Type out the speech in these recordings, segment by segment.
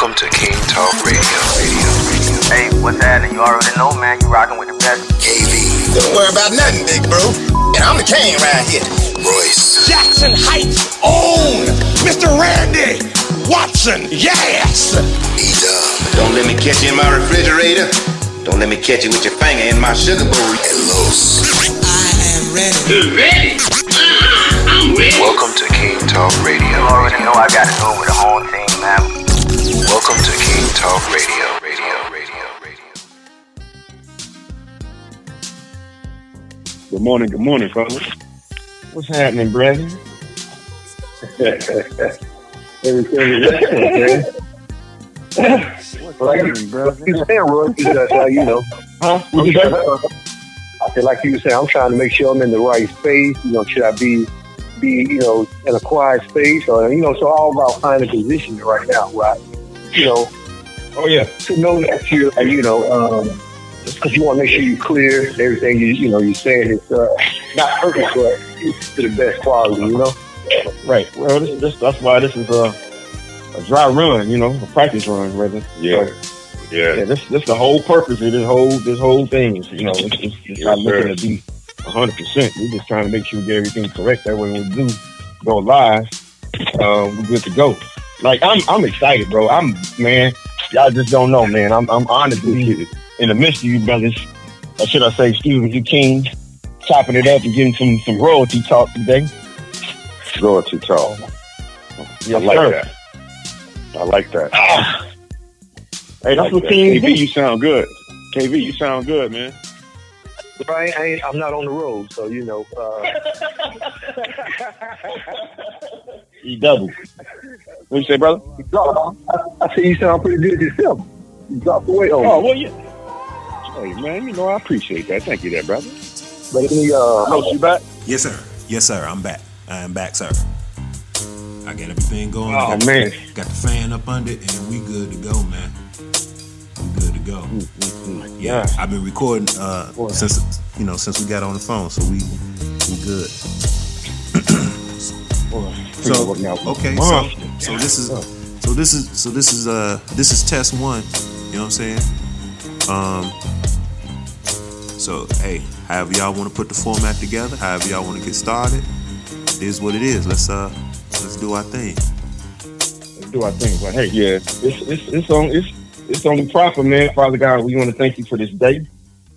Welcome to King Talk Radio. Radio, radio. Hey, what's happening? You already know, man. You rocking with the best. KV, Don't worry about nothing, big bro. And I'm the king right here. Royce, Jackson Heights own Mr. Randy Watson. Yes. E-Dub, Don't let me catch you in my refrigerator. Don't let me catch you with your finger in my sugar bowl. and Los. Ready? Uh-huh, I'm ready. Welcome to King Talk Radio. You already know I got to do it with the whole team, man. Welcome to King Talk Radio. Radio, radio, radio. Good morning, good morning, fellas. What's happening, brother? Everything is excellent, man. What's happening, brother? you saying, Roy, that's uh, how you know. Huh? I feel like you were saying, I'm trying to make sure I'm in the right space. You know, should I be, be, you know, in a quiet space, or you know, so all about finding position right now, right? You know, Oh yeah. to know that you're, uh, you know, um, because you want to make sure you're clear. Everything you, you know, you're saying is uh, not perfect, but it's to the best quality. You know. Right. Well, this, this that's why this is a a dry run, you know, a practice run, rather. Yeah. So, Yeah. yeah. This this the whole purpose of this whole this whole thing is, you know, it's, it's, it's not Yes, looking sir. to be hundred percent. We're just trying to make sure we get everything correct. That way, when we do go live, uh, we're good to go. Like I'm I'm excited, bro. I'm man. Y'all just don't know, man. I'm I'm honored to be in the midst of you brothers. Or should I say, excuse me, you kings, chopping it up and getting some some royalty talk today. Royalty talk. Yes, I like sir. that. I like that. Hey, that's Like what that. kings KV, you sound good. KV, you sound good, man. But I ain't, I ain't, I'm not on the road, so you know. Uh, He double. What you say, brother? He I, I see you sound pretty good yourself. You dropped the weight on Oh, me. well, yeah. Hey, man, you know, I appreciate that. Thank you, there, brother. But let me, uh, Los, you back? Yes, sir. Yes, sir. I'm back. I am back, sir. I got everything going. Oh got, man. got the fan up under it, and we good to go, man. We good to go. Yeah, I've been recording uh, Boy. since you know since we got on the phone, so we we good. So okay, so so this is so this is so this is uh this is test one. You know what I'm saying? Um. So hey, however y'all want to put the format together, however y'all want to get started, it is what it is. Let's uh let's do our thing. Let's do our thing. But hey, Yeah. it's it's it's on it's it's only proper, man. Father God, we want to thank you for this day.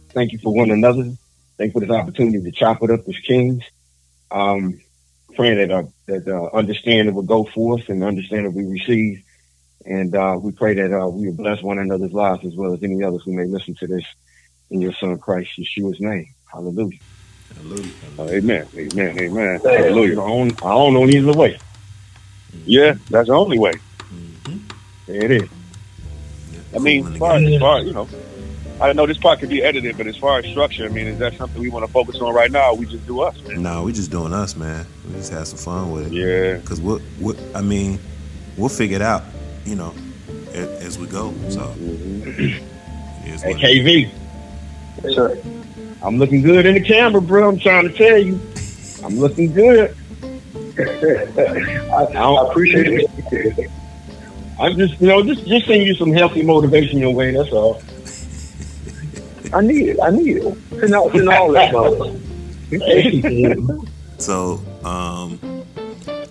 Thank you for one another. Thank you for this opportunity to chop it up as kings. Um, praying that uh, that uh, understanding will go forth and understanding we receive, and uh, we pray that uh, we will bless one another's lives as well as any others who may listen to this in your Son Christ Yeshua's name. Hallelujah. Hallelujah. Uh, amen. Amen. Amen. I Hallelujah. don't, I don't know either way. Yeah, that's the only way. Mm-hmm. There it is. I mean, as far, as far you know, I know this part could be edited, but as far as structure, I mean, is that something we want to focus on right now? Or we just do us, man. No, we just doing us, man. We just have some fun with it. Yeah. Cause what what I mean, we'll figure it out, you know, as, as we go. So mm-hmm. it is Hey, what it is. KV, sir. I'm looking good in the camera, bro. I'm trying to tell you. I'm looking good. I, I appreciate it. I'm just, you know, just just sending you some healthy motivation your way. That's all. I need it. I need it. Send all, send all that, mother. So, um,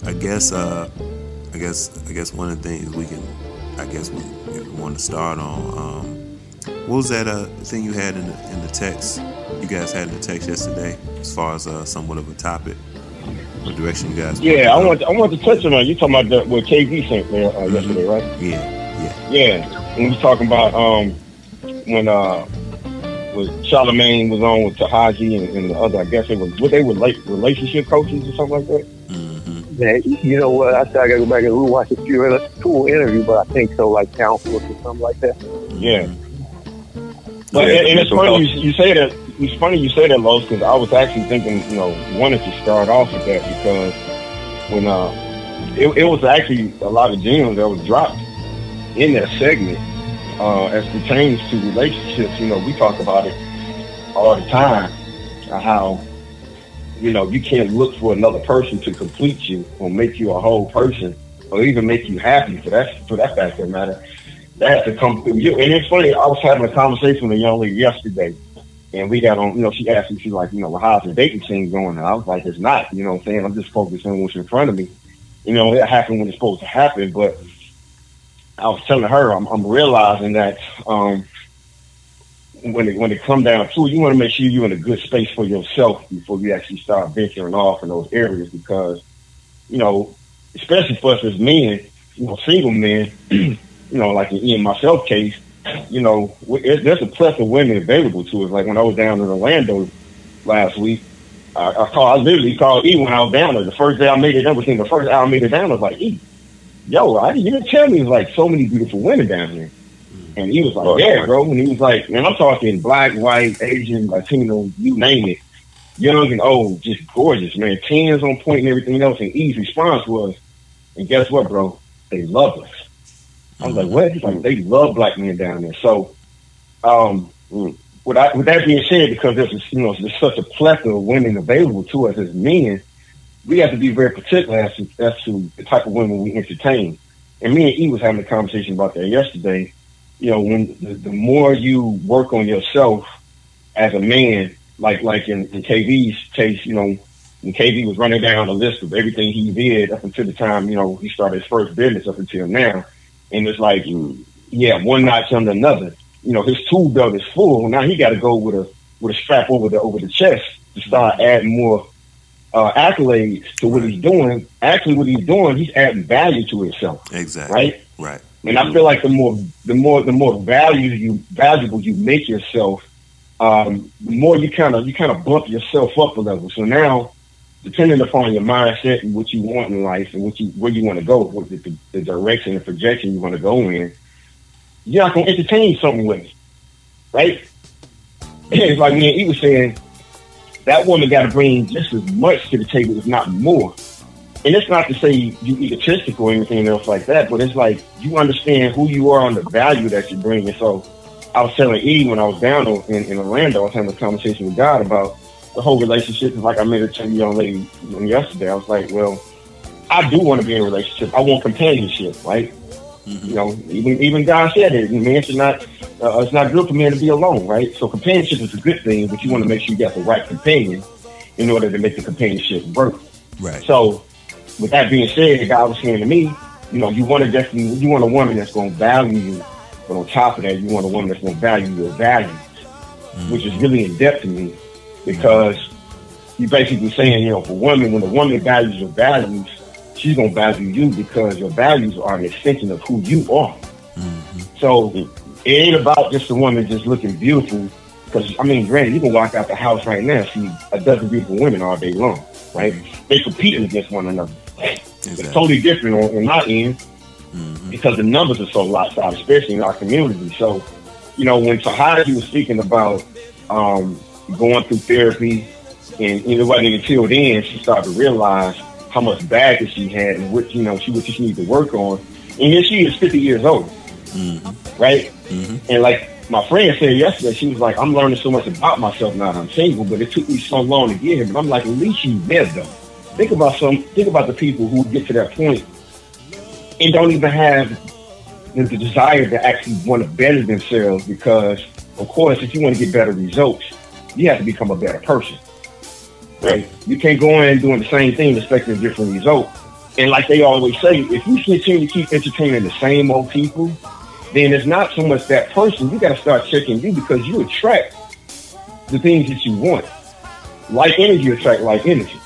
I guess, uh, I guess, I guess one of the things we can, I guess we, if we want to start on, um, what was that uh thing you had in the in the text? You guys had in the text yesterday, as far as uh, somewhat of a topic, what direction you guys? Yeah, I want I want to touch on. You talking about the, what KV sent there uh, yesterday, right? Yeah, yeah, Yeah, and we were talking about um when uh was Charlemagne was on with Taraji and, and the other. I guess it was what they were like relationship coaches or something like that. Man, you know what? I said I gotta go back and watch a few a full interview, but I think so, like counselors or something like that. Yeah. But Yeah, and, and it's funny you, you say that. It's funny you say that, Los, because I was actually thinking, you know, wanted to start off with that because when uh, it, it was actually a lot of gems that was dropped in that segment uh, as pertains to relationships. You know, we talk about it all the time, uh, how you know you can't look for another person to complete you or make you a whole person or even make you happy for that for that fact of the matter that has to come through you. And it's funny, I was having a conversation with a young lady yesterday, and we got on, you know, she asked me, she's like, you know, well, how's the dating scene going? And I was like, it's not, you know what I'm saying? I'm just focused on what's in front of me. You know, it happened when it's supposed to happen, but I was telling her, I'm, I'm realizing that um, when it when it come down to it, you want to make sure you're in a good space for yourself before you actually start venturing off in those areas because, you know, especially for us as men, you know, single men, you know, like in myself case, you know, there's a plethora of women available to us. Like when I was down in Orlando last week, I, I called, I literally called E when I was down there. The first day I made it down, within the first hour I made it down, I was like, E, yo, I, you didn't tell me there's like so many beautiful women down here. And he was like, Oh, yeah, bro. And he was like, man, I'm talking black, white, Asian, Latino, you name it. Young and old, just gorgeous, man. Tens on point and everything else. And E's response was, and guess what, bro? They love us. I was like, what? He's like, they love black men down there. So, um, with, I, with that being said, because there's, you know, there's such a plethora of women available to us as men, we have to be very particular as to, as to the type of women we entertain. And me and E was having a conversation about that yesterday. You know, when the, the more you work on yourself as a man, like like in, in KV's case, you know, when KV was running down a list of everything he did up until the time, you know, he started his first business up until now. And it's like, yeah, one notch under another. You know, his tool belt is full. Now he got to go with a with a strap over the over the chest to start adding more uh, accolades to what he's doing. Actually, what he's doing, he's adding value to himself, Exactly. right? Right. And I feel like the more the more the more value you valuable you make yourself, um, the more you kind of you kind of bump yourself up a level. So now, depending upon your mindset and what you want in life and what you where you want to go, what the, the direction and projection you want to go in, you're not gonna entertain something with me, right? it's like me and he was saying, that woman got to bring just as much to the table, if not more. And it's not to say you egotistical or anything else like that, but it's like you understand who you are and the value that you're bringing. So I was telling E when I was down in, in Orlando, I was having a conversation with God about the whole relationship. Like I made it to the young lady yesterday. I was like, well, I do want to be in a relationship. I want companionship, right? Mm-hmm. You know, even even God said it. Man should not. Uh, it's not good for men to be alone, right? So companionship is a good thing, but you want to make sure you got the right companion in order to make the companionship work. Right. So, with that being said, God was saying to me, you know, you want to definitely, you want a woman that's going to value you, but on top of that, you want a woman that's going to value your values, which is really in depth to me, because you're basically saying, you know, for women, when a woman values your values, she's going to value you because your values are an extension of who you are. So it ain't about just a woman just looking beautiful. Because I mean, granted, you can walk out the house right now and see a dozen beautiful women all day long, right? They competing against one another. It's totally different on, on my end because the numbers are so lopsided, especially in our community. So, you know, when Taraji was speaking about um, going through therapy, and you it wasn't until then she started to realize how much baggage she had and what you know she what she needed to work on. And here she is, 50 years old, right? Mm-hmm. And like my friend said yesterday, she was like, "I'm learning so much about myself now that I'm single, but it took me so long to get here." But I'm like, at least you there though. Think about some. Think about the people who get to that point and don't even have the, the desire to actually want to better themselves. Because, of course, if you want to get better results, you have to become a better person. Right? You can't go in doing the same thing expecting a different result. And like they always say, if you continue to keep entertaining the same old people, then it's not so much that person. You got to start checking you because you attract the things that you want. Like energy attract like energy,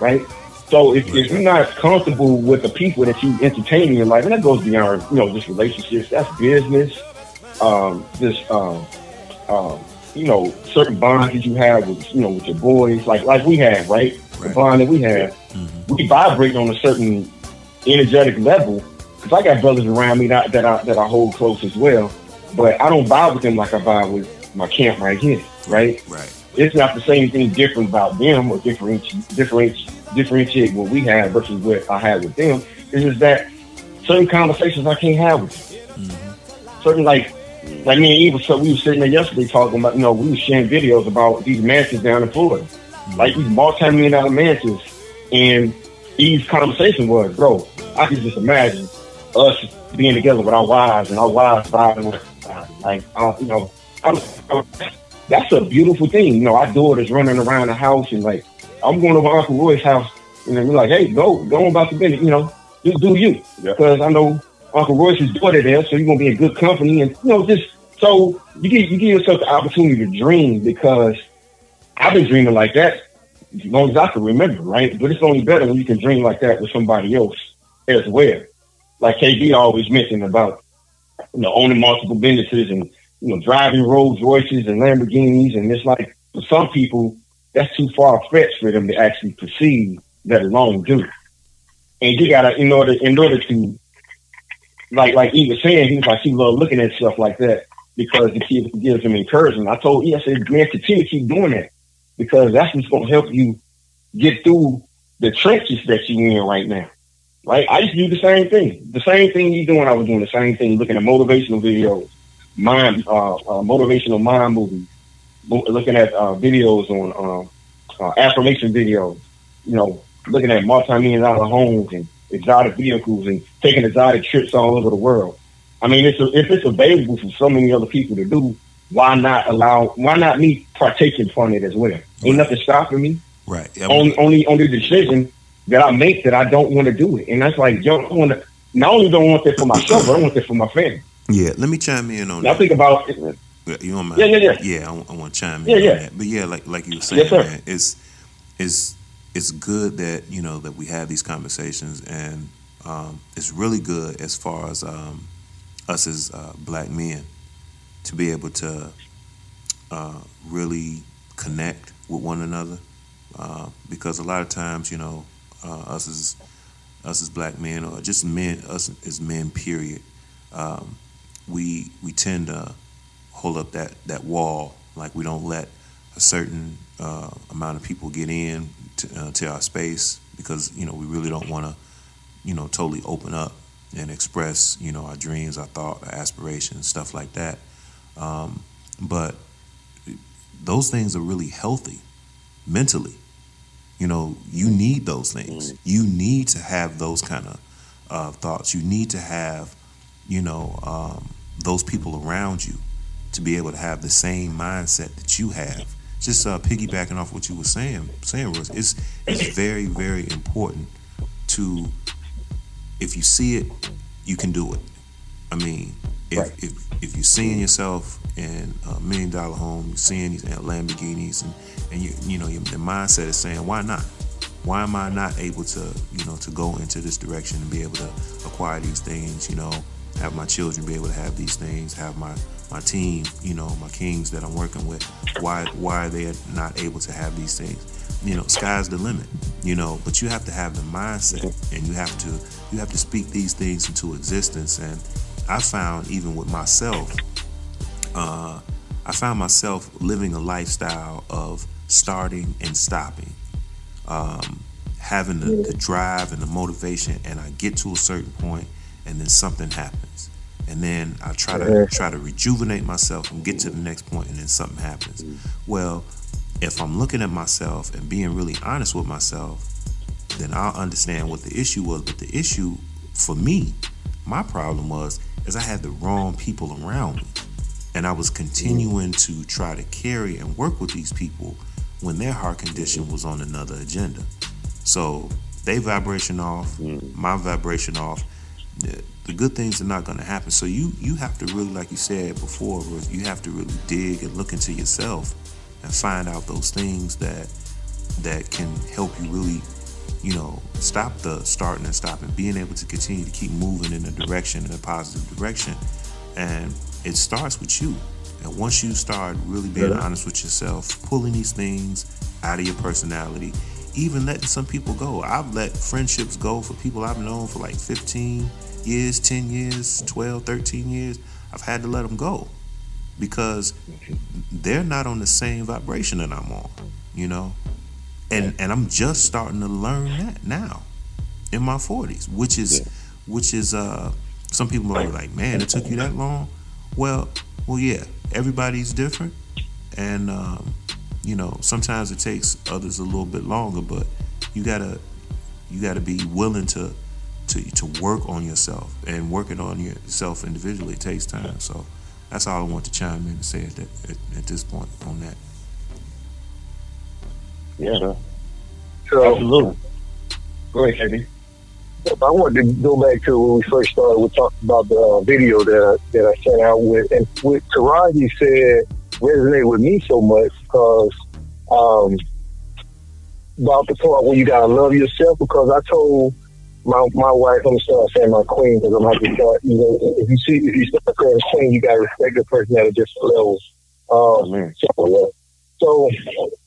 right? So if, if you're not comfortable with the people that you entertain in your life, and that goes beyond you know just relationships, that's business, um, just um, um, you know certain bonds that you have with you know with your boys, like like we have, right? The bond that we have, we vibrate on a certain energetic level. Because I got brothers around me that, that I that I hold close as well, but I don't vibe with them like I vibe with my camp right here, right? Right. It's not the same thing different about them or differentiate differentiate differentiate what we have versus what I had with them. It's just that certain conversations I can't have with you. Mm-hmm. Certain like like me and Eva, so we were sitting there yesterday talking about, you know, we were sharing videos about these mansions down in Florida. Mm-hmm. Like these multi-million dollar mansions. And Eve's conversation was, bro, I can just imagine us being together with our wives and our wives vibing with like uh, you know I'm, I'm, that's a beautiful thing. You know, our daughters running around the house and like I'm going over Uncle Roy's house and then we're like, hey, go go on about the business. You know, just do you because I know Uncle Royce's daughter there, so you're gonna be in good company and you know just so you give you give yourself the opportunity to dream because I've been dreaming like that as long as I can remember, right? But it's only better when you can dream like that with somebody else as well. Like KV always mentioned about you know owning multiple businesses and you know driving Rolls Royces and Lamborghinis, and it's like for some people that's too far fetched for them to actually perceive, let alone do. And you gotta in order in order to like like he was saying, he was like he loved looking at stuff like that because it gives, him encouragement. I told him, I said, man, continue to keep doing that because that's what's going to help you get through the trenches that you're in right now. Right? I used to do the same thing. The same thing you doing, I was doing the same thing, looking at motivational videos, mind, uh, uh, motivational mind movies, looking at uh, videos on uh, uh, affirmation videos, you know, looking at multi-million dollar homes and exotic vehicles and taking exotic trips all over the world. I mean, it's a, if it's available for so many other people to do, why not allow? Why not me partaking from it as well? Ain't nothing stopping me. Right. Yeah, only, only, only decision that I make that I don't want to do it, and that's like, yo, I want to. Not only don't want that for myself, but I want that for my family. Yeah, let me chime in on now, that. I think about it. You know, yeah, yeah, yeah. Yeah, I, I want to chime in yeah, on yeah. that. But yeah, like like you were saying, yes, man, it's it's it's good that you know that we have these conversations, and um, it's really good as far as um, us as uh, black men to be able to uh, really connect with one another uh, because a lot of times you know uh, us as us as black men or just men us as men period um, we we tend to hold up that that wall. Like we don't let a certain uh, amount of people get in to, uh, to our space because you know we really don't want to you know totally open up and express you know our dreams our thought our aspirations stuff like that. Um, but those things are really healthy mentally you know you need those things. You need to have those kind of uh, thoughts. You need to have you know um, those people around you to be able to have the same mindset that you have. Just uh, piggybacking off what you were saying saying Rose, it's it's very very important to if you see it you can do it. I mean if Right. if, if you're seeing yourself in a million dollar home you're seeing these lamborghinis and and you you know your, your mindset is saying why not? Why am i not able to you know to go into this direction and be able to acquire these things you know have my children be able to have these things have my my team you know my kings that i'm working with? Why why are they not able to have these things? You know sky's the limit you know but you have to have the mindset and you have to you have to speak these things into existence and i found even with myself uh, I found myself living a lifestyle of starting and stopping, um, having the, the drive and the motivation, and I get to a certain point, and then something happens, and then I try to try to rejuvenate myself and get to the next point, and then something happens. Well, if I'm looking at myself and being really honest with myself, then I'll understand what the issue was. But the issue for me, my problem was, is I had the wrong people around me. And I was continuing to try to carry and work with these people when their heart condition was on another agenda. So they vibration off, mm. my vibration off. The, the good things are not going to happen. So you you have to really, like you said before, you have to really dig and look into yourself and find out those things that that can help you really, you know, stop the starting and stopping, being able to continue to keep moving in a direction in a positive direction. And it starts with you. And once you start really being honest with yourself, pulling these things out of your personality, even letting some people go. I've let friendships go for people I've known for like 15 years, 10 years, 12, 13 years. I've had to let them go because they're not on the same vibration that I'm on, you know? And and I'm just starting to learn that now in my 40s, which is which is uh some people are like, "Man, it took you that long?" Well, well yeah, everybody's different and um you know, sometimes it takes others a little bit longer, but you got to you got to be willing to to to work on yourself and working on yourself individually takes time. So that's all I want to chime in and say at, that, at, at this point on that. Yeah, So absolutely. Go ahead, KV. I wanted to go back to when we first started. We talked about the uh, video that that I sent out with, and what Taraji said resonated with me so much because um, about the part where you gotta love yourself. Because I told my my wife, I'm gonna start saying my queen because I'm like to start. You know, if you see if you start saying queen, you gotta respect the person at a different level. Um, man. so, so I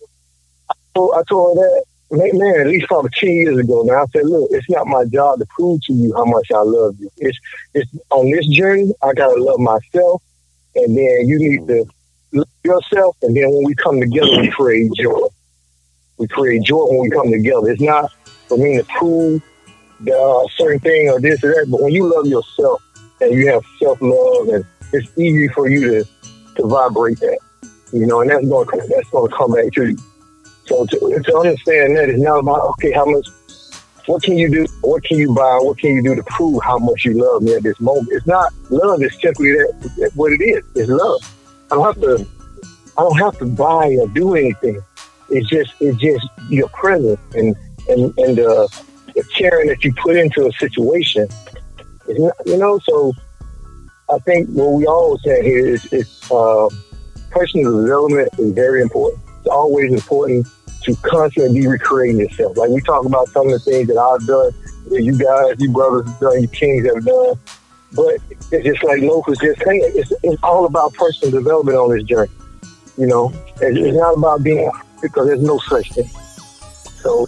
told, I told her that man, at least probably ten years ago now. I said, look, it's not my job to prove to you how much I love you. It's it's on this journey, I gotta love myself, and then you need to love yourself, and then when we come together, we create joy. We create joy when we come together. It's not for me to prove the uh, certain thing or this or that, but when you love yourself and you have self love, and it's easy for you to to vibrate that, you know, and that's going that's going to come back to you. So to, to understand that it's not about okay, how much, what can you do, what can you buy, what can you do to prove how much you love me at this moment. It's not love. It's simply that, what it is. It's love. I don't have to, I don't have to buy or do anything. It's just, it's just your presence and and and the, the caring that you put into a situation. Not, you know, so I think what we always say here is, is uh, personal development is very important. It's always important to constantly be recreating yourself. Like we talk about some of the things that I've done, that you guys, you brothers have done, you kings have done. But it's just like was just saying, it's, it's all about personal development on this journey. You know, it's, it's not about being because there's no such thing. So,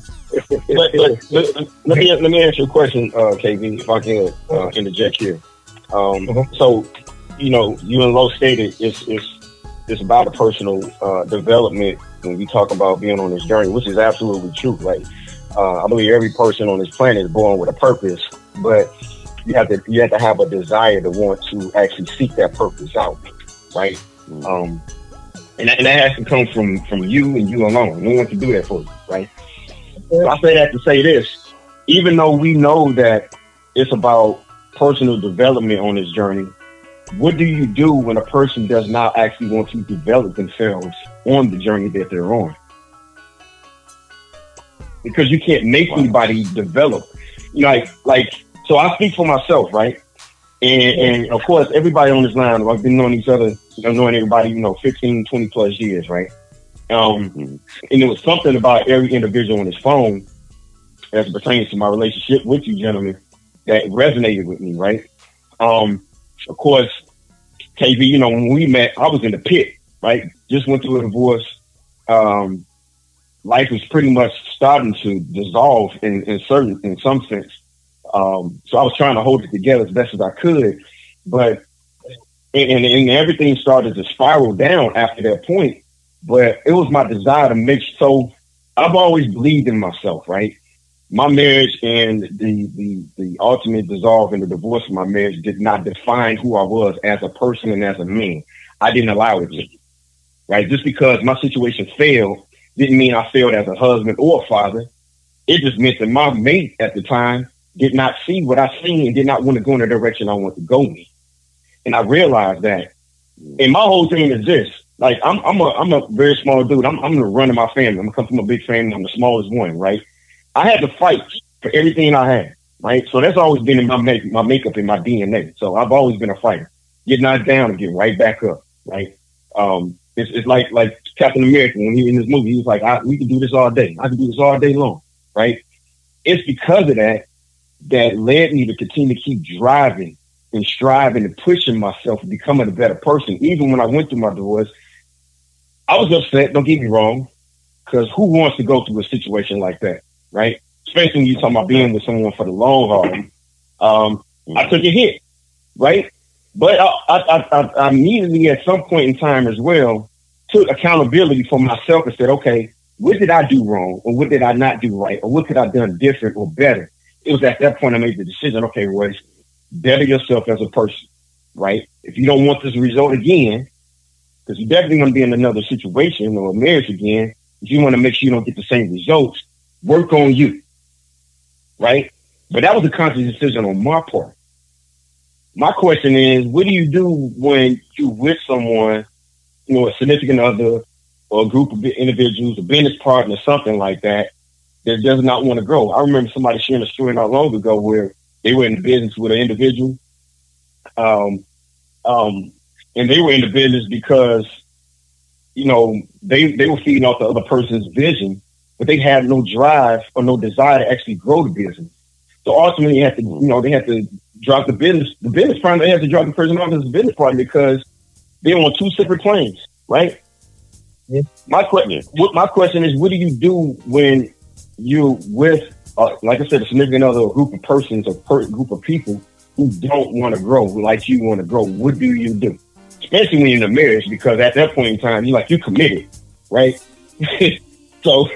Let, let, let, let me let me ask you a question, uh, KV, if I can uh, interject here. Um, Mhm. So, you know, you and Low stated it's it's it's about a personal uh, development when we talk about being on this journey, which is absolutely true. Like, uh, I believe every person on this planet is born with a purpose, but you have to you have to have a desire to want to actually seek that purpose out, right? Um, and that, and that has to come from from you and you alone. No one can do that for you, right? So I say that to say this: even though we know that it's about personal development on this journey, what do you do when a person does not actually want to develop themselves on the journey that they're on? Because you can't make anybody develop. You know, like, like, so I speak for myself, right? And, and of course, everybody on this line, I've been knowing each other, I've known everybody, you know, 15, 20 plus years, right? Um, and there was something about every individual on this phone as it pertains to my relationship with you gentlemen that resonated with me, right? Um, of course, KV, you know, when we met, I was in the pit, right? Just went through a divorce. Um, life was pretty much starting to dissolve in, in certain, in some sense. Um, so I was trying to hold it together as best as I could, but and, and, everything started to spiral down after that point. But it was my desire to make so I've always believed in myself, right? My marriage and the the the ultimate dissolve and the divorce of my marriage did not define who I was as a person and as a man. I didn't allow it to. Right? Just because my situation failed didn't mean I failed as a husband or a father. It just meant that my mate at the time did not see what I seen and did not want to go in the direction I want to go in. And I realized that. And my whole thing is this. Like I'm I'm a I'm a very small dude. I'm I'm the run of my family. I'm come from a big family. I'm the smallest one, right? I had to fight for everything I had, right? So that's always been in my make my makeup in my DNA. So I've always been a fighter. Get knocked down and get right back up, right? Um, it's, it's like like Captain America when he in this movie, he was like, I, "We can do this all day. I can do this all day long," right? It's because of that that led me to continue to keep driving and striving and pushing myself and becoming a better person. Even when I went through my divorce, I was upset. Don't get me wrong, because who wants to go through a situation like that, right? Especially when you're talking about being with someone for the long haul. Um, I took a hit, right? But I, I, I, I immediately, at some point in time as well, took accountability for myself and said, okay, what did I do wrong, or what did I not do right, or what could I done different or better? It was at that point I made the decision. Okay, Royce, better yourself as a person, right? If you don't want this result again, because you're definitely going to be in another situation or a marriage again. If you want to make sure you don't get the same results, work on you, right? But that was a conscious decision on my part. My question is, what do you do when you with someone, you know, a significant other or a group of individuals, a business partner, something like that, that does not want to grow? I remember somebody sharing a story not long ago where they were in the business with an individual, um, um, and they were in the business because, you know, they they were feeding off the other person's vision, but they had no drive or no desire to actually grow the business. So ultimately, you have to, you know, they have to drop the business, the business partner. They have to drop the person off as a business partner because they're on two separate planes, right? Yeah. My question, what my question is, what do you do when you're with, uh, like I said, a significant other, group of persons, or per- group of people who don't want to grow like you want to grow? What do you do? Especially when you're in a marriage, because at that point in time, you're like you're committed, right? so,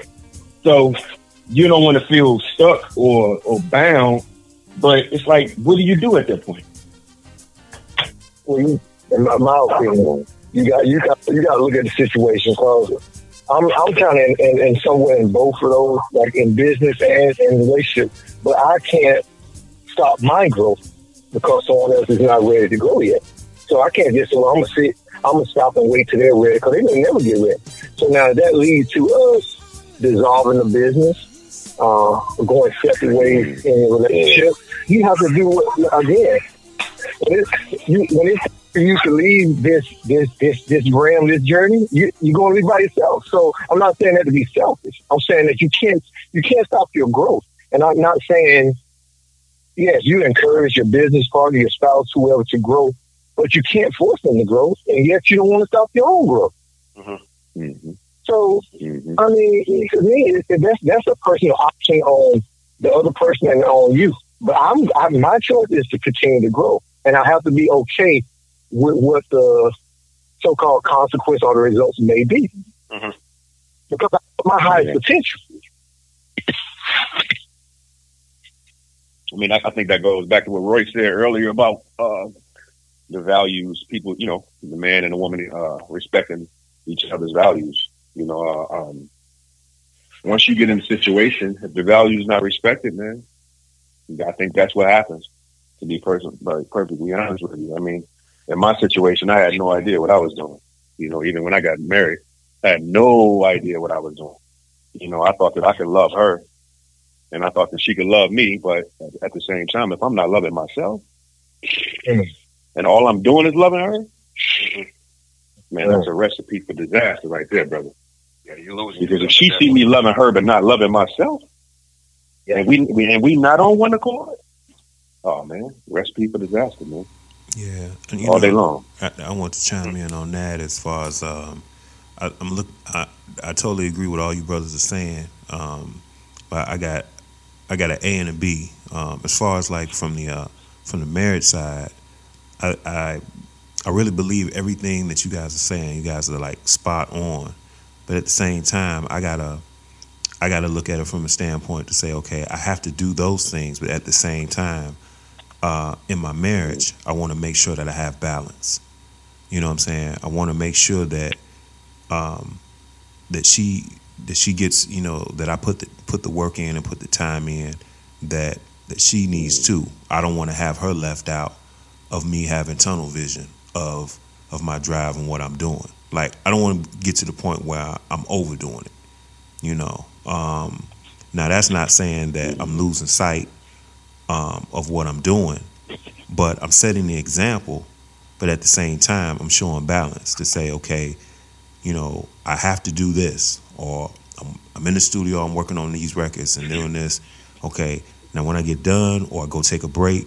so you don't want to feel stuck or or bound, but it's like, what do you do at that point? Well, you, in my, my opinion, you got you got you got to look at the situation because I'm I'm kind of in, in, in somewhere in both of those, like in business and in relationship. But I can't stop my growth because someone else is not ready to grow yet. So I can't just say, well, I'm gonna sit, I'm gonna stop and wait till they're ready because they may never get ready. So now that leads to us dissolving the business, uh, going separate ways in a relationship. You have to do what again. When it's, you, when it's you to leave this this this this realm, this journey, you, you're going to leave by yourself. So I'm not saying that to be selfish. I'm saying that you can't you can't stop your growth. And I'm not saying yes, you encourage your business partner, your spouse, whoever to grow, but you can't force them to grow, and yet you don't want to stop your own growth. Mm-hmm. So Mm-hmm. I mean, to me, it- it- that's that's a personal option on the other person and on you. But I'm, I, my choice is to continue to grow, and I have to be okay with what the so-called consequence or the results may be, Mhm. because I my highest Yeah. potential. I mean, I, I think that goes back to what Roy said earlier about uh, the values. People, you know, the man and the woman uh, respecting each other's values. You know, uh, um, once you get in a situation, if the value is not respected, man, I think that's what happens. To be person, like, perfectly honest with you, I mean, in my situation, I had no idea what I was doing. You know, even when I got married, I had no idea what I was doing. You know, I thought that I could love her and I thought that she could love me, but at- at the same time, if I'm not loving myself, Mm. and all I'm doing is loving her, man, that's a recipe for disaster right there, brother. Yeah, you lose. Because if she see me loving her but not loving myself, Yeah. and we, we and we not on one accord, oh man, recipe for disaster, man, Yeah, and all know, day long. I, I want to chime in on that as far as um, I, I'm look. I, I totally agree with all you brothers are saying. Um, but I got I got an A and a B. Um, as far as like from the uh, from the marriage side, I, I I really believe everything that you guys are saying. You guys are like spot on. But at the same time, I gotta I gotta look at it from a standpoint to say, okay, I have to do those things, but at the same time, uh, in my marriage, I want to make sure that I have balance. You know what I'm saying? I want to make sure that um, that she that she gets, you know, that I put the put the work in and put the time in that that she needs too. I don't want to have her left out of me having tunnel vision of of my drive and what I'm doing. Like I don't want to get to the point where I'm overdoing it. You know. Um, now that's not saying that I'm losing sight um, of what I'm doing, but I'm setting the example. But at the same time, I'm showing balance to say, okay, you know, I have to do this, or I'm, I'm in the studio, I'm working on these records and doing this. Okay, now when I get done or I go take a break,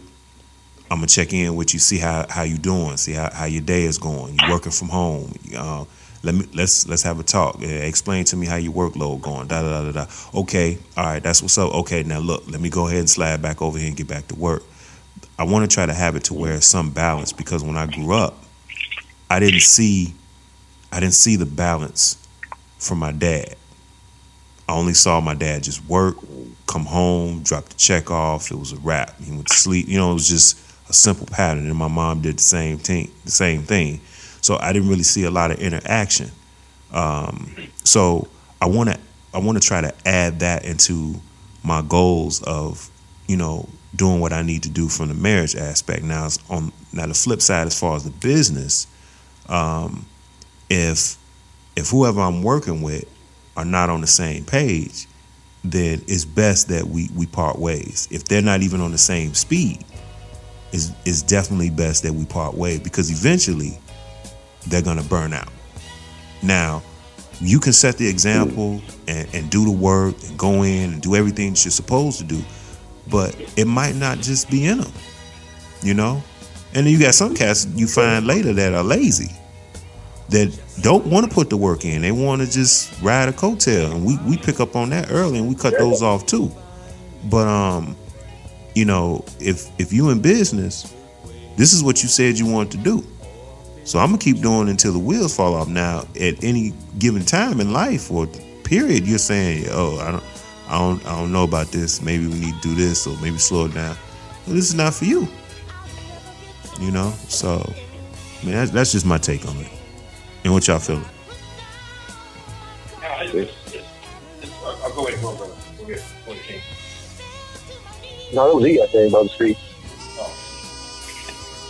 I'm gonna check in with you, see how how you doing, see how, how your day is going. You working from home? Uh, let me let's let's have a talk. Uh, explain to me how your workload going. Da da da da da. Okay, all right, that's what's up. Okay, now look, let me go ahead and slide back over here and get back to work. I want to try to have it to where some balance because when I grew up, I didn't see I didn't see the balance from my dad. I only saw my dad just work, come home, drop the check off. It was a wrap. He went to sleep. You know, it was just a simple pattern. And my mom did the same thing. The same thing. So I didn't really see a lot of interaction. Um, so I want to I want to try to add that into my goals of you know doing what I need to do from the marriage aspect. Now, it's on now the flip side, as far as the business, um, if if whoever I'm working with are not on the same page, then it's best that we we part ways. If they're not even on the same speed, it's, it's definitely best that we part ways because eventually they're gonna burn out. Now, you can set the example and, and do the work and go in and do everything that you're supposed to do, but it might not just be in them, you know. And then you got some cats you find later that are lazy, that don't want to put the work in. They want to just ride a coattail, and we we pick up on that early, and we cut those off too. But um, you know, if if you in business, this is what you said you wanted to do. So I'm gonna keep doing until the wheels fall off. Now, at any given time in life or period, you're saying, "Oh, I don't, I don't, I don't know about this. Maybe we need to do this, or maybe slow it down." Well, this is not for you. You know, so I mean, that's, that's just my take on it. And what y'all feeling? I'll go ahead and go, brother. Go ahead. Go ahead, King. No, it was he, I think, about the street.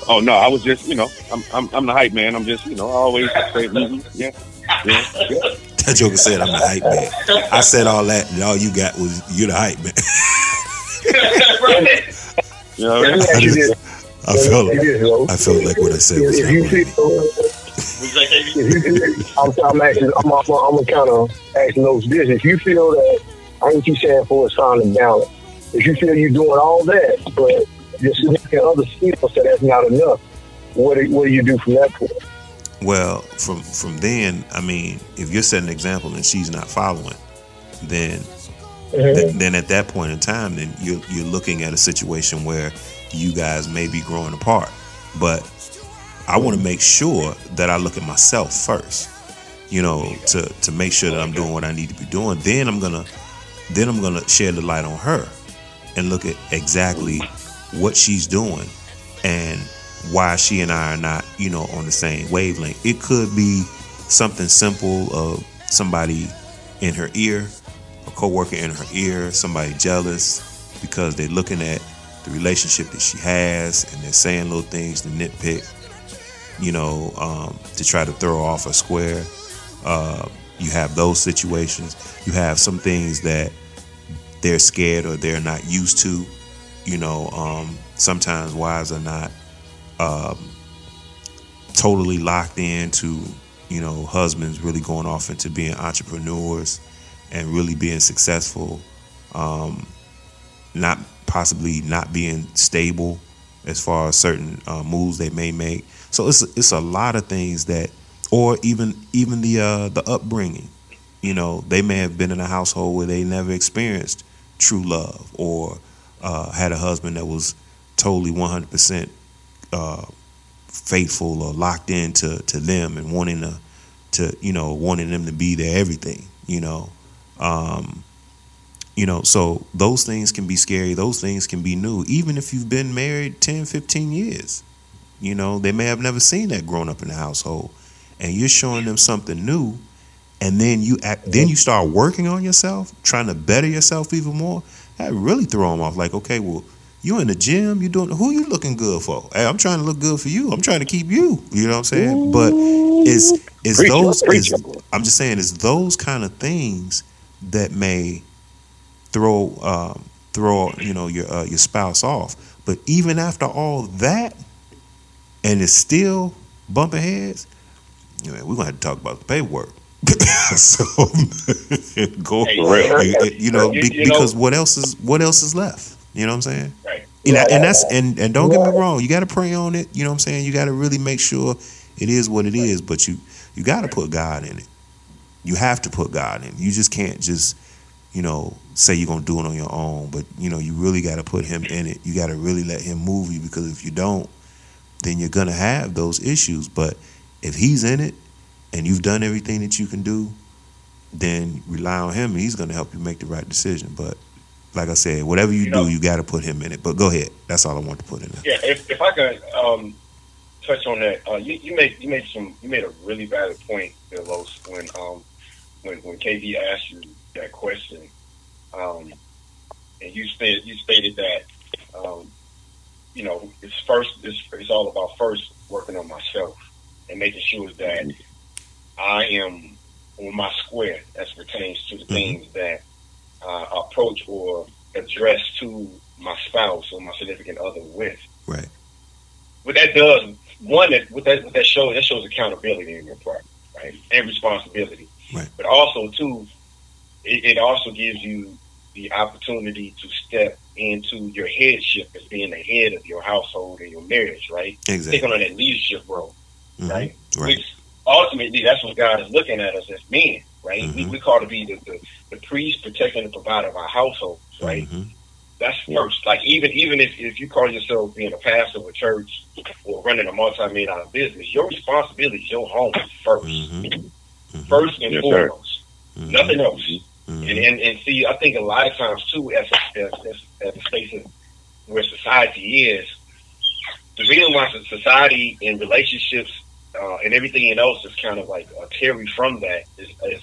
Oh no, I was just, you know, I'm I'm, I'm the hype man. I'm just, you know, I always say, mhm, yeah, yeah, yeah. That joker said I'm the hype man. I said all that, and all you got was you the hype man. You know, Let me ask you this. I felt, Let me ask you this, Lo. I felt like what I said was If you happening. feel, if you, I'm, I'm asking, I'm, I'm, I'm kind of asking those this. If you feel that, I ain't you saying for a sign of balance. If you feel you're doing all that, but you're significant other skills, so that's not enough. What do, what do you do from that point? Well, from from then, I mean, if you're setting an example and she's not following, then mm-hmm. th- then at that point in time, then you're you're looking at a situation where you guys may be growing apart. But I want to make sure that I look at myself first, you know, to to make sure that I'm doing what I need to be doing. Then I'm gonna then I'm gonna shed the light on her and look at exactly what she's doing and why she and I are not, you know, on the same wavelength. It could be something simple of somebody in her ear, a coworker in her ear, somebody jealous because they're looking at the relationship that she has and they're saying little things to nitpick, you know, um, to try to throw off a square. Uh, you have those situations. You have some things that they're scared or they're not used to. You know, um, sometimes wives are not um, totally locked into, you know, husbands really going off into being entrepreneurs and really being successful. Um, not possibly not being stable as far as certain uh, moves they may make. So it's it's a lot of things that, or even even the uh, the upbringing. You know, they may have been in a household where they never experienced true love, or uh, had a husband that was totally one hundred percent uh, faithful or locked into to them and wanting to to you know wanting them to be their everything. You know. Um, you know so those things can be scary those things can be new even if you've been married 10 15 years you know they may have never seen that growing up in the household and you're showing them something new and then you act then you start working on yourself trying to better yourself even more that really throw them off. Like okay well you in the gym you doing who you looking good for? Hey i'm trying to look good for you. I'm trying to keep you. You know what i'm saying? But it's it's Preach, those it's, i'm just saying it's those kind of things that may throw um, throw you know your uh, your spouse off. But even after all that, and it's still bumping heads, you know, we're gonna have to talk about the paperwork. so go Hey, For real. you, you know You- be, you know- because what else is what else is left? You know what I'm saying? Right. You know, and that's and and don't get me wrong, you got to pray on it. You know what I'm saying? You got to really make sure it is what it is. But you you got to put God in it. You have to put God in. it. You just can't just you know say you're gonna do it on your own. But you know you really got to put Him in it. You got to really let Him move you because if you don't, then you're gonna have those issues. But if He's in it and you've done everything that you can do, then rely on Him. and He's gonna help you make the right decision. But like I said, whatever you, You know- do, you got to put Him in it. But go ahead. That's all I want to put in there. Yeah, if, if I could um, touch on that, uh, you, you made you made some you made a really valid point, there, Los, when um when when KV asked you that question, um, and you stated you stated that um, you know, it's first. It's, it's all about first working on myself and making sure that I am on my square as pertains to the things that uh, approach or address to my spouse or my significant other with. Right. What that does, one, that what that what that shows that shows accountability in your part, right, and responsibility. Right. But also too, it, it also gives you the opportunity to step into your headship as being the head of your household and your marriage, right? Exactly. Taking on that leadership role, Mhm. right? Right. Which ultimately, that's what God is looking at us as men, right? We, Mhm. we call to be the, the, the priest, protecting, and provider of our households, right? Mhm. That's first. Like even even if, if you call yourself being a pastor of a church or running a multi-million dollar business, your responsibility is your home 1st Mhm. First and Yes, sir. foremost. Mhm. Nothing else. And, and and see, I think a lot of times too, as a, as, as, as a space of where society is, the reason why society and relationships uh, and everything else is kind of like a carry from that is, is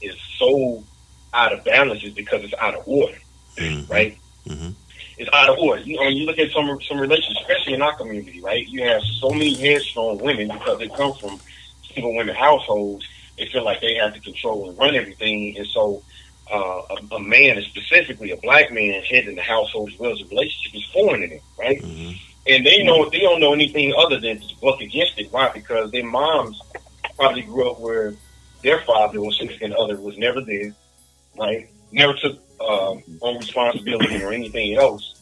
is so out of balance is because it's out of order, Mhm. right? Mhm. It's out of order. You know, when you look at some some relationships, especially in our community, right? You have so many headstrong women because they come from single women households. They feel like they have to control and run everything, and so uh, a, a man, and specifically a black man, heading the household as well as a relationship is foreign to them, right? Mhm. And they know they don't know anything other than to buck against it. Why? Because their moms probably grew up where their father or significant other was never there, right? Never took um, on responsibility or anything else.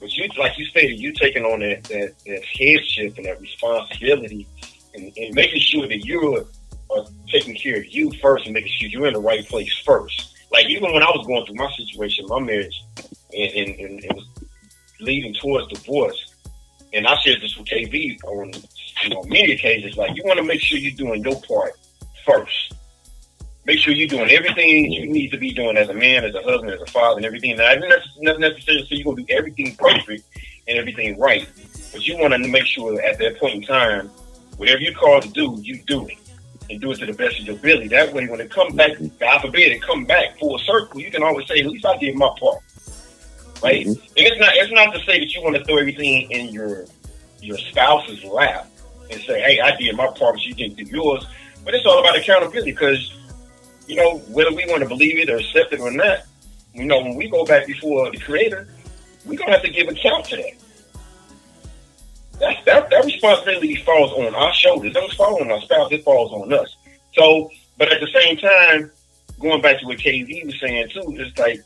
But you, like you stated, you taking on that that, that headship and that responsibility, and, and making sure that you're uh, taking care of you first, and making sure you're in the right place first. Like even when I was going through my situation, my marriage, and, and, and it was leading towards divorce, and I shared this with KV on you know many occasions. Like you want to make sure you're doing your part first. Make sure you're doing everything you need to be doing as a man, as a husband, as a father, and everything. Now, it's not necessarily so you're gonna do everything perfect and everything right, but you want to make sure at that point in time, whatever you're called to do, you do it and do it to the best of your ability. That way, when it comes back, God forbid, it come back full circle, you can always say, at least I did my part, right? And it's not it's not to say that you want to throw everything in your your spouse's lap and say, hey, I did my part, but you didn't do yours. But it's all about accountability because, you know, whether we want to believe it or accept it or not, you know, when we go back before the Creator, we're gonna have to give account to that. That, that, that responsibility falls on our shoulders. It doesn't fall on our spouse, it falls on us. So, but at the same time, going back to what KZ was saying too, it's like,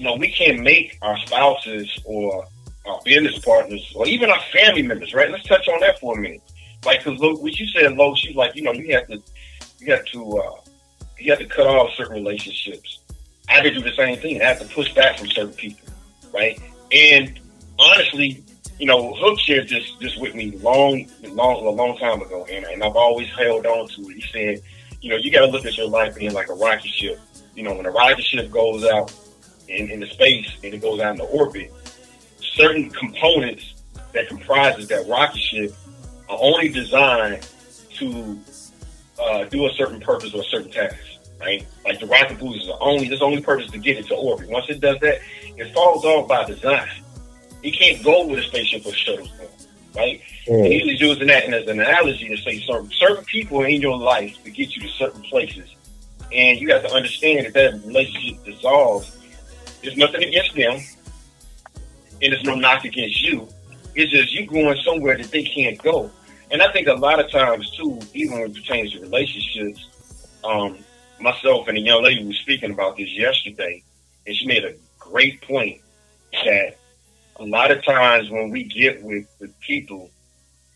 you know, we can't make our spouses or our business partners or even our family members, right? Let's touch on that for a minute. Like, cause look, what you said, Lo, she's like, you know, you have to, you have to, uh, you have to cut off certain relationships. I had to do the same thing. I had to push back from certain people, right? And honestly, you know, Hook shared this this with me long, long, a long time ago, and, and I've always held on to it. He said, you know, you got to look at your life being like a rocket ship. You know, when a rocket ship goes out in, into space and it goes out into orbit, certain components that comprises that rocket ship are only designed to uh, do a certain purpose or a certain task, right? Like the rocket boost is only this only purpose to get it to orbit. Once it does that, it falls off by design. It can't go with a spaceship or shuttle, right? And he's using that as an analogy to say certain certain people in your life to get you to certain places, and you have to understand that that relationship dissolves. There's nothing against them, and it's no knock against you. It's just you going somewhere that they can't go. And I think a lot of times too, even when it pertains to relationships, um, myself and a young lady was speaking about this yesterday, and she made a great point that a lot of times when we get with, with people,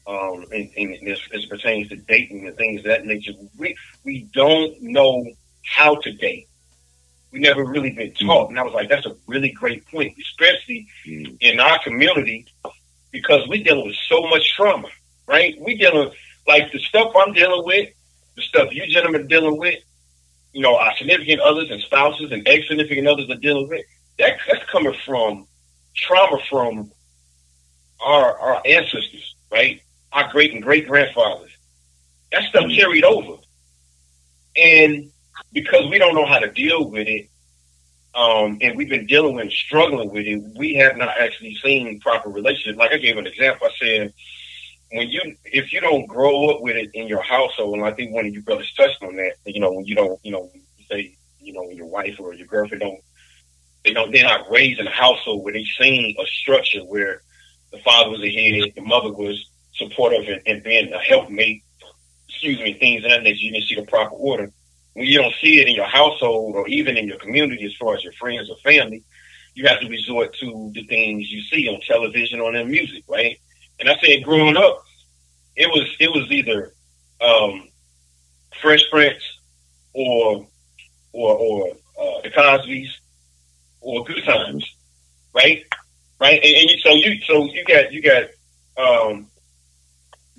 um, and, and it pertains to dating and things of that nature, we we don't know how to date. We never really been taught, and I was like, that's a really great point, especially mm-hmm. in our community, because we dealing with so much trauma, right? We dealing with like the stuff I'm dealing with, the stuff you gentlemen are dealing with, you know, our significant others and spouses and ex significant others are dealing with. That, that's coming from trauma from our our ancestors, right? Our great and great grandfathers. That stuff mm-hmm. carried over. And because we don't know how to deal with it, um, and we've been dealing with, struggling with it. We have not actually seen proper relationships. Like I gave an example. I said, when you, if you don't grow up with it in your household, and I think one of you brothers touched on that. You know, when you don't, you know, say, you know, when your wife or your girlfriend don't, they don't, they're not raised in a household where they seen a structure where the father was the head, the mother was supportive and, and being a helpmate. Excuse me, things of that nature. You didn't see the proper order you don't see it in your household or even in your community as far as your friends or family, you have to resort to the things you see on television or in music, right? And I said growing up, it was it was either um, Fresh Prince or or or uh, the Cosby's or Good Times, right? Right, and, and you, so you so you got you got um,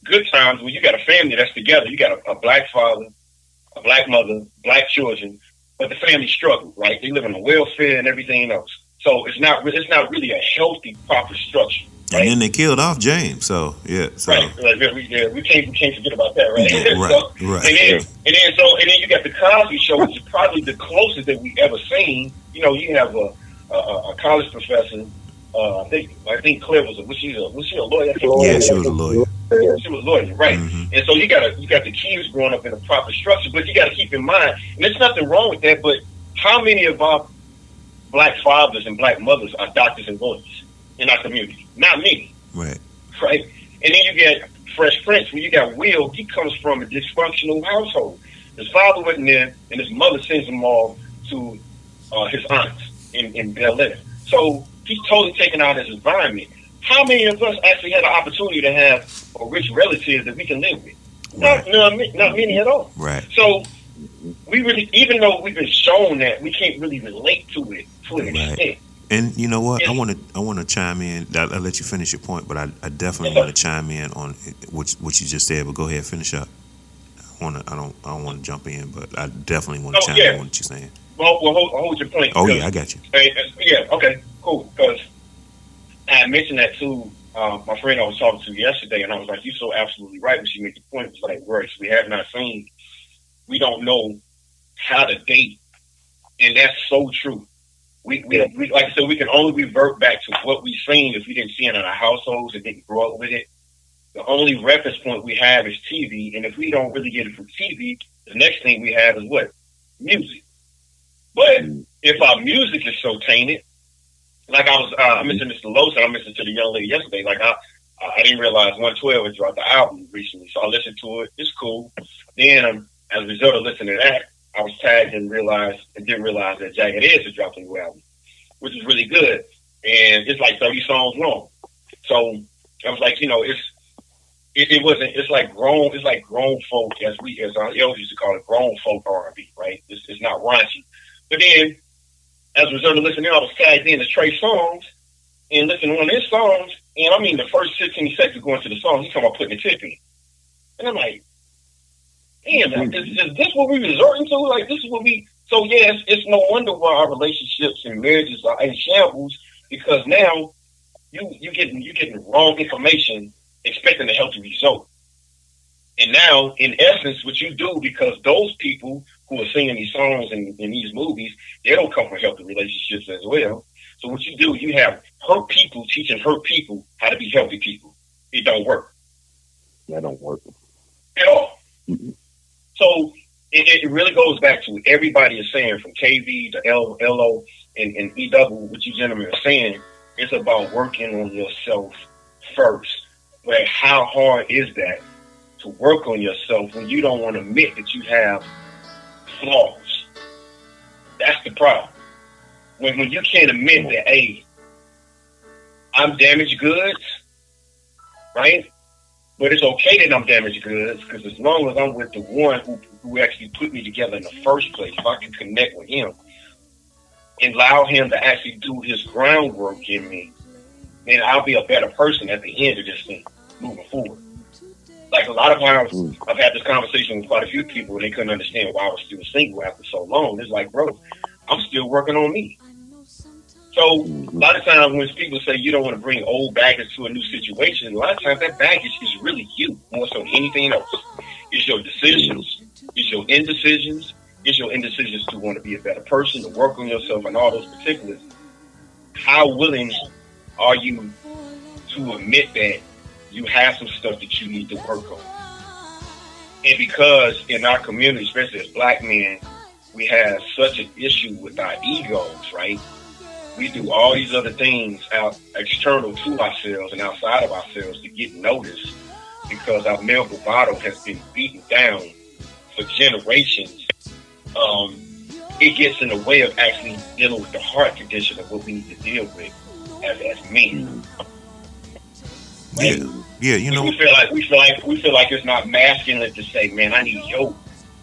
Good Times when you got a family that's together. You got a, a black father, black mother, black children, but the family struggle, right? They live on welfare and everything else. So it's not it's not really a healthy, proper structure. Right? And then they killed off James. So yeah, so right. Like, we, yeah, we can't we can't forget about that, right? Yeah, right, so, right. And then, and then so and then you got the Cosby Show, which is probably the closest that we ever seen. You know, you have a a, a college professor. Uh, I think I think Claire was a was she a was she a lawyer? Yeah, she was a lawyer. Yeah. She was a lawyer, right? Mm-hmm. And so you got you got the kids growing up in a proper structure, but you got to keep in mind, and there's nothing wrong with that. But how many of our black fathers and black mothers are doctors and lawyers in our community? Not many, right? Right. And then you get Fresh Prince, when you got Will, he comes from a dysfunctional household. His father wasn't there, and his mother sends him off to uh, his aunts in, in Bel Air. So he's totally taken out his environment. How many of us actually had an opportunity to have a rich relative that we can live with? Not, not, not many at all. Right. So we really, even though we've been shown that, we can't really relate to it to an Right. extent. And you know what? I want to I want to chime in. I'll, I'll let you finish your point, but I, I definitely want to chime in on what what you just said. But go ahead, finish up. I want to. I don't. I don't want to jump in, but I definitely want to Oh, chime yeah. in on what you're saying. Well, well hold, hold your point. Oh yeah, I got you. Hey, uh, yeah, okay, cool. Because I mentioned that to uh, my friend I was talking to yesterday, and I was like, "You're so absolutely right." When she made the point, it was like, "Worse, we have not seen, we don't know how to date," and that's so true. We, we, we, like I said, we can only revert back to what we've seen if we didn't see it in our households and didn't grow up with it. The only reference point we have is TV, and if we don't really get it from TV, the next thing we have is what music. But if our music is so tainted, like I was, uh, I mentioned this to and I mentioned to the young lady yesterday. Like I, I didn't realize 112 had dropped the album recently, so I listened to it. It's cool. Then, um, as a result of listening to that, I was tagged and realized and didn't realize that Jagged Edge had dropped a new album, which is really good. And it's like 30 songs long. So I was like, you know, it's it, it wasn't. It's like grown. It's like grown folk, as we as our elders used to call it, grown folk R and B. Right? It's, it's not raunchy. But then, as a result of listening, I was tagged in to Trey Songz and listening to one of his songs. And I mean, the first 15 seconds going to the song, he's talking about putting a tip in. And I'm like, damn, is, is this what we resorting to? Like, this is what we. So, it's, it's no wonder why our relationships and marriages are in shambles because now you you getting you getting wrong information expecting a healthy result. And now, in essence, what you do because those people who are singing these songs and in these movies, they don't come from healthy relationships as well. So what you do, you have hurt people teaching hurt people how to be healthy people. It don't work That don't work. at all. So it, it really goes back to what everybody is saying from KV to L, LO and, and EW, what you gentlemen are saying. It's about working on yourself first. But how hard is that to work on yourself when you don't want to admit that you have flaws? That's the problem. When, when you can't admit that, hey, I'm damaged goods, right? But it's okay that I'm damaged goods because as long as I'm with the one who, who actually put me together in the first place, if I can connect with him and allow him to actually do his groundwork in me, then I'll be a better person at the end of this thing moving forward. Like a lot of times, mm. I've had this conversation with quite a few people, and they couldn't understand why I was still single after so long. It's like, bro, I'm still working on me. So a lot of times when people say you don't want to bring old baggage to a new situation, a lot of times that baggage is really you more so than anything else. It's your decisions, it's your indecisions, It's your indecisions to want to be a better person, to work on yourself, and all those particulars. How willing are you to admit that you have some stuff that you need to work on? And because in our community, especially as black men, we have such an issue with our egos, right? We do all these other things out external to ourselves and outside of ourselves to get noticed because our male bravado has been beaten down for generations. Um, it gets in the way of actually dealing with the heart condition of what we need to deal with as, as men. Yeah, yeah, you know, we feel like we feel like we feel like it's not masculine to say, "Man, I need help,"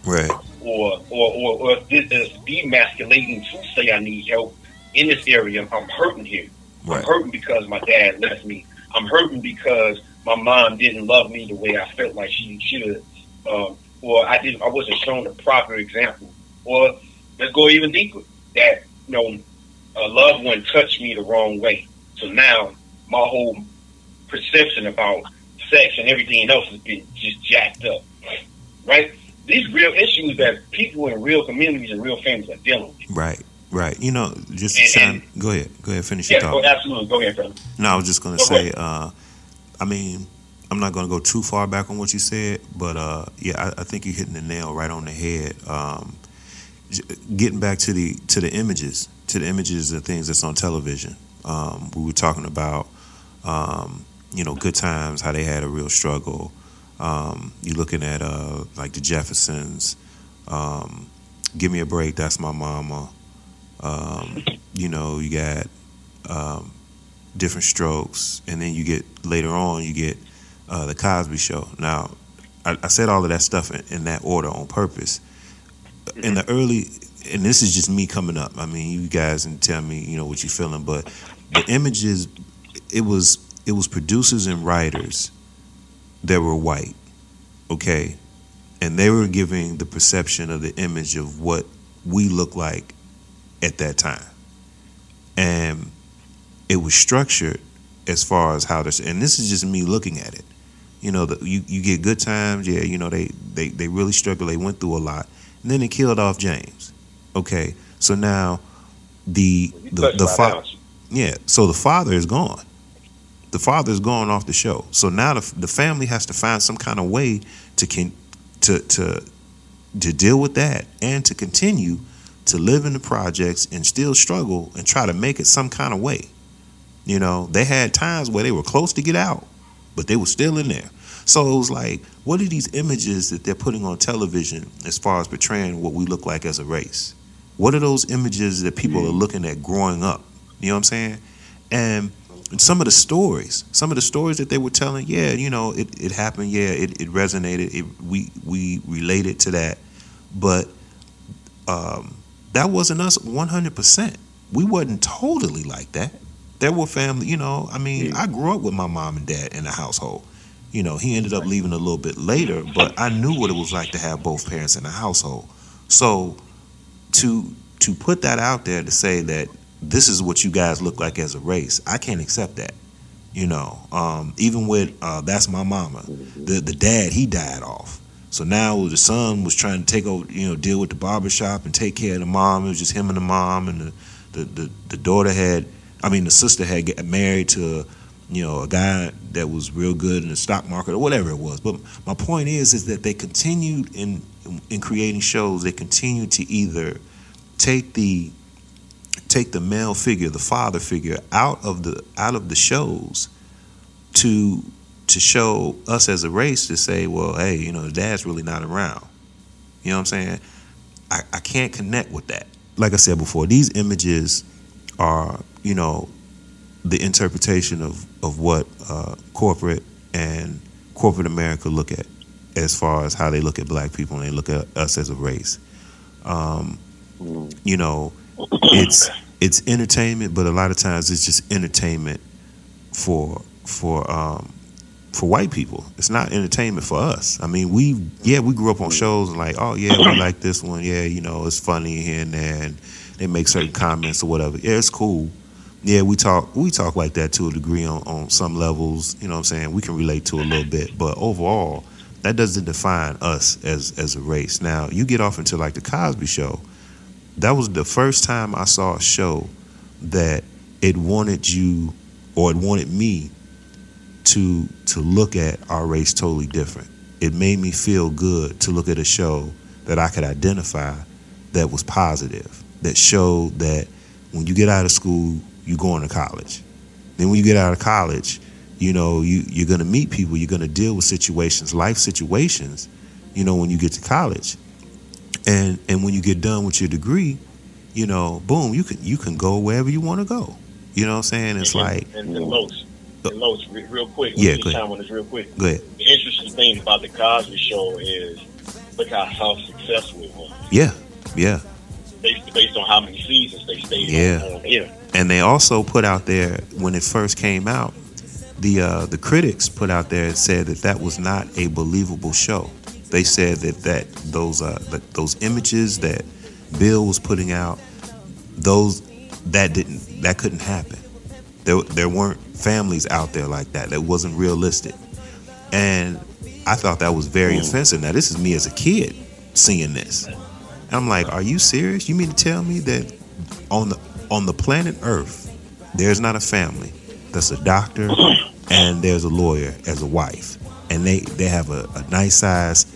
right? or or or, or this is demasculating to say, "I need help in this area." I'm hurting here. Right. I'm hurting because my dad left me. I'm hurting because my mom didn't love me the way I felt like she should, um, or I didn't. I wasn't shown the proper example. Or let's go even deeper. That you know, a loved one touched me the wrong way. So now my whole perception about sex and everything else has been just jacked up. Right? These real issues that people in real communities and real families are dealing with. Right, right. You know, just And- sound, go ahead, go ahead, finish Yeah, your thought. absolutely. Go ahead, brother. No, I was just gonna Go say, uh, I mean, I'm not gonna go too far back on what you said, but uh, yeah, I, I think you're hitting the nail right on the head. Um, j- getting back to the to the images, to the images and things that's on television. Um, we were talking about, um, you know, good times, how they had a real struggle. Um, you're looking at uh, like the Jeffersons. Um, Give me a break. That's my mama. Um, you know, you got um, different strokes, and then you get later on you get uh, the Cosby Show. Now, I, I said all of that stuff in, in that order on purpose. In the early, and this is just me coming up. I mean, you guys can tell me, you know, what you're feeling, but the images, it was it was producers and writers that were white, okay, and they were giving the perception of the image of what we look like at that time, and it was structured as far as how this and this is just me looking at it. You know the, you, you get good times yeah you know they, they they really struggled they went through a lot. And then they killed off james okay? So now the the, the father yeah so the father is gone the father is gone off the show so now the, the family has to find some kind of way to can to to to deal with that and to continue to live in the projects and still struggle and try to make it some kind of way you know, they had times where they were close to get out, but they were still in there. So it was like, what are these images that they're putting on television as far as portraying what we look like as a race? What are those images that people are looking at growing up? You know what I'm saying? And some of the stories, some of the stories that they were telling, yeah, you know, it, it happened, yeah, it, it resonated, it, we we related to that, but um, that wasn't us 100%. We wasn't totally like that. There were family, you know, I mean, I grew up with my mom and dad in the household. You know, he ended up leaving a little bit later, but I knew what it was like to have both parents in the household. So to to put that out there to say that this is what you guys look like as a race, I can't accept that. You know, um, even with uh, that's my mama, the the dad he died off. So now the son was trying to take over, you know, deal with the barbershop and take care of the mom. It was just him and the mom, and the the, the, the daughter had, I mean, the sister had get married to, you know, a guy that was real good in the stock market or whatever it was. But my point is, is that they continued in in creating shows. They continued to either take the take the male figure, the father figure, out of the out of the shows to to show us as a race to say, well, hey, you know, the dad's really not around. You know what I'm saying? I, I can't connect with that. Like I said before, these images are, you know, the interpretation of, of what uh, corporate and corporate America look at as far as how they look at black people and they look at us as a race. Um, you know, it's it's entertainment, but a lot of times it's just entertainment for for um, for white people. It's not entertainment for us. I mean, we yeah we grew up on shows and like oh yeah we like this one yeah you know it's funny here and there and they make certain comments or whatever yeah it's cool. Yeah, we talk we talk like that to a degree on, on some levels. You know what I'm saying? We can relate to a little bit, but overall, that doesn't define us as as a race. Now you get off into like the Cosby Show. That was the first time I saw a show that it wanted you or it wanted me to to look at our race totally different. It made me feel good to look at a show that I could identify that was positive, that showed that when you get out of school, you're going to college. Then when you get out of college, you know, you, you're gonna meet people, you're gonna deal with situations, life situations, you know, when you get to college. And and when you get done with your degree, you know, boom, you can you can go wherever you want to go. You know what I'm saying? It's and, like and, and and Los, re- real quick. Yeah, let me go just ahead. chime on this real quick. Go ahead. The interesting thing about the Cosby Show is look how, how successful it was. Yeah, yeah. Based, based on how many seasons they stayed Yeah. on, on air. And they also put out there when it first came out, the uh, the critics put out there and said that that was not a believable show. They said that that those uh, that those images that Bill was putting out, those that didn't that couldn't happen. There there weren't families out there like that. That wasn't realistic. And I thought that was very offensive. Now this is me as a kid seeing this. And I'm like, are you serious? You mean to tell me that on the on the planet Earth, there's not a family that's a doctor and there's a lawyer as a wife, and they they have a, a nice size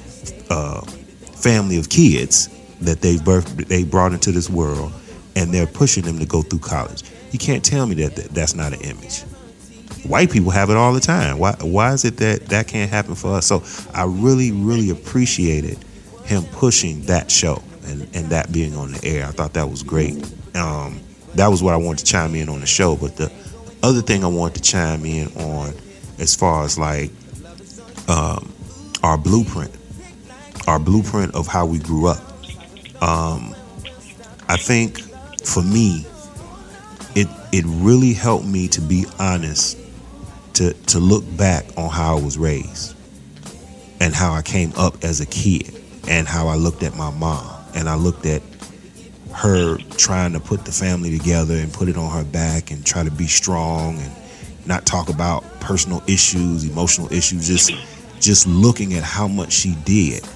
uh, family of kids that they birthed they brought into this world, and they're pushing them to go through college. You can't tell me that, that that's not an image. White people have it all the time. Why why is it that that can't happen for us? So I really really appreciated him pushing that show and, and that being on the air. I thought that was great. Um, that was what I wanted to chime in on the show. But the other thing I wanted to chime in on, as far as like um, our blueprint, our blueprint of how we grew up. Um, I think for me, it it really helped me to be honest, to to look back on how I was raised, and how I came up as a kid, and how I looked at my mom, and I looked at her trying to put the family together and put it on her back and try to be strong and not talk about personal issues, emotional issues, just just looking at how much she did.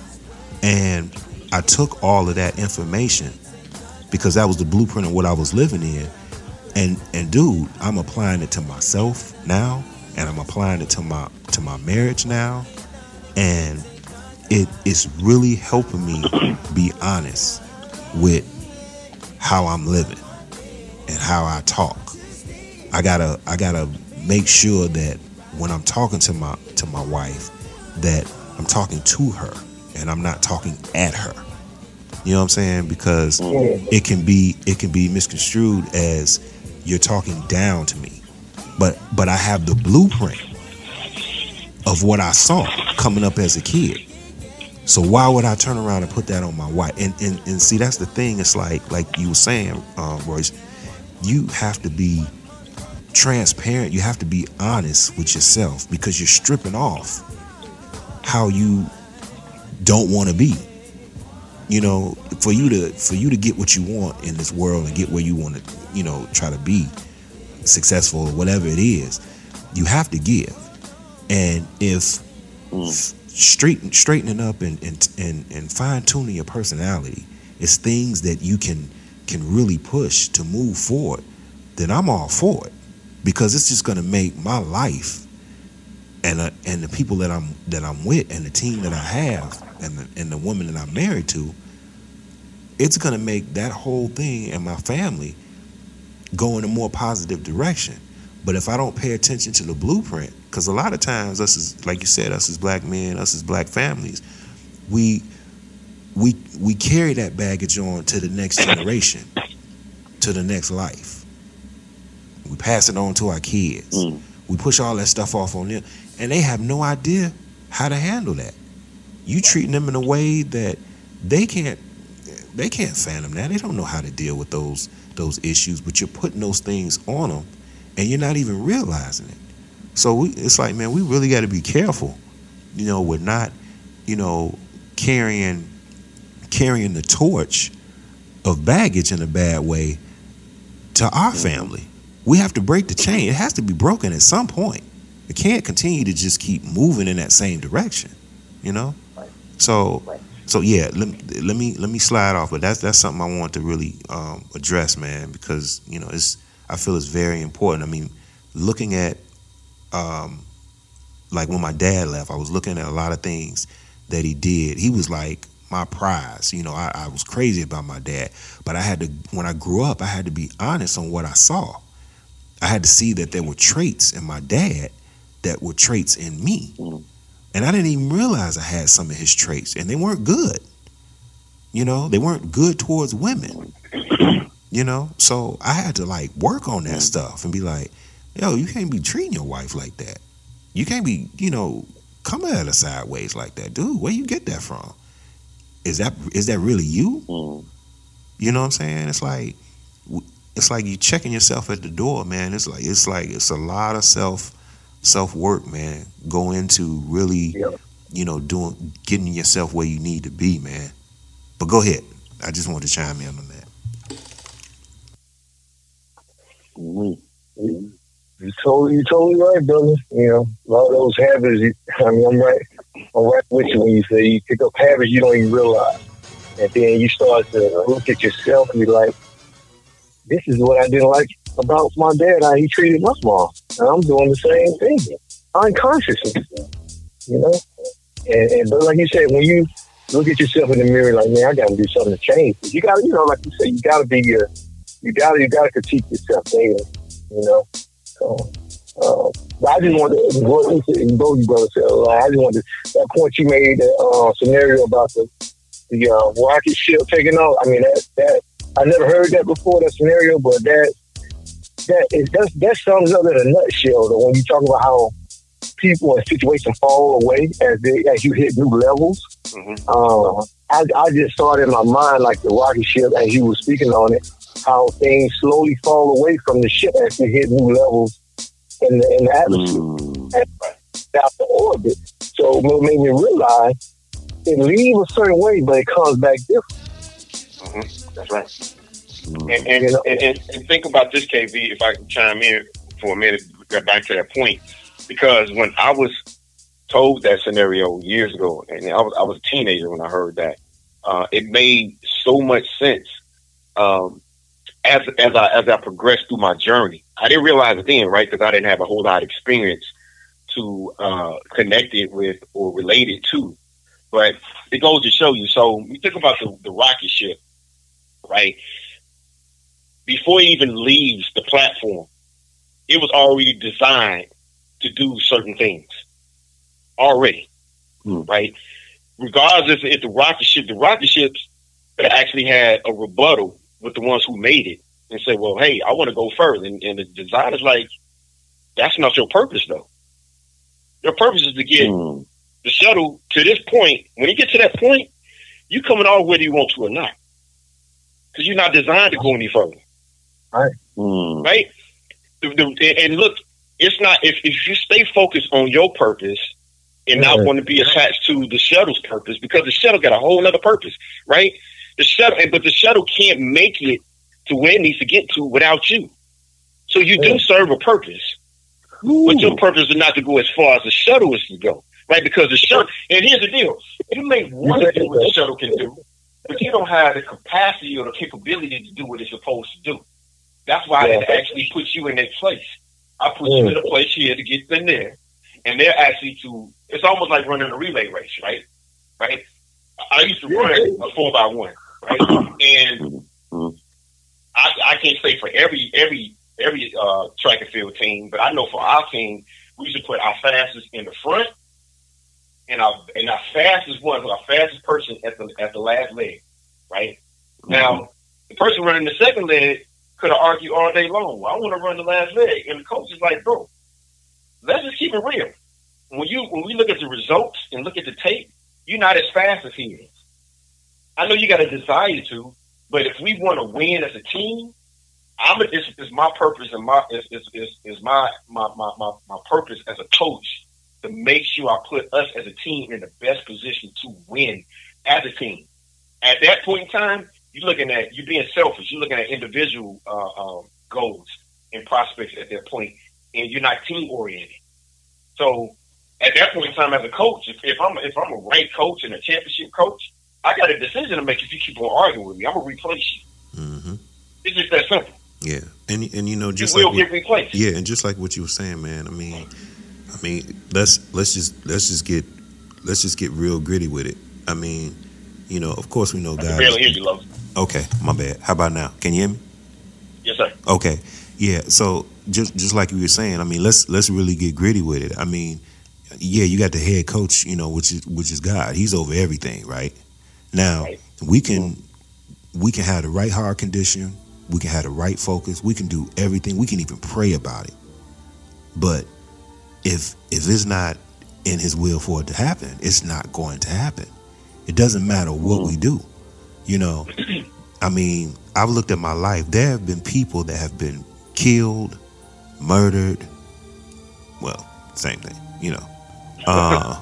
And I took all of that information because that was the blueprint of what I was living in. And and dude, I'm applying it to myself now and I'm applying it to my to my marriage now. And it is really helping me be honest with how I'm living and how I talk. I gotta I gotta make sure that when I'm talking to my to my wife that I'm talking to her and I'm not talking at her. You know what I'm saying? Because it can be it can be misconstrued as you're talking down to me. But but I have the blueprint of what I saw coming up as a kid. So why would I turn around and put that on my wife? And and, and see that's the thing. It's like like you were saying, um, Royce, you have to be transparent. You have to be honest with yourself because you're stripping off how you don't want to be. You know, for you to for you to get what you want in this world and get where you want to, you know, try to be successful or whatever it is, you have to give. And if straighten, straightening up and and and, and fine tuning your personality is things that you can can really push to move forward, then I'm all for it because it's just going to make my life and uh, and the people that I'm that I'm with and the team that I have and the, and the woman that I'm married to, it's going to make that whole thing and my family go in a more positive direction. But if I don't pay attention to the blueprint, because a lot of times us as like you said, us as black men, us as black families, we we we carry that baggage on to the next generation, to the next life. We pass it on to our kids. Mm. We push all that stuff off on them, and they have no idea how to handle that. You treating them in a way that they can't they can't fathom that. They don't know how to deal with those those issues, but you're putting those things on them, and you're not even realizing it. So we, it's like, man, we really got to be careful. You know, we're not, you know, carrying carrying the torch of baggage in a bad way to our family. We have to break the chain. It has to be broken at some point. It can't continue to just keep moving in that same direction. You know, so so yeah. Let me let me let me slide off, but that's that's something I want to really um, address, man, because you know it's I feel it's very important. I mean, looking at um, like when my dad left, I was looking at a lot of things that he did. He was like my prize. You know, I, I was crazy about my dad, but I had to when I grew up, I had to be honest on what I saw. I had to see that there were traits in my dad that were traits in me. And I didn't even realize I had some of his traits, and they weren't good. You know, they weren't good towards women. You know, so I had to like work on that stuff and be like, yo, you can't be treating your wife like that. You can't be, you know, coming at her sideways like that, dude. Where you get that from? Is that is that really you? Mm. You know what I'm saying? It's like it's like you checking yourself at the door, man. It's like it's like it's a lot of self self work, man. Go into really, you know, doing getting yourself where you need to be, man. But go ahead. I just wanted to chime in on that. Mm-hmm. You totally, you totally right, brother. You know, a lot of those habits. I mean, I'm right, I'm right with you when you say you pick up habits you don't even realize, and then you start to look at yourself and be like, "This is what I didn't like about my dad. How he treated my mom, I'm doing the same thing unconsciously." You know, and, and but like you said, when you look at yourself in the mirror, like, man, I got to do something to change. You got to, you know, like you said, you got to be your, you got to, you got to critique yourself daily. You know. So, uh, but I just want to go Bodie brother said, uh, I just wanted to, that point you made, that uh, scenario about the the uh, rocket ship taking off. I mean, that that I never heard that before that scenario, but that that is that's that sums up in a nutshell. Though when you talk about how people and situations fall away as they as you hit new levels. Uh, I, I just saw it in my mind like the rocket ship as you were speaking on it, how things slowly fall away from the ship as they hit new levels in the in the atmosphere and out the orbit. So it made me realize it leaves a certain way, but it comes back different. Mhm. That's right. And and, and, and and think about this, KV, if I can chime in for a minute, get back to that point. Because when I was told that scenario years ago, and I was I was a teenager when I heard that, uh, it made so much sense. Um, as as I as I progressed through my journey, I didn't realize it then, right? Because I didn't have a whole lot of experience to uh, connect it with or relate it to. But it goes to show you. So you think about the, the rocket ship, right? Before he even leaves the platform, it was already designed to do certain things already, hmm. right? Regardless if the rocket ship, the rocket ships actually had a rebuttal with the ones who made it and said, well, hey, I want to go further. And, and the designer's like, that's not your purpose, though. Your purpose is to get hmm. the shuttle to this point. When you get to that point, you coming all whether you want to or not. Because you're not designed to go any further. Right. Right? The- the- and look, it's not, if, if you stay focused on your purpose and not Mhm. want to be attached to the shuttle's purpose, because the shuttle got a whole other purpose, right? The shuttle, but the shuttle can't make it to where it needs to get to without you. So you do serve a purpose. But your purpose is not to go as far as the shuttle is to go, right? Because the shuttle, and here's the deal: you may want to do what the shuttle can do, but you don't have the capacity or the capability to do what it's supposed to do. That's why Yeah. it actually puts you in that place. I put you in a place here to get in there, and they're actually to. It's almost like running a relay race, right? Right. I used to run a four by one, right? And I, I can't say for every every every uh, track and field team, but I know for our team, we used to put our fastest in the front, and our and our fastest one, our fastest person at the at the last leg, right? Now, the person running the second leg could have argued all day long. I want to run the last leg, and the coach is like, bro, let's just keep it real. When you when we look at the results and look at the tape, you're not as fast as he is. I know you got a desire to, but if we want to win as a team, I'm a, it's, it's my purpose and my is is, is, is my, my, my, my, my purpose as a coach to make sure I put us as a team in the best position to win as a team. At that point in time, you're looking at you're being selfish. You're looking at individual uh, um, goals and prospects at that point, and you're not team oriented. So at that point in time as a coach, if, if I'm if I'm a ranked coach and a championship coach, I got a decision to make. If you keep on arguing with me, I'm gonna replace you. hmm It's just that simple. Yeah, and and you know just you like will what- get replaced. yeah, and just like what you were saying, man. I mean, I mean, let's let's just let's just get let's just get real gritty with it. I mean, you know, of course we know guys. barely hear you, Los. Okay, my bad. How about now? Can you hear me? Yes, sir. Okay, yeah. So just just like you were saying, I mean, let's let's really get gritty with it. I mean, yeah, you got the head coach, you know, which is which is God. He's over everything, right? Now we can we can have the right heart condition, we can have the right focus, we can do everything, we can even pray about it. But if if it's not in His will for it to happen, it's not going to happen. It doesn't matter what we mm-hmm. do, you know. I mean, I've looked at my life. There have been people that have been killed, murdered. Well, same thing, you know. Uh,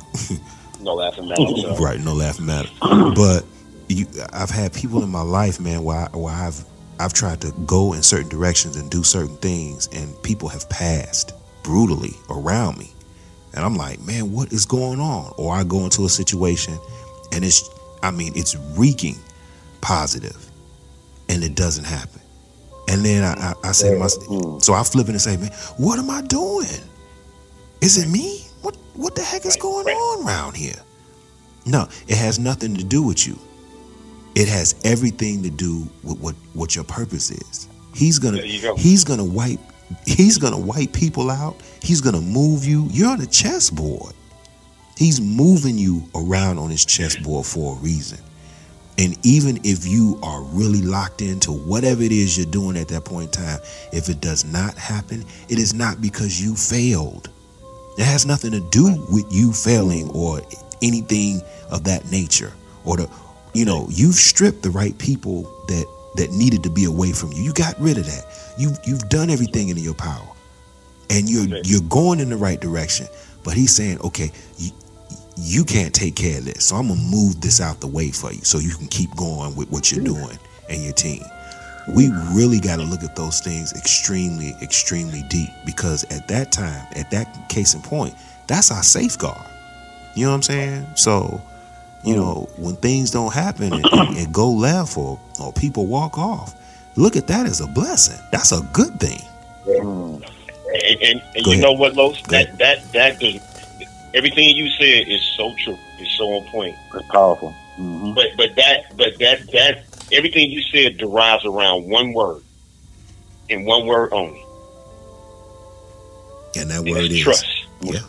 No laughing matter. Right, no laughing matter. But you, I've had people in my life, man, where, I, where I've I've tried to go in certain directions and do certain things, and people have passed brutally around me, and I'm like, man, what is going on? Or I go into a situation, and it's, I mean, it's reeking positive, and it doesn't happen. And then I, I, I say to myself, mm-hmm. so I flip it and say, man, what am I doing? Is it me? What what the heck is going on around here? No, it has nothing to do with you. It has everything to do with what what your purpose is. He's gonna go. he's gonna wipe he's gonna wipe people out. He's gonna move you. You're on a chessboard. He's moving you around on his chessboard for a reason. And even if you are really locked into whatever it is you're doing at that point in time, if it does not happen, it is not because you failed. It has nothing to do with you failing or anything of that nature. Or the you know, you've stripped the right people that that needed to be away from you. You got rid of that. You you've done everything in your power. And you're you're going in the right direction. But he's saying, okay, you, can't take care of this. So I'm gonna move this out the way for you so you can keep going with what you're doing and your team. We really got to look at those things extremely, extremely deep because at that time, at that case in point, that's our safeguard. You know what I'm saying? So, you know, when things don't happen and, and, and go left or, or people walk off, look at that as a blessing. That's a good thing. Mm. And, and, and Go you ahead. know what, Los? That that that everything you said is so true. It's so on point. It's powerful. But but that but that that everything you said derives around one word, and one word only. And that And word it's is trust. Yeah.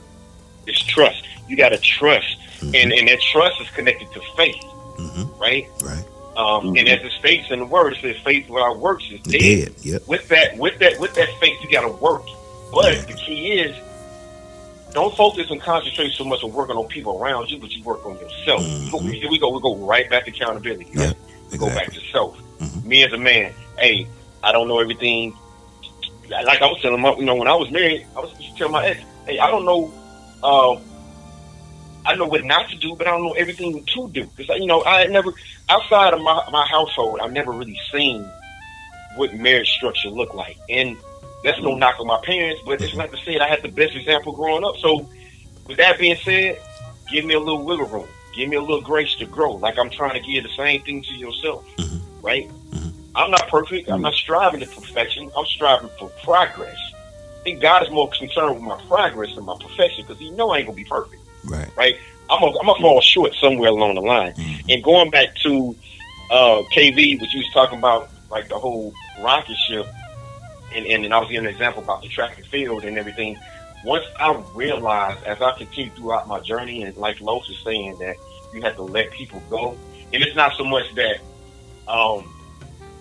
It's trust. You got to trust, Mm-hmm. and and that trust is connected to faith, right? Right. Um, And as it states in the word, it says faith without works is dead. dead. Yep. With that, with that, with that faith, you got to work. But the key is, don't focus and concentrate so much on working on people around you, but you work on yourself. Mm-hmm. Here we go. We go right back to accountability. Yeah, We Go back to self. Me as a man, hey, I don't know everything. Like I was telling my, you know, when I was married, I was telling my ex, hey, I don't know. Uh, I know what not to do, but I don't know everything to do. Because you know, I never outside of my, my household, I've never really seen what marriage structure looked like. And that's no knock on my parents, but it's not to say that I had the best example growing up. So, with that being said, give me a little wiggle room, give me a little grace to grow. Like I'm trying to give the same thing to yourself, mm-hmm. right? Mm-hmm. I'm not perfect. I'm not striving to perfection. I'm striving for progress. I think God is more concerned with my progress than my perfection because He know I ain't gonna be perfect Right. right? I'm gonna I'm gonna fall short somewhere along the line. Mm-hmm. And going back to uh, KV, what you was talking about, like the whole rocket ship, and, and then I was giving an example about the track and field and everything. Once I realized, as I continue throughout my journey, and like Los is saying, that you have to let people go, and it's not so much that, um,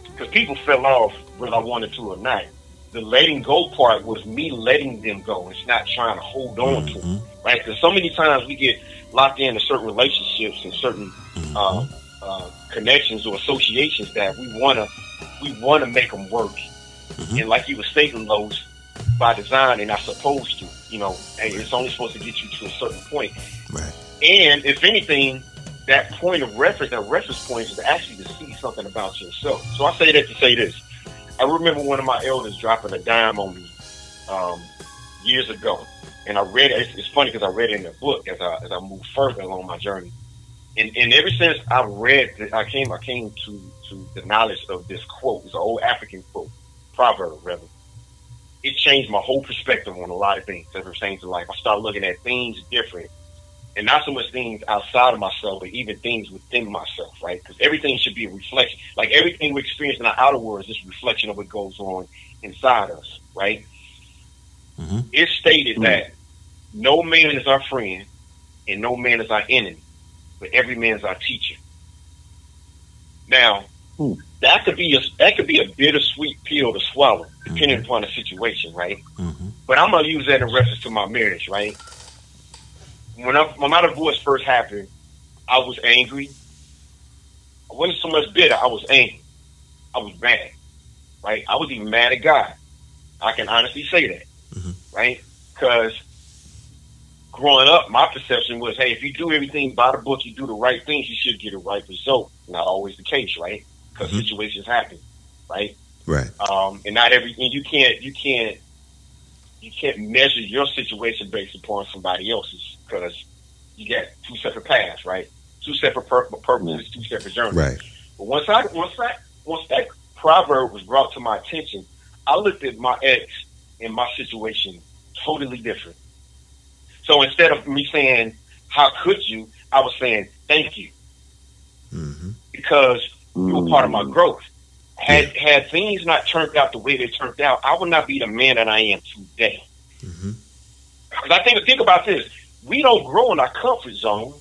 because people fell off whether I wanted to or not. The letting go part was me letting them go. It's not trying to hold on to them, right? Because so many times we get locked into certain relationships and certain uh, uh, connections or associations that we wanna we wanna make them work. And like you were stating, those by design, they're not supposed to. You know, hey, it's only supposed to get you to a certain point. Right. And if anything, that point of reference, that reference point is actually to see something about yourself. So I say that to say this. I remember one of my elders dropping a dime on me. Um, years ago, and I read it. It's, it's funny because I read it in a book as I as I moved further along my journey. And, and ever since I read, it, I came I came to to the knowledge of this quote. It's an old African quote, proverb rather. It changed my whole perspective on a lot of things that pertains to life. I started looking at things different, and not so much things outside of myself, but even things within myself, right? Because everything should be a reflection. Like everything we experience in our outer world is just a reflection of what goes on inside us, right? Mm-hmm. It stated that no man is our friend and no man is our enemy, but every man is our teacher. Now, that could be a that could be a bittersweet pill to swallow, depending upon the situation, right? Mm-hmm. But I'm gonna use that in reference to my marriage, right? When, I, when my divorce first happened, I was angry. I wasn't so much bitter. I was angry. I was mad, right? I was even mad at God. I can honestly say that, right? Because growing up, my perception was, hey, if you do everything by the book, you do the right things, you should get a right result. Not always the case, right? Because situations happen, right? Right. Um, and not everything you can't you can't you can't measure your situation based upon somebody else's because you got two separate paths, right? Two separate pur- purposes, two separate journeys. Right. But once I once that once that proverb was brought to my attention, I looked at my ex and my situation totally different. So instead of me saying, "How could you?" I was saying, "Thank you," Mm-hmm. because you were part of my growth. Had had things not turned out the way they turned out, I would not be the man that I am today. Mm-hmm. Because I think think about this: we don't grow in our comfort zone,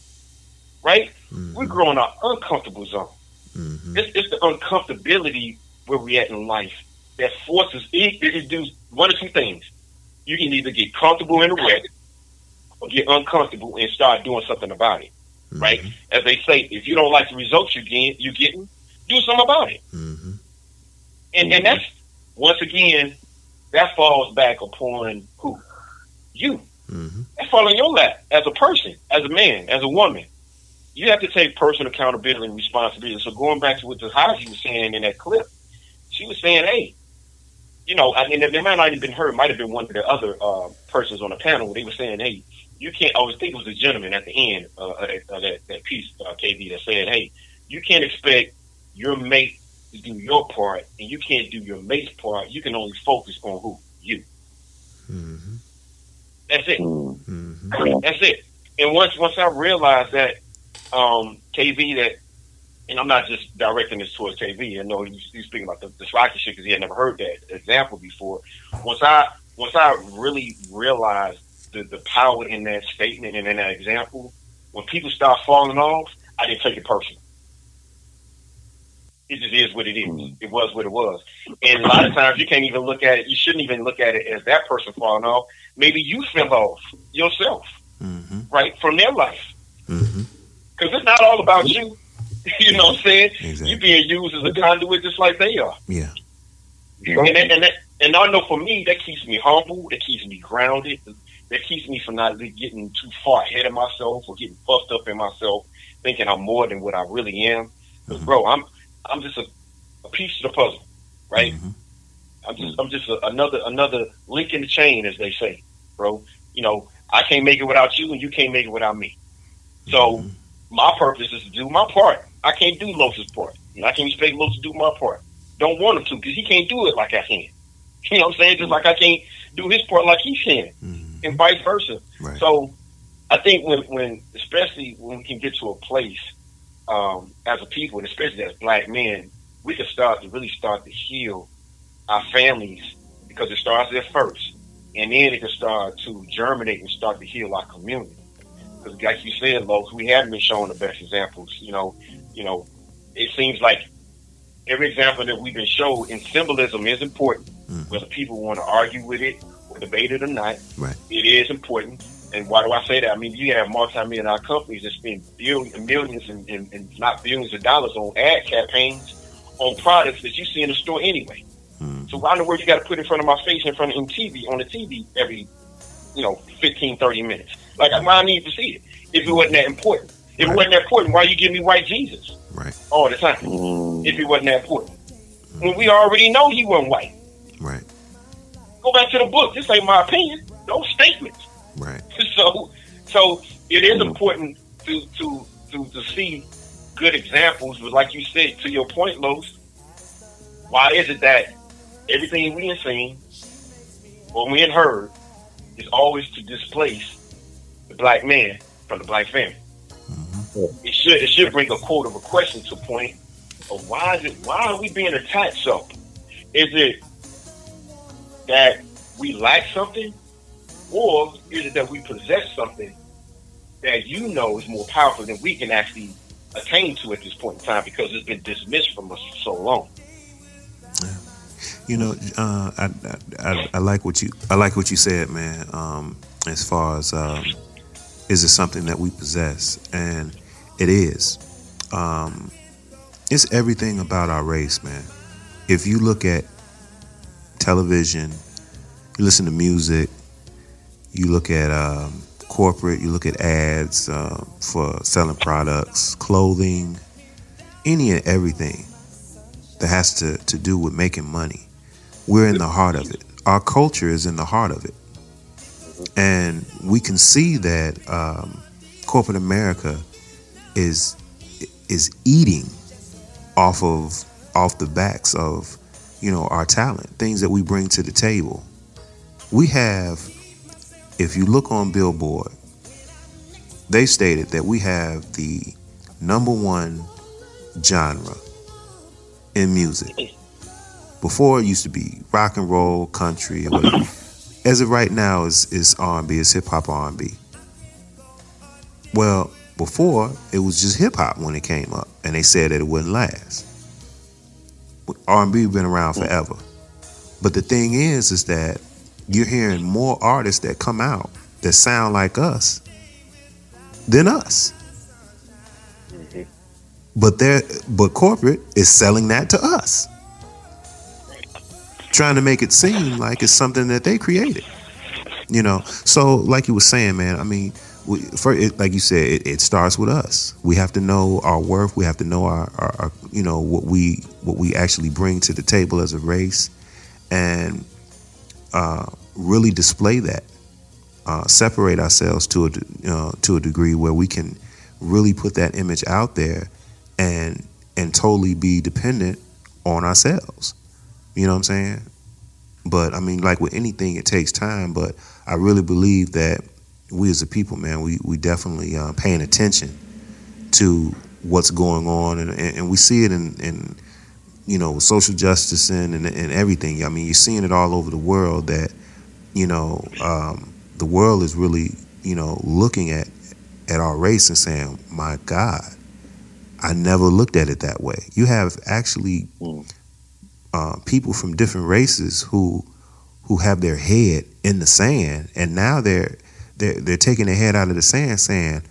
right? Mm-hmm. We grow in our uncomfortable zone. Mm-hmm. It's, it's the uncomfortability where we at in life that forces it, it, it do one of two things. You can either get comfortable in the wreck or get uncomfortable and start doing something about it. Right? As they say, if you don't like the results you get you getting, do something about it. Mm-hmm. And and that's once again, that falls back upon who? You. Mm-hmm. That falls on your lap as a person, as a man, as a woman. You have to take personal accountability and responsibility. So going back to what Taraji was saying in that clip, she was saying, "Hey, you know, I mean, it might not have been her. It might have been one of the other uh, persons on the panel. They were saying, "Hey, you can't." I was think it was a gentleman at the end uh, of that, of that, that piece, uh, KV, that said, "Hey, you can't expect your mate to do your part, and you can't do your mate's part. You can only focus on who you. Mm-hmm. That's it. Mm-hmm. That's it. And once once I realized that, um, KV, that, and I'm not just directing this towards KV, I know he's, he's speaking about the, the Rocky shit because he had never heard that example before. Once I once I really realized the, the power in that statement and in that example, when people start falling off, I didn't take it personal. It just is what it is. It was what it was. And a lot of times you can't even look at it. You shouldn't even look at it as that person falling off. Maybe you fell off yourself, Mm-hmm. right, from their life. Mm-hmm. Because it's not all about you. you know what I'm saying? Exactly. You being used as a conduit just like they are. Yeah. And that, and that, and I know for me that keeps me humble. That keeps me grounded. That keeps me from not getting too far ahead of myself or getting puffed up in myself, thinking I'm more than what I really am. 'Cause, bro, I'm I'm just a, a piece of the puzzle, right? Mm-hmm. I'm just mm-hmm. I'm just a, another another link in the chain, as they say, bro. You know, I can't make it without you, and you can't make it without me. So mm-hmm. my purpose is to do my part. I can't do Los's part, and I can't expect Los to do my part. Don't want him to because he can't do it like I can. You know what I'm saying? Just mm-hmm. like I can't do his part like he can, and vice versa. Right. So I think when, when especially when we can get to a place um, as a people, and especially as black men, we can start to really start to heal our families because it starts there first, and then it can start to germinate and start to heal our community. Because, like you said, Los, we haven't been showing the best examples. You know, you know, it seems like every example that we've been shown in symbolism is important, whether people want to argue with it or debate it or not. Right. It is important. And why do I say that? I mean, you have multi-million dollar companies that spend billions, millions, and, and, and not billions of dollars on ad campaigns on products that you see in the store anyway. Hmm. So why in the world you got to put in front of my face in front of in TV on the TV every, you know, 15, 30 minutes? Like, why I need to see it if it wasn't that important? If it wasn't that important, why you give me white Jesus Right. all the time? Hmm. If it wasn't that important, when we already know he wasn't white. Right. Go back to the book. This ain't my opinion. those statements. Right. So, so it is hmm. important to to to to see good examples. But like you said, to your point, Los, why is it that everything we have seen or we have heard is always to displace the black man from the black family? Mm-hmm. It should it should bring a quote of a question to point of why is it why are we being attacked so? Is it that we lack something, or is it that we possess something that you know is more powerful than we can actually attain to at this point in time because it's been dismissed from us for so long? You know, uh, I, I, I I like what you I like what you said, man. Um, as far as um, is it something that we possess, and it is. Um, it's everything about our race, man. If you look at television, you listen to music, you look at um, corporate, you look at ads uh, for selling products, clothing, any and everything that has to, to do with making money. We're in the heart of it. Our culture is in the heart of it. And we can see that um, corporate America is is eating off of off the backs of you know our talent, things that we bring to the table. We have, if you look on Billboard, they stated that we have the number one genre in music. Before it used to be rock and roll, country. As of right now, is is R and B, is hip hop R and B. Well, before it was just hip hop when it came up, and they said that it wouldn't last. R and B been around forever, but the thing is, is that you're hearing more artists that come out that sound like us than us. But they're but corporate is selling that to us. Trying to make it seem like it's something that they created. You know, so like you were saying, man. I mean, we, for it, like you said, it, it starts with us. We have to know our worth. We have to know our, our, our, you know, what we what we actually bring to the table as a race, and uh, really display that. Uh, separate ourselves to a uh, to a degree where we can really put that image out there, and and totally be dependent on ourselves. You know what I'm saying? But I mean, like with anything, it takes time. But I really believe that we as a people, man, we we definitely uh, paying attention to what's going on, and, and, and we see it in, in you know social justice and, and and everything. I mean, you're seeing it all over the world that you know um, the world is really you know looking at at our race and saying, "My God, I never looked at it that way." You have actually uh, people from different races who who have their head in the sand, and now they're they're they're taking their head out of the sand, saying,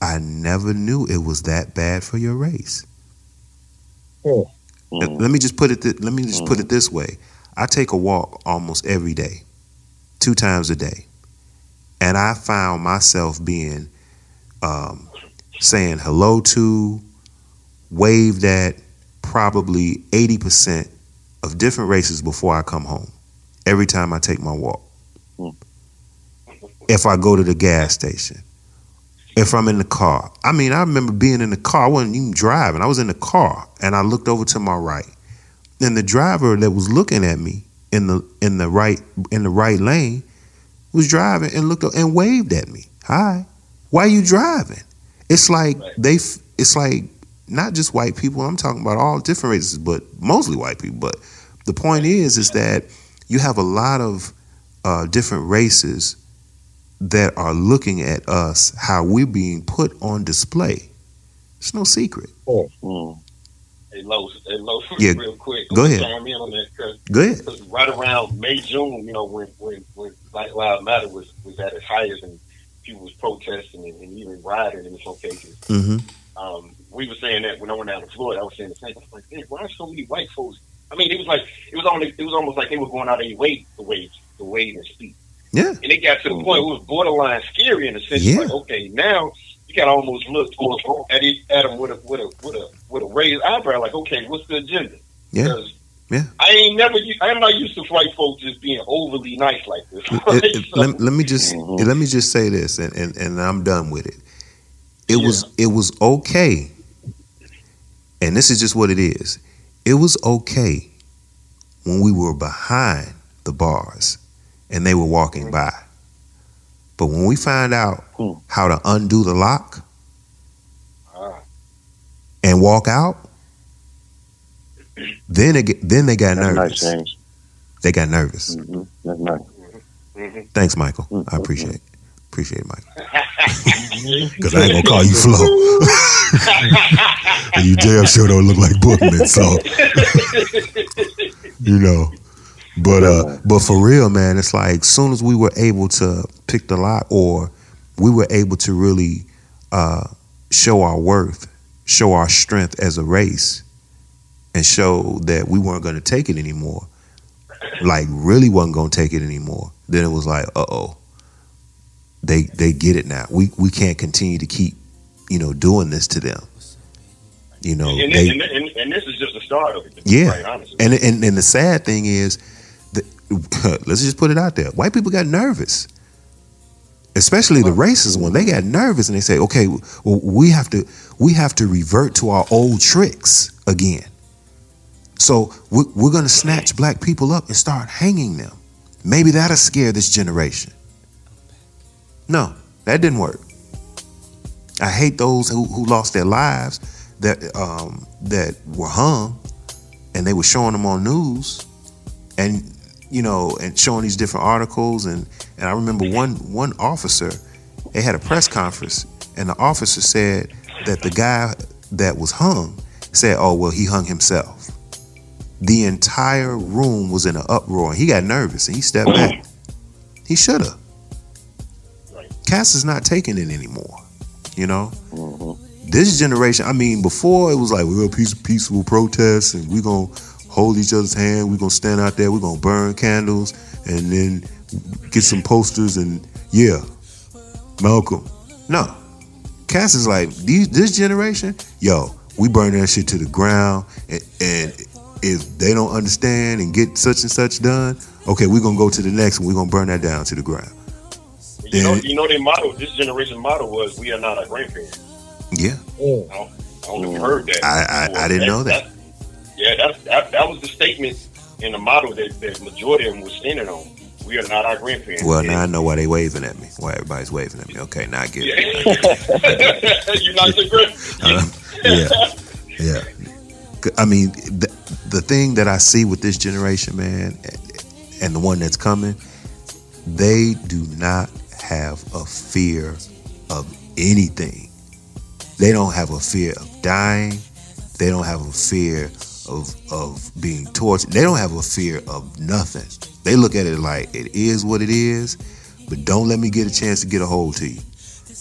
"I never knew it was that bad for your race." Let- Let me just put it. Th- let me just put it this way: I take a walk almost every day, two times a day, and I found myself being um, saying hello to, waved at, probably eighty percent of different races before I come home. Every time I take my walk, if I go to the gas station, if I'm in the car. I mean, I remember being in the car. I wasn't even driving. I was in the car, and I looked over to my right, and the driver that was looking at me in the in the right in the right lane was driving and looked up and waved at me. Hi, why are you driving? It's like they. It's like not just white people. I'm talking about all different races, but mostly white people. But the point is, is that you have a lot of uh, different races that are looking at us how we're being put on display. It's no secret. Hey, Los, hey, Los, Yeah, real quick. go ahead. Chime in on that 'cause- Go ahead. 'cause right around May, June, you know, when when when Black Lives Matter was was at its highest and people was protesting and, and even rioting in some cases. Mm-hmm. Um, we were saying that when I went down to Florida, I was saying the same. I was like, "Man, why are so many white folks?" I mean, it was like it was only it was almost like they were going out of their way to wait to wait and speak. Yeah. And it got to the point where it was borderline scary in the sense Yeah. like, okay, now you got to almost look at it, at him with a with a with a with a raised eyebrow, like, okay, what's the agenda? Yeah. Because I ain't never. I'm not used to white folks just being overly nice like this. It- it- let, let me just mm-hmm. let me just say this, and, and, and I'm done with it. It was it was okay, and this is just what it is. It was okay when we were behind the bars and they were walking mm-hmm. by, but when we find out how to undo the lock Ah. and walk out, then it get, then they got That's nervous. nice, They got nervous. hmm That's nice. Mm-hmm. Thanks, Michael. I appreciate it. Appreciate it, Michael. Because I ain't gonna call you Flo. and you damn sure don't look like Bookman, so you know. But uh but for real, man, it's like soon as we were able to pick the lock or we were able to really uh show our worth, show our strength as a race, and show that we weren't gonna take it anymore. Like really wasn't gonna take it anymore. Then it was like, uh oh they they get it now. We we can't continue to keep, you know, doing this to them. You know, and, they and, and, and this is just the start of it. Yeah. And and and the sad thing is, let's just put it out there. White people got nervous, especially the racist one. They got nervous and they say, "Okay, well, we have to we have to revert to our old tricks again." So we're, we're going to snatch black people up and start hanging them. Maybe that'll scare this generation. No, that didn't work. I hate those who, who lost their lives that um, that were hung, and they were showing them on news, and you know, and showing these different articles, and and I remember one one officer, they had a press conference, and the officer said that the guy that was hung said, "Oh well, he hung himself." The entire room was in an uproar. He got nervous and he stepped back. He should have. Cass is not taking it anymore. You know, mm-hmm. this generation. I mean, before it was like we're a peace, peaceful protest, and we're gonna hold each other's hand. We're gonna stand out there. We're gonna burn candles, and then get some posters. And yeah, Malcolm. No, Cass is like these, this generation. Yo, we burn that shit to the ground, and, and if they don't understand and get such and such done, okay, we're gonna go to the next one. We're gonna burn that down to the ground. You know, you know, their motto. This generation motto was, "We are not our grandparents." Yeah, I don't, I don't know if you heard that. I I, I didn't know that. Yeah, that's, that that was the statement in the model that the majority of them was standing on. We are not our grandparents. Well, now I know why they waving at me. Why everybody's waving at me. Okay, now I get it. You're not your grand. Uh, yeah, yeah. I mean, the, the thing that I see with this generation, man, and the one that's coming, they do not have a fear of anything. They don't have a fear of dying. They don't have a fear of of being tortured. They don't have a fear of nothing. They look at it like it is what it is, but don't let me get a chance to get a hold to you.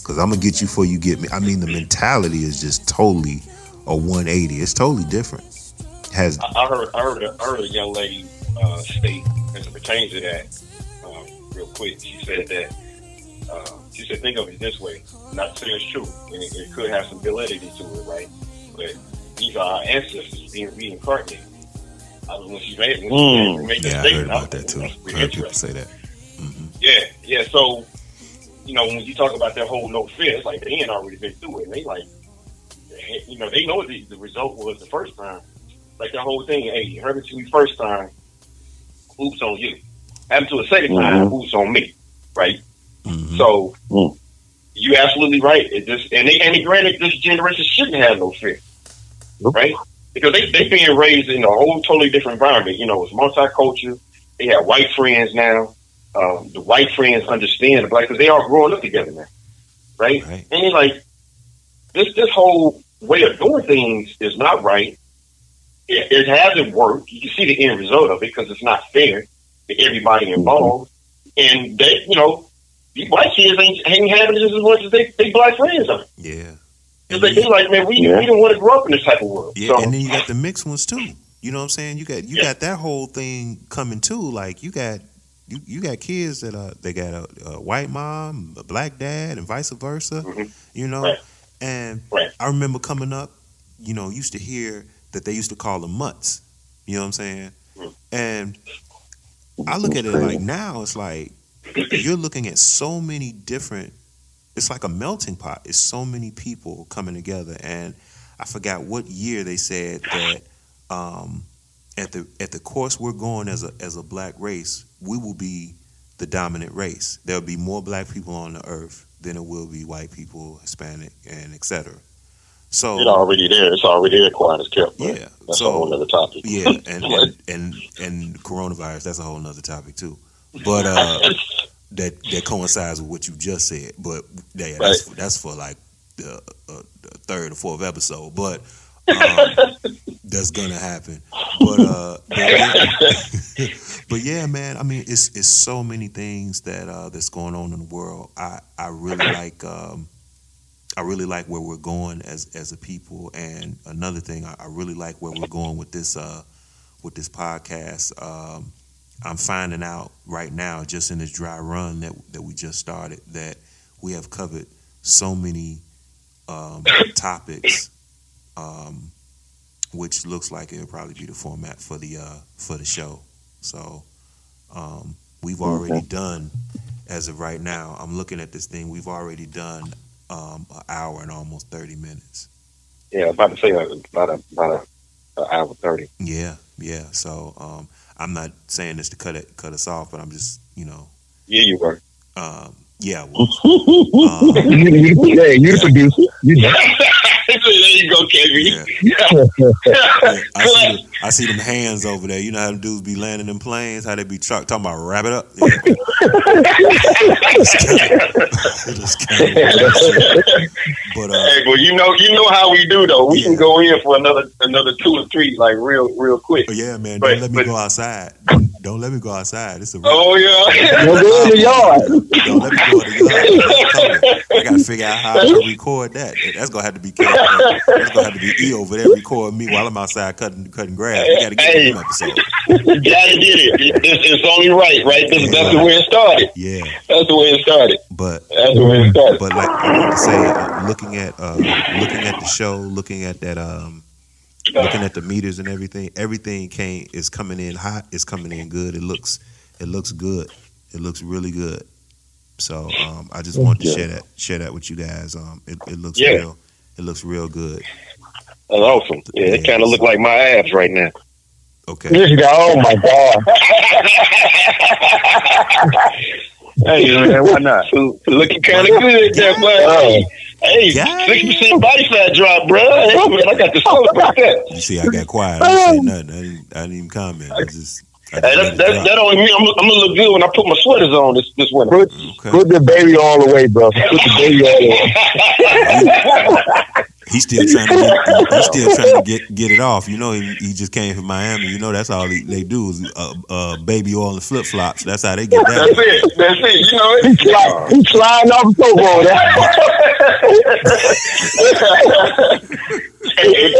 Cause I'm gonna get you before you get me. I mean, the mentality is just totally a 180. It's totally different. Has I, I heard, I heard, heard a young lady uh, state as it pertains to that. Um, real quick, she said that. Uh, she said, think of it this way. Not to say it's true, and it, it could have some validity to it, right? But these are our ancestors being reincarnated. I was when she made, when she Mm. made that Yeah, I heard about that too. pretty Heard people say that. Mm-hmm. Yeah, yeah. So, you know, when you talk about that whole no fear, it's like they ain't already been through it. And they like, you know, they know what the, the result was the first time. Like the whole thing, hey, you heard it to me first time, oops on you. Happened to a 2nd time, mm-hmm. oops on me, right? Mm-hmm. So, mm. you're absolutely right. It just and they and granted, this generation shouldn't have no fear, right? Because they they being raised in a whole totally different environment. You know, it's multicultural. They have white friends now. Um, the white friends understand the black because they all growing up together now, right? And it's like this this whole way of doing things is not right. It, it hasn't worked. You can see the end result of it because it's not fair to everybody involved. And they, you know, these white kids ain't, ain't having this as much as they, they black friends are. Yeah. It's like, they like, man, we, we don't want to grow up in this type of world. Yeah, so, and then you got the mixed ones too. You know what I'm saying? You got you got that whole thing coming too. Like you got you, you got kids that uh they got a, a white mom, a black dad, and vice versa. You know, and I remember coming up, you know, used to hear that they used to call them mutts. You know what I'm saying? And I look at it like now, it's like you're looking at so many different. It's like a melting pot. It's so many people coming together, and I forgot what year they said that um, at the at the course we're going as a as a black race, we will be the dominant race. There'll be more black people on the earth than it will be white people, Hispanic, and etc. So It's already there. It's already there. Quiet as kept. yeah, That's so a whole other topic. yeah, and, and and and coronavirus. That's a whole nother topic too. But uh, that that coincides with what you just said. But yeah, that's that's for like the, uh, the third or fourth episode. But um, that's gonna happen. But uh, but, but yeah, man. I mean, it's it's so many things that uh, that's going on in the world. I I really like. Um, I really like where we're going as as a people, and another thing, I, I really like where we're going with this uh, with this podcast. Um, I'm finding out right now, just in this dry run that that we just started, that we have covered so many um, topics, um, which looks like it'll probably be the format for the uh, for the show. So um, we've already done, as of right now, I'm looking at this thing. We've already done um, an hour and almost thirty minutes. Yeah, about to say uh, about a about a, a hour thirty. Yeah, yeah. So um, I'm not saying this to cut it cut us off, but I'm just you know, Yeah, you were. um, yeah. Well, um, you, you, yeah, you the producer. You know. there you go, KV. yeah, I see, the, I see them hands over there. You know how them dudes be landing in planes, how they be truck talking about wrap it up. Yeah. Just kinda- but uh, Hey, but you know, you know how we do though. We can go in for another another two or three, like real, real quick. but yeah, man, But- don't let me but- go outside. Don't, don't let me go outside. It's a Oh yeah. Don't go in the yard. Don't let me go in the yard. I gotta figure out how to record that. That's gonna have to be Ken- that's gonna have to be E over there recording me while I'm outside cutting cutting grass. We gotta get Hey. them episode. You gotta get it. It- It's, it's only right, right? That's, that's the way it started. Yeah, That's the way it started. but That's the way it started. but like I want to say, uh, looking at uh, looking at the show, looking at that, um, looking at the meters and everything, everything came is coming in hot. It's coming in good. It looks it looks good. It looks really good. So um, I just wanted to share that share that with you guys. Um, it, it looks Yeah. real. It looks real good. That's awesome. Yeah, it kind of look like my abs right now. Okay. This guy, oh my God. hey man, why not? Looking kind of good there, but hey, sixty percent body fat drop, bro. Hey man, I got the soul about that. You see, I got quiet. I didn't say nothing. I didn't. I didn't even comment. I just. I Hey, just that, let it that, that only mean I'm, I'm gonna look good when I put my sweaters on this this winter. Put, put the baby all the way, bro. Put the baby all the way. He's still trying to get, he's still trying to get get it off. You know, he, he just came from Miami. You know, that's all he, they do is uh, uh, baby oil and flip flops. That's how they get that. That's it. That's it. You know. He's sliding, he's sliding off the sofa over there.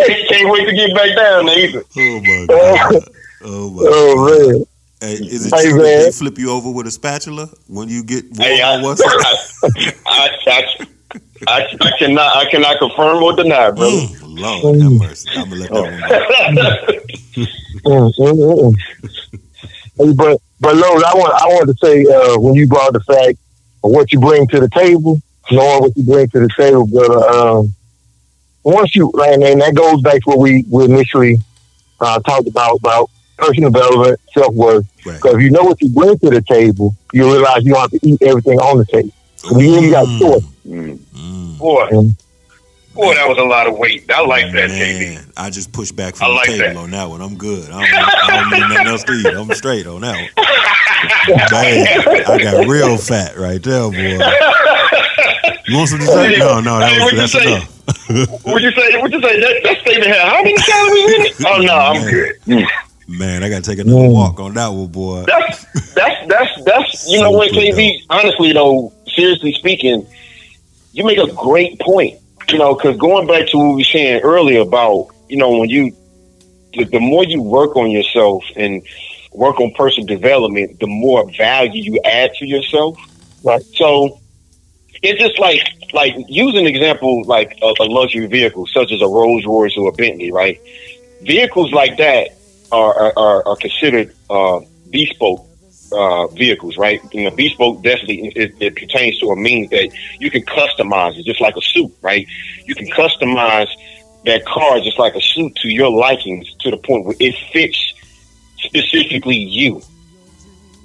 can't, can't wait to get back down there either. Oh my god! Oh my! Oh, man. Hey, is it Hey, true that man. they flip you over with a spatula when you get Hey, I, what's I, I, I, I, I cannot I cannot confirm or deny, brother. Mm, Lord have mercy. I'm gonna let that one go. Mm, mm, mm, mm. Hey, but but Los, I want I want to say uh, when you brought the fact of what you bring to the table, knowing what you bring to the table, but Um, once you and, and that goes back to what we, we initially uh, talked about about personal development, self worth. Right. Because if you know what you bring to the table, you realize you don't have to eat everything on the table. So you ain't got choice. Mm, Boy, Mm. boy, that was a lot of weight. I like that, KV. man, I just pushed back from I the table that. on that one. I'm good. I don't, I don't need nothing else to eat. I'm straight on that one. Man, I got real fat right there, boy. You want some dessert? No, no, that Hey, was, what'd you that's say? enough. Would you say? Would you say that, that statement had how many calories in it? Oh no, I'm Man. good. Man, I gotta take another mm. walk on that one, boy. That's that's that's that's you know what, Super KV. Honestly, though, seriously speaking, you make a great point. You know, because going back to what we were saying earlier about you know when you the, the more you work on yourself and work on personal development, the more value you add to yourself. Right. So it's just like like use an example like a, a luxury vehicle such as a Rolls Royce or a Bentley, right? Vehicles like that, are are, are considered uh, bespoke uh, vehicles, right? You know, bespoke definitely it, it pertains to a means that you can customize it, just like a suit, right? You can customize that car just like a suit to your likings to the point where it fits specifically you,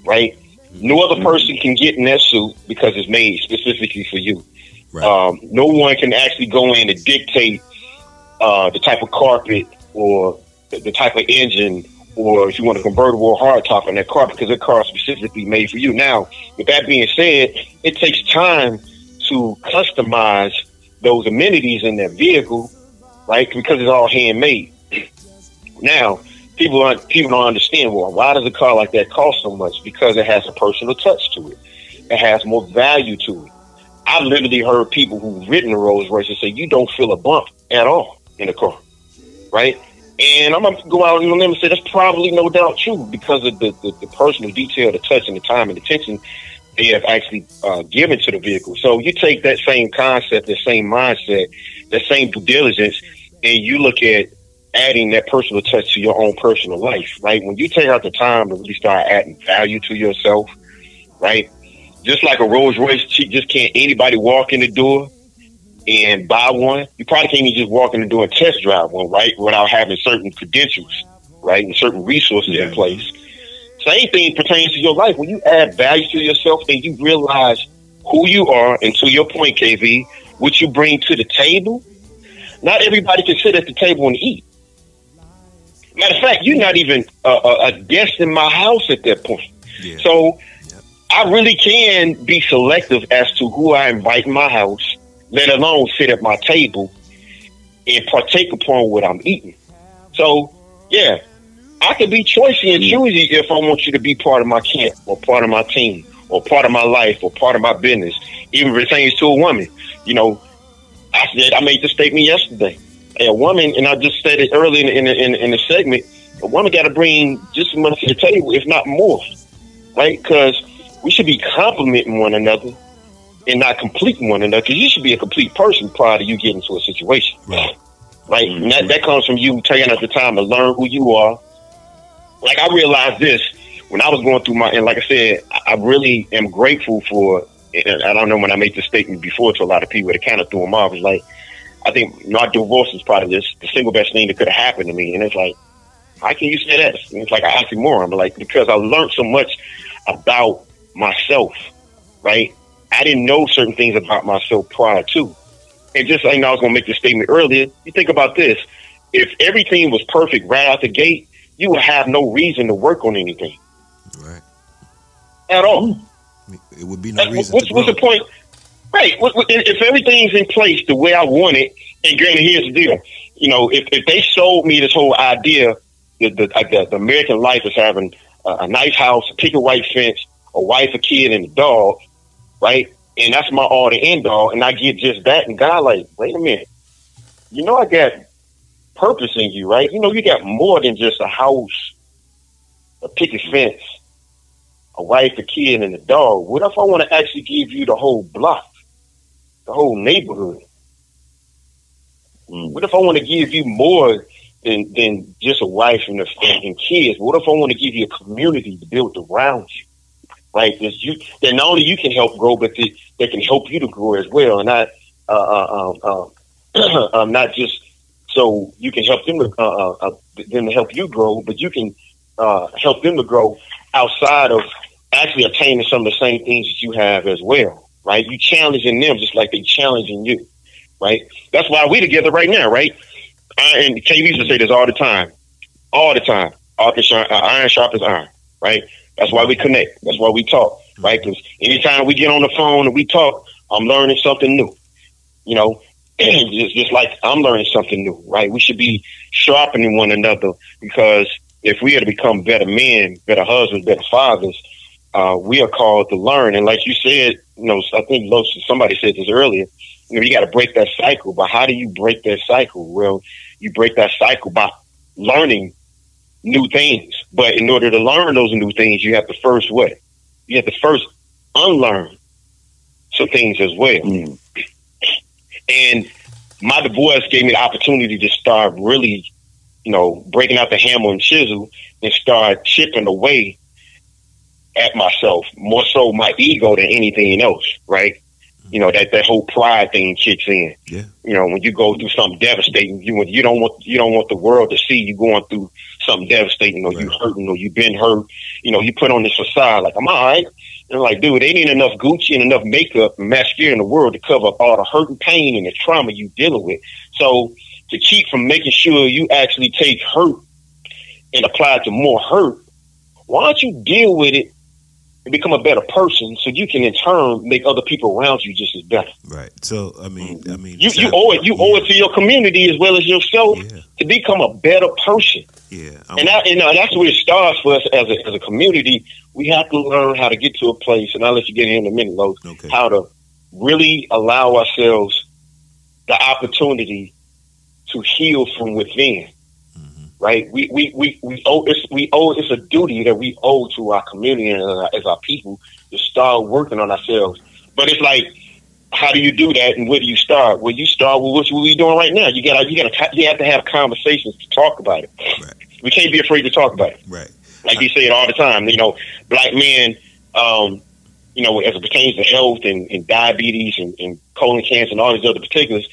right? No other person can get in that suit because it's made specifically for you. Um, no one can actually go in and dictate uh, the type of carpet or the, type of engine or if you want a convertible or hardtop on that car because that car is specifically made for you. Now, with that being said, it takes time to customize those amenities in that vehicle, right? Because it's all handmade. Now, people aren't people don't understand well why does a car like that cost so much? Because it has a personal touch to it. It has more value to it. I've literally heard people who've ridden a Rolls Royce and say you don't feel a bump at all in the car, right? And I'm gonna go out on them and say that's probably no doubt true because of the, the, the personal detail, the touch, and the time and attention they have actually uh, given to the vehicle. So you take that same concept, that same mindset, that same due diligence, and you look at adding that personal touch to your own personal life, right? When you take out the time to really start adding value to yourself, right? Just like a Rolls Royce, just can't anybody walk in the door and buy one. You probably can't even just walk in and door and test drive one, right? Without having certain credentials, right? And certain resources in place. Same thing pertains to your life. When you add value to yourself and you realize who you are, and to your point, KV, what you bring to the table, not everybody can sit at the table and eat. Matter of fact, you're not even a, a, a guest in my house at that point. So I really can be selective as to who I invite in my house, let alone sit at my table and partake upon what I'm eating. So, yeah, I can be choosy and mm. choosy if I want you to be part of my camp or part of my team or part of my life or part of my business, even it pertains to a woman. You know, I said I made the statement yesterday. A woman, and I just said it early in in, in, in the segment. A woman got to bring just as much to the table, if not more, right? Because we should be complimenting one another and not completing one another. Because you should be a complete person prior to you getting into a situation, right? Right, and that that comes from you taking out the time to learn who you are. Like I realized this when I was going through my, and like I said, I really am grateful for. And I don't know when I made this statement before to a lot of people, it kind of threw them off. It's like I think my divorce is probably this, the single best thing that could have happened to me. And it's like, how can you say that? And it's like an oxymoron. But like, because I learned so much about myself, right? I didn't know certain things about myself prior to. And just like I was going to make the statement earlier, you think about this. If everything was perfect right out the gate, you would have no reason to work on anything. Right. At all. It would be no reason what's, what's the point? Right. If everything's in place the way I want it, and granted, here's the deal. You know, if, if they sold me this whole idea that the, uh, the, the American life is having a, a nice house, a picket white fence, a wife, a kid, and a dog, right? And that's my all to end all, and I get just that, and God, like, wait a minute. You know, I got purpose in you, right? You know, you got more than just a house, a picket fence, a wife, a kid, and a dog. What if I want to actually give you the whole block, the whole neighborhood? Mm. What if I want to give you more than than just a wife and, a, and, and kids? What if I want to give you a community to build around you? Right? That you that not only you can help grow, but they, that can help you to grow as well, and not uh, uh, um, um, um, not just so you can help them to uh, uh, uh, them to help you grow, but you can uh, help them to grow outside of actually attaining some of the same things that you have as well. Right? You challenging them just like they challenging you. Right? That's why we together right now. Right? I, and KV used to say this all the time, all the time. Iron sharp, uh, as iron. Right? That's why we connect. That's why we talk. Right? Because anytime we get on the phone and we talk, I'm learning something new. You know, just, just like I'm learning something new, right? We should be sharpening one another because if we are to become better men, better husbands, better fathers, uh, we are called to learn. And like you said, you know, I think somebody said this earlier, you know, you got to break that cycle. But how do you break that cycle? Well, you break that cycle by learning new things. But in order to learn those new things, you have to first what? You have to first unlearn some things as well. Mm. And my divorce gave me the opportunity to start really you know, breaking out the hammer and chisel and start chipping away at myself, more so my ego than anything else, right? You know, that, that whole pride thing kicks in. Yeah. You know, when you go through something devastating, you you don't want you don't want the world to see you going through something devastating or you hurting or you've been hurt. You know, you put on this facade like I'm all right. And like, dude, they need enough Gucci and enough makeup and mascara in the world to cover up all the hurt and pain and the trauma you dealing with. So to keep from making sure you actually take hurt and apply it to more hurt, why don't you deal with it and become a better person so you can in turn make other people around you just as better. Right. So I mean, mm-hmm. I mean, You you owe it you owe it to your community as well as yourself to become a better person. Yeah. And that, you know, that's where it starts for us as a, as a community. We have to learn how to get to a place, and I'll let you get in in a minute, Los, how to really allow ourselves the opportunity to heal from within. Right? We, we, we, we owe it's we owe it's a duty that we owe to our community and uh, as our people to start working on ourselves. But it's like how do you do that and where do you start? Well you start with what we're doing right now. You gotta you gotta you have to have conversations to talk about it. We can't be afraid to talk about it. Right. Like you say it all the time. You know, black men, um, you know, as it pertains to health and, and diabetes and, and colon cancer and all these other particulars,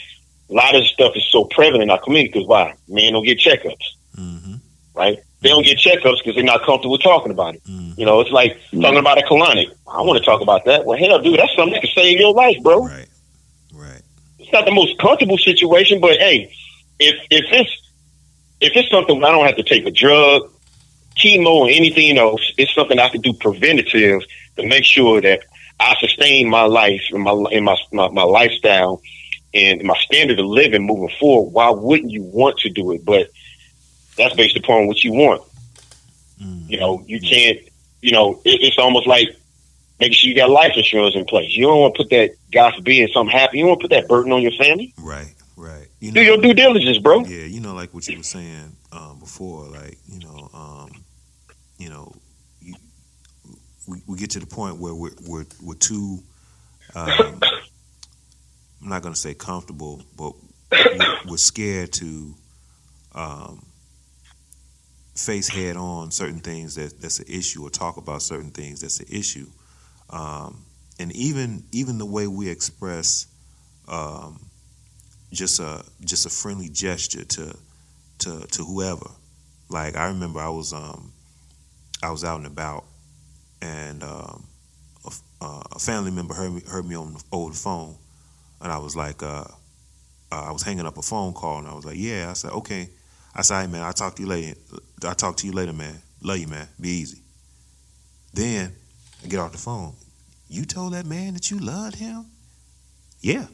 a lot of this stuff is so prevalent in our community because why? Men don't get checkups. Mm-hmm. Right? They don't get checkups because they're not comfortable talking about it. Mm-hmm. You know, it's like mm-hmm. talking about a colonic. I want to talk about that. Well, hell, dude, that's something that can save your life, bro. Right. Right. It's not the most comfortable situation, but hey, if if it's if it's something where I don't have to take a drug, chemo, or anything else, it's something I can do preventative to make sure that I sustain my life and my in my, my my lifestyle and my standard of living moving forward. Why wouldn't you want to do it? But that's based upon what you want. You know, you can't. You know, it, it's almost like making sure you got life insurance in place. You don't want to put that, God forbid, something happen. You don't want to put that burden on your family. Right. Right. You do your due diligence, bro. Yeah, you know, like what you were saying um, before, like you know, um, you know, you, we, we get to the point where we're we're, we're too. Um, I'm not going to say comfortable, but we're, we're scared to um, face head on certain things that that's an issue, or talk about certain things that's an issue, um, and even even the way we express. Um, just a just a friendly gesture to to to whoever. Like I remember I was um I was out and about, and um, a, uh, a family member heard me heard me on the, old phone, and I was like, uh, uh, I was hanging up a phone call, and I was like, yeah. I said, okay. I said, hey man, I'll talk to you later. I'll talk to you later, man. Love you, man. Be easy. Then I get off the phone. You told that man that you loved him? Yeah,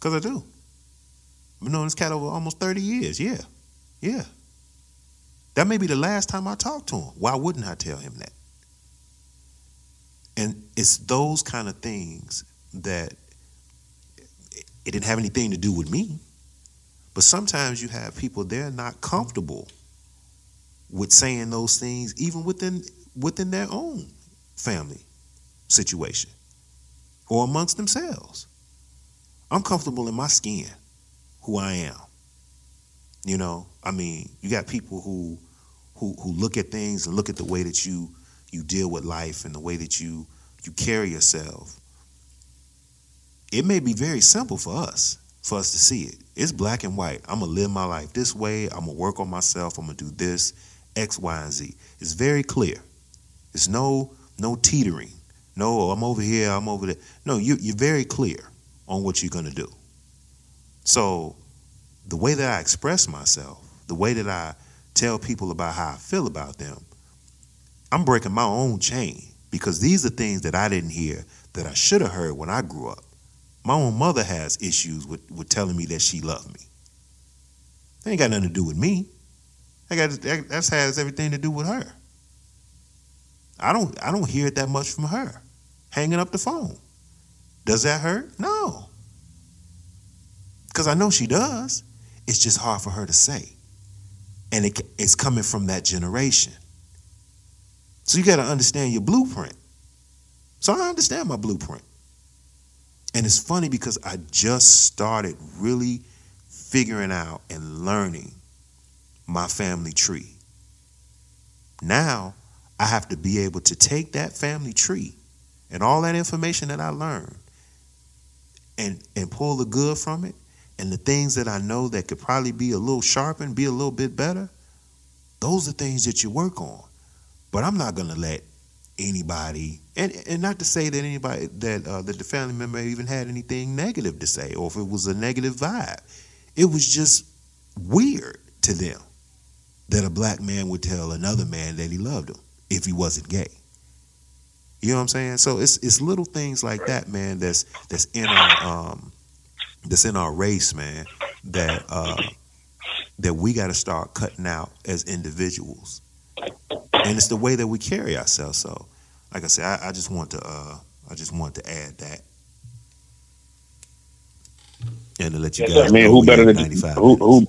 cause I do. I've known this cat over almost 30 years. Yeah. Yeah. That may be the last time I talked to him. Why wouldn't I tell him that? And it's those kind of things that it didn't have anything to do with me. But sometimes you have people they're not comfortable with saying those things even within within their own family situation or amongst themselves. I'm comfortable in my skin who I am. You know, I mean, you got people who who who look at things and look at the way that you you deal with life and the way that you you carry yourself. It may be very simple for us, for us to see it. It's black and white. I'm gonna live my life this way. I'm gonna work on myself. I'm gonna do this, X, Y, and Z. It's very clear. It's no no teetering. No, oh, I'm over here. I'm over there. No, you you're very clear on what you're gonna do. So, the way that I express myself, the way that I tell people about how I feel about them, I'm breaking my own chain because these are things that I didn't hear that I should have heard when I grew up. My own mother has issues with, with telling me that she loved me. That ain't got nothing to do with me. That got that has everything to do with her. I don't I don't hear it that much from her. Hanging up the phone. Does that hurt? No. Because I know she does. It's just hard for her to say. And it, it's coming from that generation. So you got to understand your blueprint. So I understand my blueprint. And it's funny because I just started really figuring out and learning my family tree. Now I have to be able to take that family tree and all that information that I learned and and pull the good from it and the things that I know that could probably be a little sharpened, be a little bit better. Those are things that you work on. But I'm not gonna let anybody and and not to say that anybody that uh, that the family member even had anything negative to say or if it was a negative vibe. It was just weird to them that a black man would tell another man that he loved him if he wasn't gay. You know what I'm saying? So it's it's little things like that, man. That's that's in our um, that's in our race, man. That uh, that we got to start cutting out as individuals, and it's the way that we carry ourselves. So, like I said, I, I just want to uh, I just want to add that, and to let you Yes, guys sir. Man, know who better at to 95 who who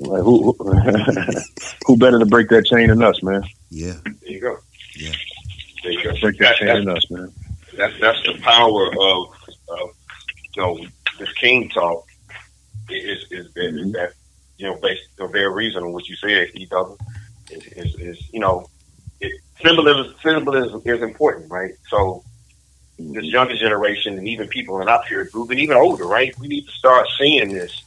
like who who better to break that chain than us, man? Yeah. There you go. Yeah. There you go. Break that chain than us, man. That's that's the power of, of you know this king talk. Is is, is, is that you know based the very reason on what you said, E double is, is, is you know it, symbolism symbolism is important, right? So this younger generation and even people in our peer group and even older, right? We need to start seeing this.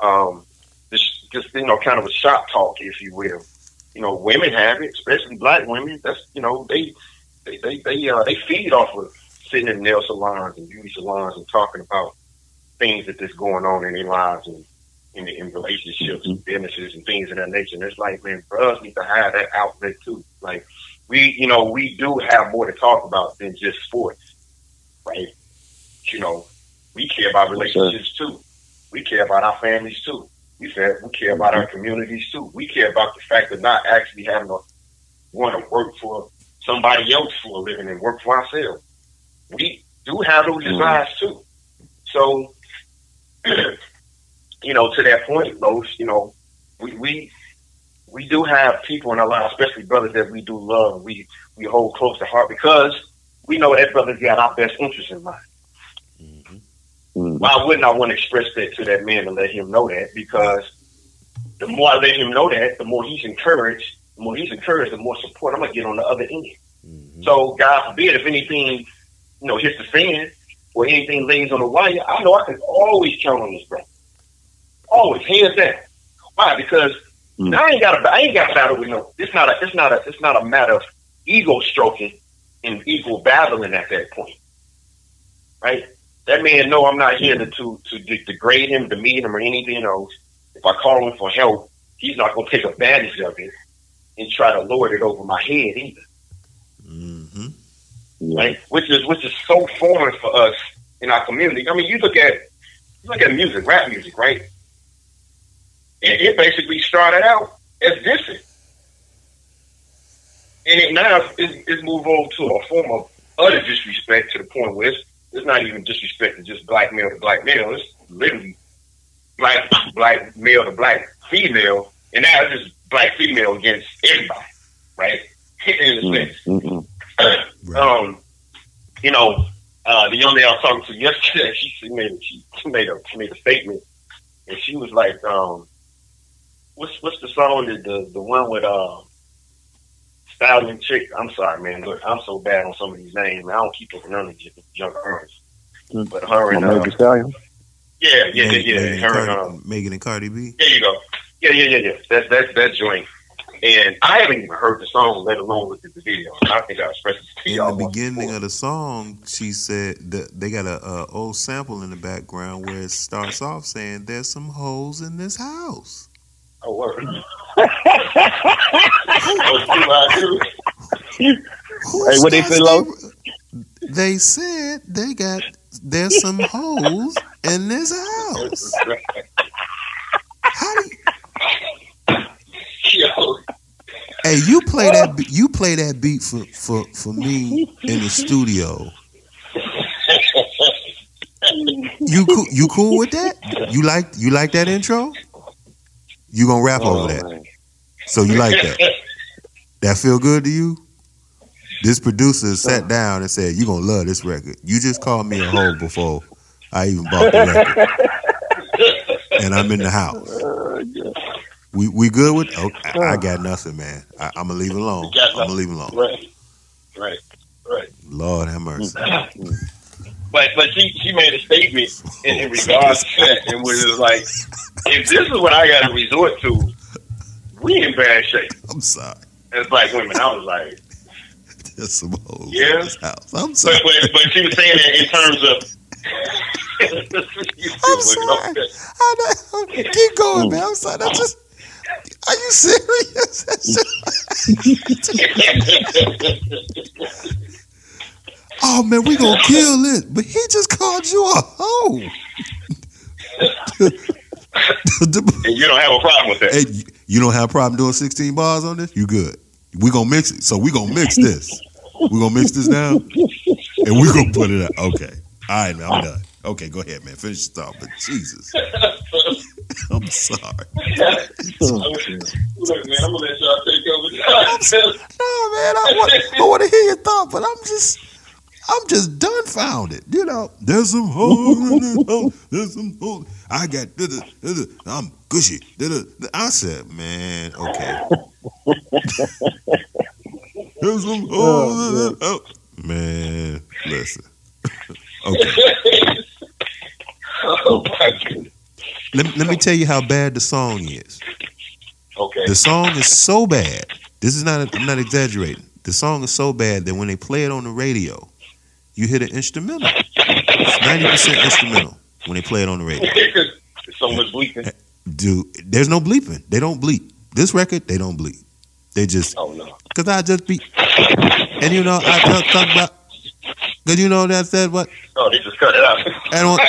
Um, this just you know kind of a shop talk, if you will. You know, women have it, especially black women. That's you know they they they they, uh, they feed off of sitting in nail salons and beauty salons and talking about things that that's going on in their lives and in, in relationships and businesses and things of that nature. And it's like, man, brothers need to have that outlet too. Like we, you know, we do have more to talk about than just sports, right? You know, we care about relationships too. We care about our families too. We care, we care about our mm-hmm. communities too. We care about the fact of not actually having to want to work for somebody else for a living and work for ourselves. We do have those mm-hmm. desires too. So, you know, to that point, Los, you know, we, we we do have people in our lives, especially brothers that we do love, we we hold close to heart because we know that brothers got our best interest in mind. Mm-hmm. Why wouldn't I want to express that to that man and let him know that? Because the more I let him know that, the more he's encouraged. The more he's encouraged, the more support I'm gonna get on the other end. Mm-hmm. So God forbid if anything, you know, hits the fan or anything lays on the wire, I know I can always count on this brother. Always, hands down. Why? Because now I ain't got a I ain't got a battle with no. It's not a it's not a it's not a matter of ego stroking and ego battling at that point, right? That man know I'm not here to to, to degrade him, demean him, or anything else. If I call him for help, he's not gonna take advantage of it and try to lord it over my head either. mm-hmm Right? Which is which is so foreign for us in our community. I mean, you look at you look at music, rap music, right? And it basically started out as dissing. And it now is, is moved over to a form of utter disrespect to the point where it's, it's not even disrespect to just black male to black male. It's literally black black male to black female, and now it's just black female against everybody, right? In a sense. Um, you know, uh, the young lady I was talking to yesterday, she, made she made a she made a statement, and she was like, um, "What's what's the song that the the one with uh, Stallion Chick?" I'm sorry, man. Look, I'm so bad on some of these names. man. I don't keep up with none of these young artists. But her and uh, Stallion. yeah, yeah, yeah, yeah. Megan, Her and Cardi, uh, Megan and Cardi B. there you go. Yeah, yeah, yeah, yeah. That that that joint. And I haven't even heard the song, let alone looked at the video. I think I expressed it to In y'all. the beginning before. of the song, she said that they got a, a old sample in the background where it starts off saying, "There's some holes in this house." Oh, word. Hey, what they say, Lo? They said they got there's some holes in this house. How do you, Yo, hey, you play that you play that beat for, for, for me in the studio. You cool, you cool with that? You like you like that intro? You gonna rap Oh, over that? So you like that? That feel good to you? This producer sat down and said, "You gonna love this record." You just called me a hoe before I even bought the record, and I'm in the house. We we good with? Oh, I, I got nothing, man. I, I'm gonna leave it alone. I'm gonna leave it alone. Right. Right. Right. Lord have mercy. But but she she made a statement in, in regards to that, and was like, if this is what I got to resort to, we in bad shape I'm sorry. as black women. I was like, There's some hoes Yeah. in this house. I'm sorry. but but, but she was saying that in terms of. I'm sorry. I know. Keep going, man. I'm sorry. That's just. Are you serious? Oh man, we gonna kill it. But he just called you a hoe. and you don't have a problem with that. Hey, you- don't have a problem doing 16 bars on this? You good. We gonna mix it. So we gonna mix this. We gonna mix this down and we gonna put it up. Okay. All right, man. I'm done. Okay, go ahead, man. Finish your thought. But Jesus. I'm sorry. Look, man, I'm gonna let y'all take over. No, man, I want, I want to hear your thought, but I'm just, I'm just dumbfounded. You know, there's some hoes in this house. There's some hoes. I got, I'm gushy. I said, man, okay. there's some hoes in oh, this oh, house. Man, listen. okay. oh my goodness. Let, let me tell you how bad the song is. Okay. The song is so bad. This is not. I'm not exaggerating. The song is so bad that when they play it on the radio, you hit the instrumental. It's ninety percent instrumental when they play it on the radio. There's so much bleeping. Dude, there's no bleeping. They don't bleep. This record, they don't bleep. They just Oh no. because I just be. And you know I talk, talk about. Cause you know that said what Oh, they just cut it out. and what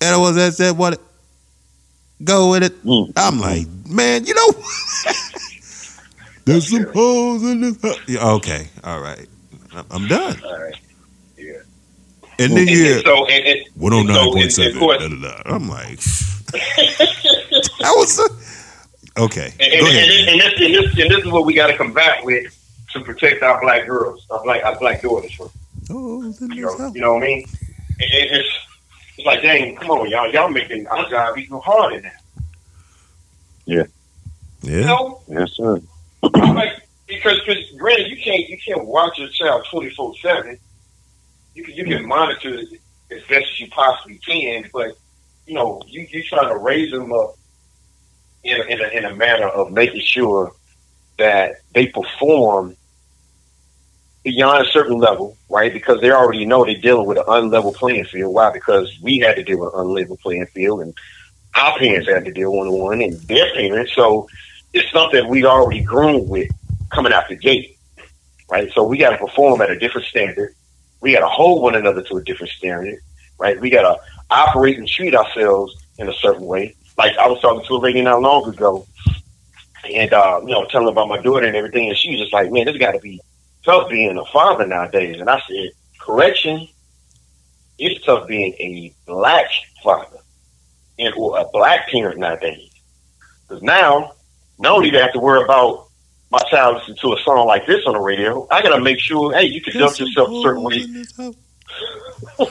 and was that said what. Go with it. Hmm. I'm like, man, you know. There's some holes in this. house. Yeah, okay, all right, I'm- I'm done. All right. Yeah. And then And, you hear and so and, and, one hundred nine point and seven. of course- I'm like, that was a, okay. And, and, Go and, ahead. this, and, this, and, this, and this is what we got to combat with to protect our black girls, our black, our black daughters. From, oh, Holes in you, know, you know what I mean? And, and it's, it's like, dang, come on, y'all, y'all making our job even harder now. You Yeah. know, Yes, sir. like because because granted, you can't you can't watch your child twenty four seven. You can you can mm-hmm. monitor it as best as you possibly can, but you know you you trying to raise them up in a, in a, in a manner of making sure that they perform beyond a certain level, right? Because they already know they're dealing with an unlevel playing field. Why? Because we had to deal with an unlevel playing field, and our parents had to deal one on one, and their parents. So it's something we already grown with coming out the gate, right? So we got to perform at a different standard. We got to hold one another to a different standard, right? We got to operate and treat ourselves in a certain way. Like I was talking to a lady not long ago, and uh, you know, telling about my daughter and everything, and she was just like, "Man, this got to be tough being a father nowadays." And I said, "Correction, it's tough being a black father and or a black parent nowadays, because now." not only do I have to worry about my child listening to a song like this on the radio, I gotta make sure, hey, you conduct yourself a certain way.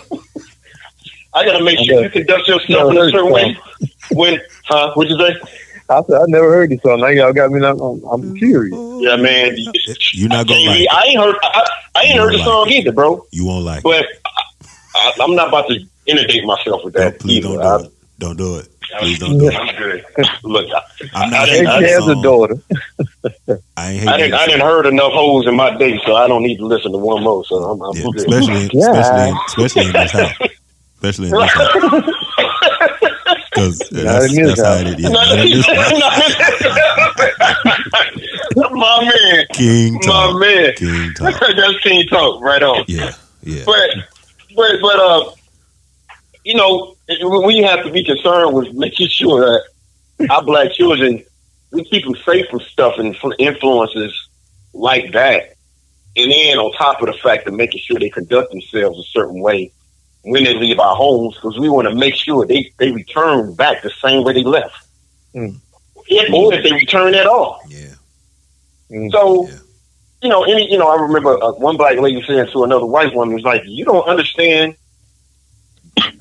I gotta make sure you conduct yourself in a certain way. When, huh? What'd you say? I said I never heard this song. Now y'all got me. I'm, I'm, I'm curious. Yeah, man. You're not gonna like. I ain't heard. I, I ain't heard the song either, bro. You won't like. But I, I'm not about to inundate myself with that Please either. don't do it. Don't do it. Please don't do it. I'm good. Look, I, I'm I not didn't- hating I on the She has a daughter. I ain't. I didn't. on I didn't heard enough holes in my day, so I don't need to listen to one more. So I'm, I'm Yeah, good. especially, Yeah. especially, especially in this house. Especially in this house. Because Not that's, in this that's how it is. Yeah, not in this house. my man, King my talk. man. King talk. That's King talk, right on. Yeah, yeah. But, but, but, uh, you know, we have to be concerned with making sure that our black children, we keep them safe from stuff and from influences like that. And then on top of the fact of making sure they conduct themselves a certain way when they leave our homes, because we want to make sure they, they return back the same way they left. Mm. If, or if they return at all. Yeah. Mm. So, Yeah. you know, any, you know, I remember uh, one black lady saying to another white woman, was like, you don't understand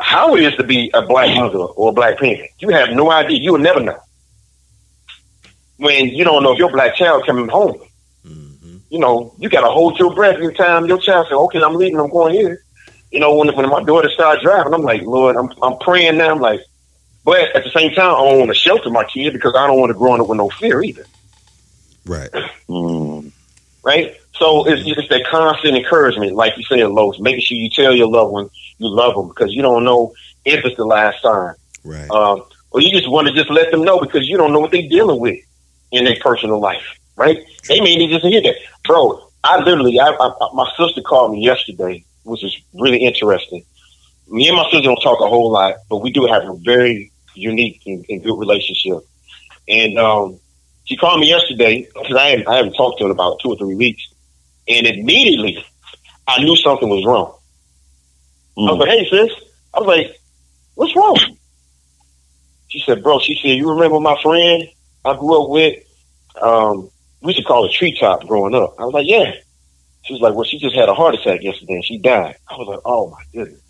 how it is to be a black mother or a black parent. You have no idea. You will never know. when you don't know if your black child coming home. Mm-hmm. You know, you got to hold your breath every time your child says, "Okay, I'm leaving. I'm going here." You know, when when my daughter started driving, I'm like, Lord, I'm I'm praying now. I'm like, but at the same time, I don't want to shelter my kid because I don't want to grow up with no fear either. Right. Mm. Right. So it's, it's that constant encouragement, like you said, Los, making sure you tell your loved one you love them because you don't know if it's the last time. Right. Um, or you just want to just let them know because you don't know what they're dealing with in their personal life, right? They may need just hear that, bro. I literally, I, I, my sister called me yesterday, which is really interesting. Me and my sister don't talk a whole lot, but we do have a very unique and, and good relationship. And um, she called me yesterday because I I haven't talked to her in about two or three weeks, and immediately I knew something was wrong. I was like, "Hey, sis," I was like, "What's wrong?" She said, "Bro," she said, "You remember my friend I grew up with? Um, we used to call her Treetop growing up." I was like, "Yeah." She was like, "Well, she just had a heart attack yesterday and she died." I was like, "Oh my goodness."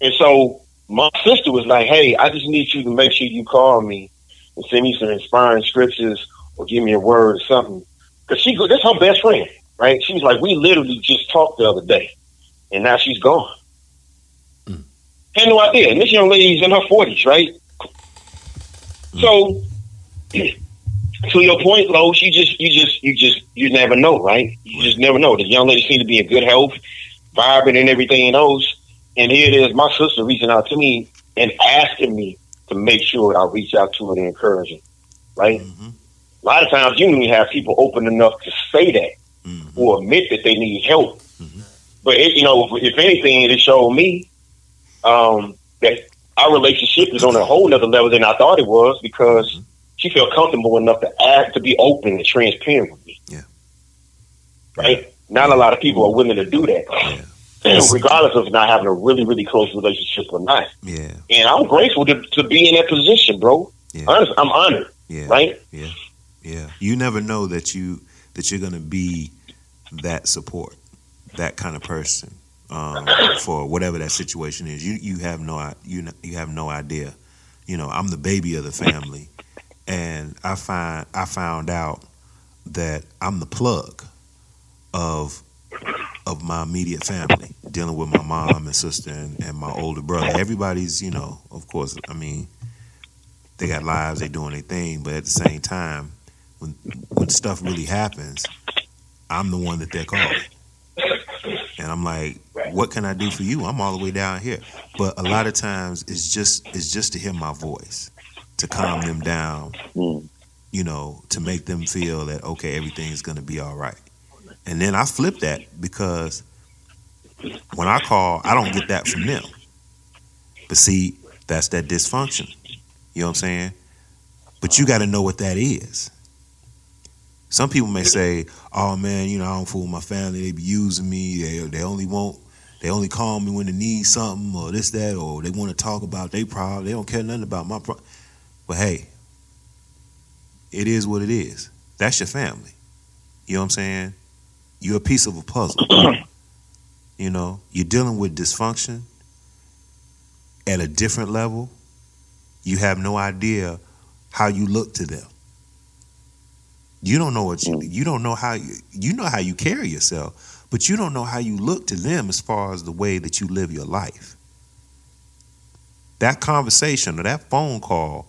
And so my sister was like, "Hey, I just need you to make sure you call me and send me some inspiring scriptures or give me a word or something." Because she, that's her best friend, right? She was like, "We literally just talked the other day, and now she's gone." Hmm. Had no idea. And this young lady's in her forties, right? Hmm. So, to your point, Los, you just, you just, you just, you never know, right? You just never know. The young lady seemed to be in good health, vibrant, and everything else. And here it is, my sister reaching out to me and asking me to make sure I reach out to her and encourage her, right? Mm-hmm. A lot of times, you don't even have people open enough to say that or admit that they need help. But it, you know, if, if anything, it showed me um, that our relationship is on a whole other level than I thought it was because she felt comfortable enough to act to be open and transparent with me. Yeah. Right? Not a lot of people are willing to do that. Regardless of not having a really, really close relationship or not. Yeah. And I'm grateful to, to be in that position, bro. Honest, I'm honored. Yeah. Right? Yeah. Yeah. You never know that you that you're gonna be that support, that kind of person um, for whatever that situation is. You you have no you you have no idea. You know, I'm the baby of the family, and I find I found out that I'm the plug of of my immediate family, dealing with my mom and sister and, and my older brother. Everybody's, you know, of course, I mean, they got lives, they doing their thing, but at the same time, when when stuff really happens, I'm the one that they're calling. And I'm like, what can I do for you? I'm all the way down here. But a lot of times it's just it's just to hear my voice, to calm them down, mm. you know, to make them feel that okay, everything's gonna be all right. And then I flip that because when I call, I don't get that from them. But see, that's that dysfunction. You know what I'm saying? But you got to know what that is. Some people may say, "Oh man, you know, I don't fool my family. They be using me. They they only want they only call me when they need something or this that or they want to talk about their problem. They don't care nothing about my problem." But hey, it is what it is. That's your family. You know what I'm saying? You're a piece of a puzzle. you know, you're dealing with dysfunction at a different level. You have no idea how you look to them. You don't know what you mm. you don't know how you you know how you carry yourself, but you don't know how you look to them as far as the way that you live your life. That conversation or that phone call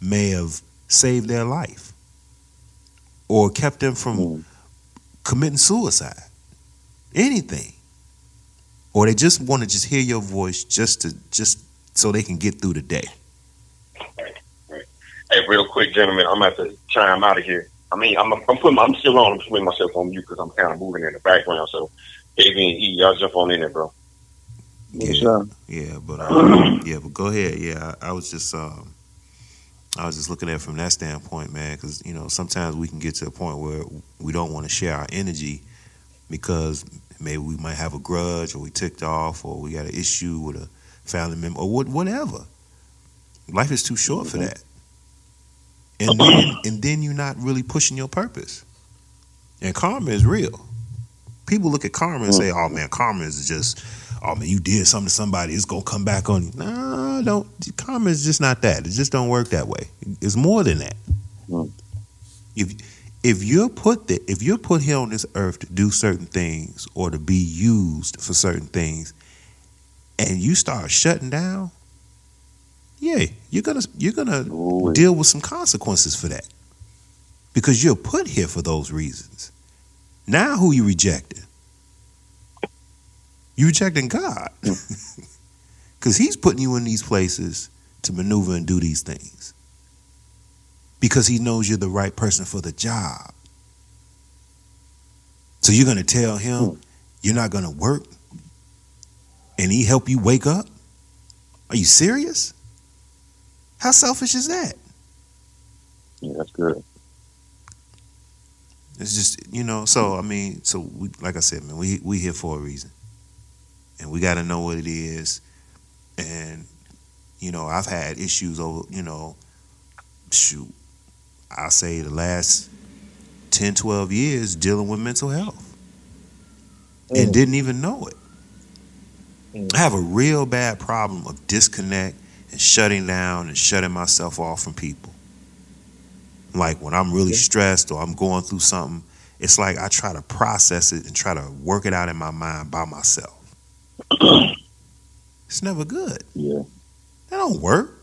may have saved their life or kept them from mm. committing suicide. Anything. Or they just want to just hear your voice just to just so they can get through the day. Hey, real quick, gentlemen, I'm about to chime out of here. I mean, I'm, I'm putting, my, I'm still on. I'm putting myself on mute because I'm kind of moving in the background. So, KV and E, y'all jump on in there, bro. Yeah, yeah, but um, yeah, but go ahead. Yeah, I, I was just um, I was just looking at it from that standpoint, man, because you know sometimes we can get to a point where we don't want to share our energy because maybe we might have a grudge or we ticked off or we got an issue with a family member or what, whatever. Life is too short for that, and then and then you're not really pushing your purpose. And karma is real. People look at karma and say, mm. "Oh man, karma is just." oh man, you did something to somebody, it's gonna come back on you. No, don't. Karma is just not that. It just don't work that way. It's more than that. Mm. If if you're put that if you're put here on this earth to do certain things or to be used for certain things, and you start shutting down, yeah, you're gonna you're gonna deal with some consequences for that because you're put here for those reasons. Now, who you rejecting? You rejecting God hmm. because He's putting you in these places to maneuver and do these things because He knows you're the right person for the job. So you're gonna tell Him hmm. you're not gonna work, and He help you wake up? Are you serious? How selfish is that? Yeah, that's good. It's just you know. So I mean, so we, like I said, man, we we here for a reason, and we got to know what it is. And you know, I've had issues over you know, shoot, I say the last 10, 12 years dealing with mental health, and mm. didn't even know it. Mm. I have a real bad problem of disconnect and shutting down and shutting myself off from people. Like when I'm really stressed or I'm going through something, it's like I try to process it and try to work it out in my mind by myself. it's never good. Yeah. That don't work.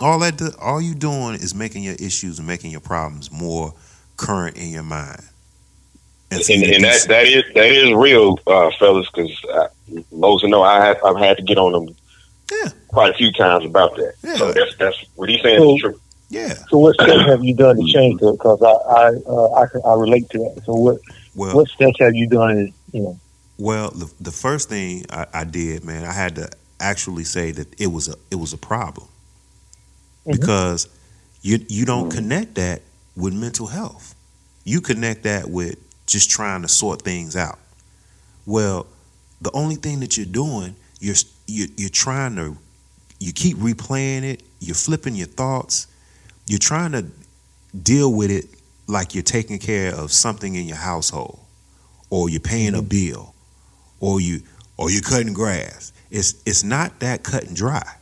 All that do, all you doing is making your issues and making your problems more current in your mind. And, and, that that is that is real, uh, fellas. Because most know I have I've had to get on them yeah. quite a few times about that. Yeah. So that's that's what he's saying So- is true. Yeah. So what steps have you done to change that? Because I I, uh, I can- I relate to that. So what Well, what steps have you done? Is you know Well, the, the first thing I, I did, man, I had to actually say that it was a it was a problem because you you don't connect that with mental health. You connect that with just trying to sort things out. Well, the only thing that you're doing, you're you're, you're trying to you keep replaying it. You're flipping your thoughts. You're trying to deal with it like you're taking care of something in your household, or you're paying a mm-hmm. bill, or you or you're cutting grass. It's it's not that cut and dry.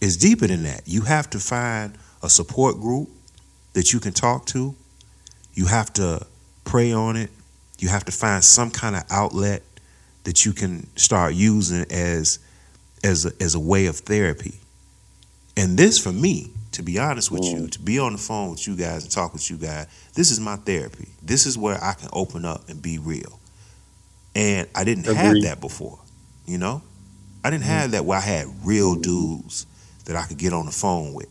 It's deeper than that. You have to find a support group that you can talk to. You have to pray on it. You have to find some kind of outlet that you can start using as as a, as a way of therapy. And this for me, to be honest with you, mm. to be on the phone with you guys and talk with you guys, this is my therapy. This is where I can open up and be real. And I didn't have that before, you know? I didn't mm-hmm. have that where I had real mm-hmm. dudes that I could get on the phone with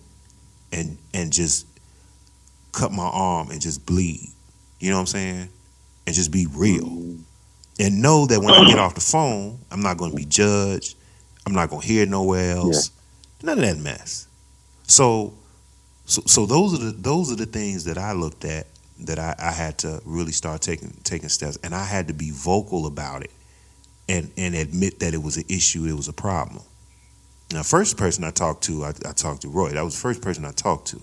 and and just cut my arm and just bleed. You know what I'm saying? And just be real. Mm-hmm. And know that when I get off the phone, I'm not going to be judged. I'm not going to hear nowhere else. None of that mess. So, so, so those are the those are the things that I looked at that I, I had to really start taking taking steps, and I had to be vocal about it, and and admit that it was an issue, it was a problem. Now, first person I talked to, I, I talked to Roy. That was the first person I talked to,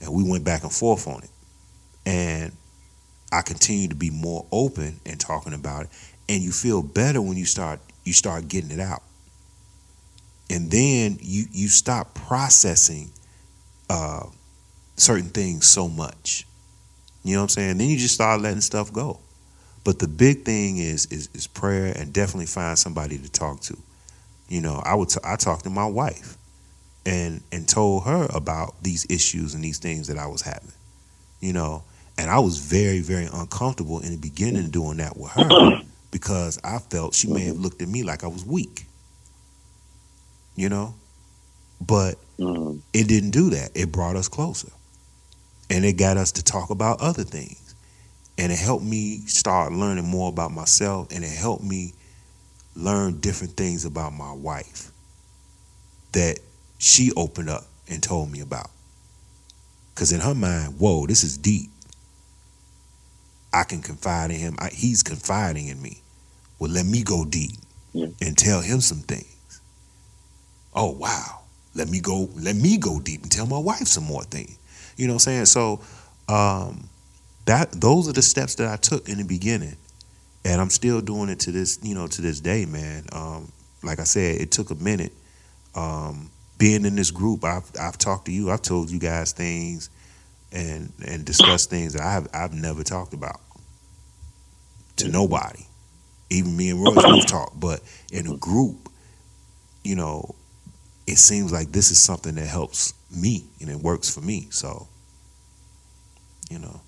and we went back and forth on it, and I continued to be more open and talking about it, and you feel better when you start you start getting it out and then you you stop processing uh, certain things so much. You know what I'm saying? Then you just start letting stuff go. But the big thing is is, is prayer and definitely find somebody to talk to. You know, I would t- I talked to my wife and and told her about these issues and these things that I was having. You know, and I was very very uncomfortable in the beginning doing that with her because I felt she may have looked at me like I was weak you know? But mm-hmm. it didn't do that. It brought us closer. And it got us to talk about other things. And it helped me start learning more about myself. And it helped me learn different things about my wife that she opened up and told me about. Because in her mind whoa this is deep. I can confide in him. I, he's confiding in me. Well let me go deep and tell him some things oh wow let me go let me go deep and tell my wife some more things. You know what i'm saying? So um that those are the steps that i took in the beginning and i'm still doing it to this you know to this day man. Um like i said it took a minute um being in this group. I've i've talked to you. I've told you guys things and and discuss things that I've I've never talked about to nobody. Even me and Royce we've talked, but in a group, you know, it seems like this is something that helps me and it works for me. So, you know,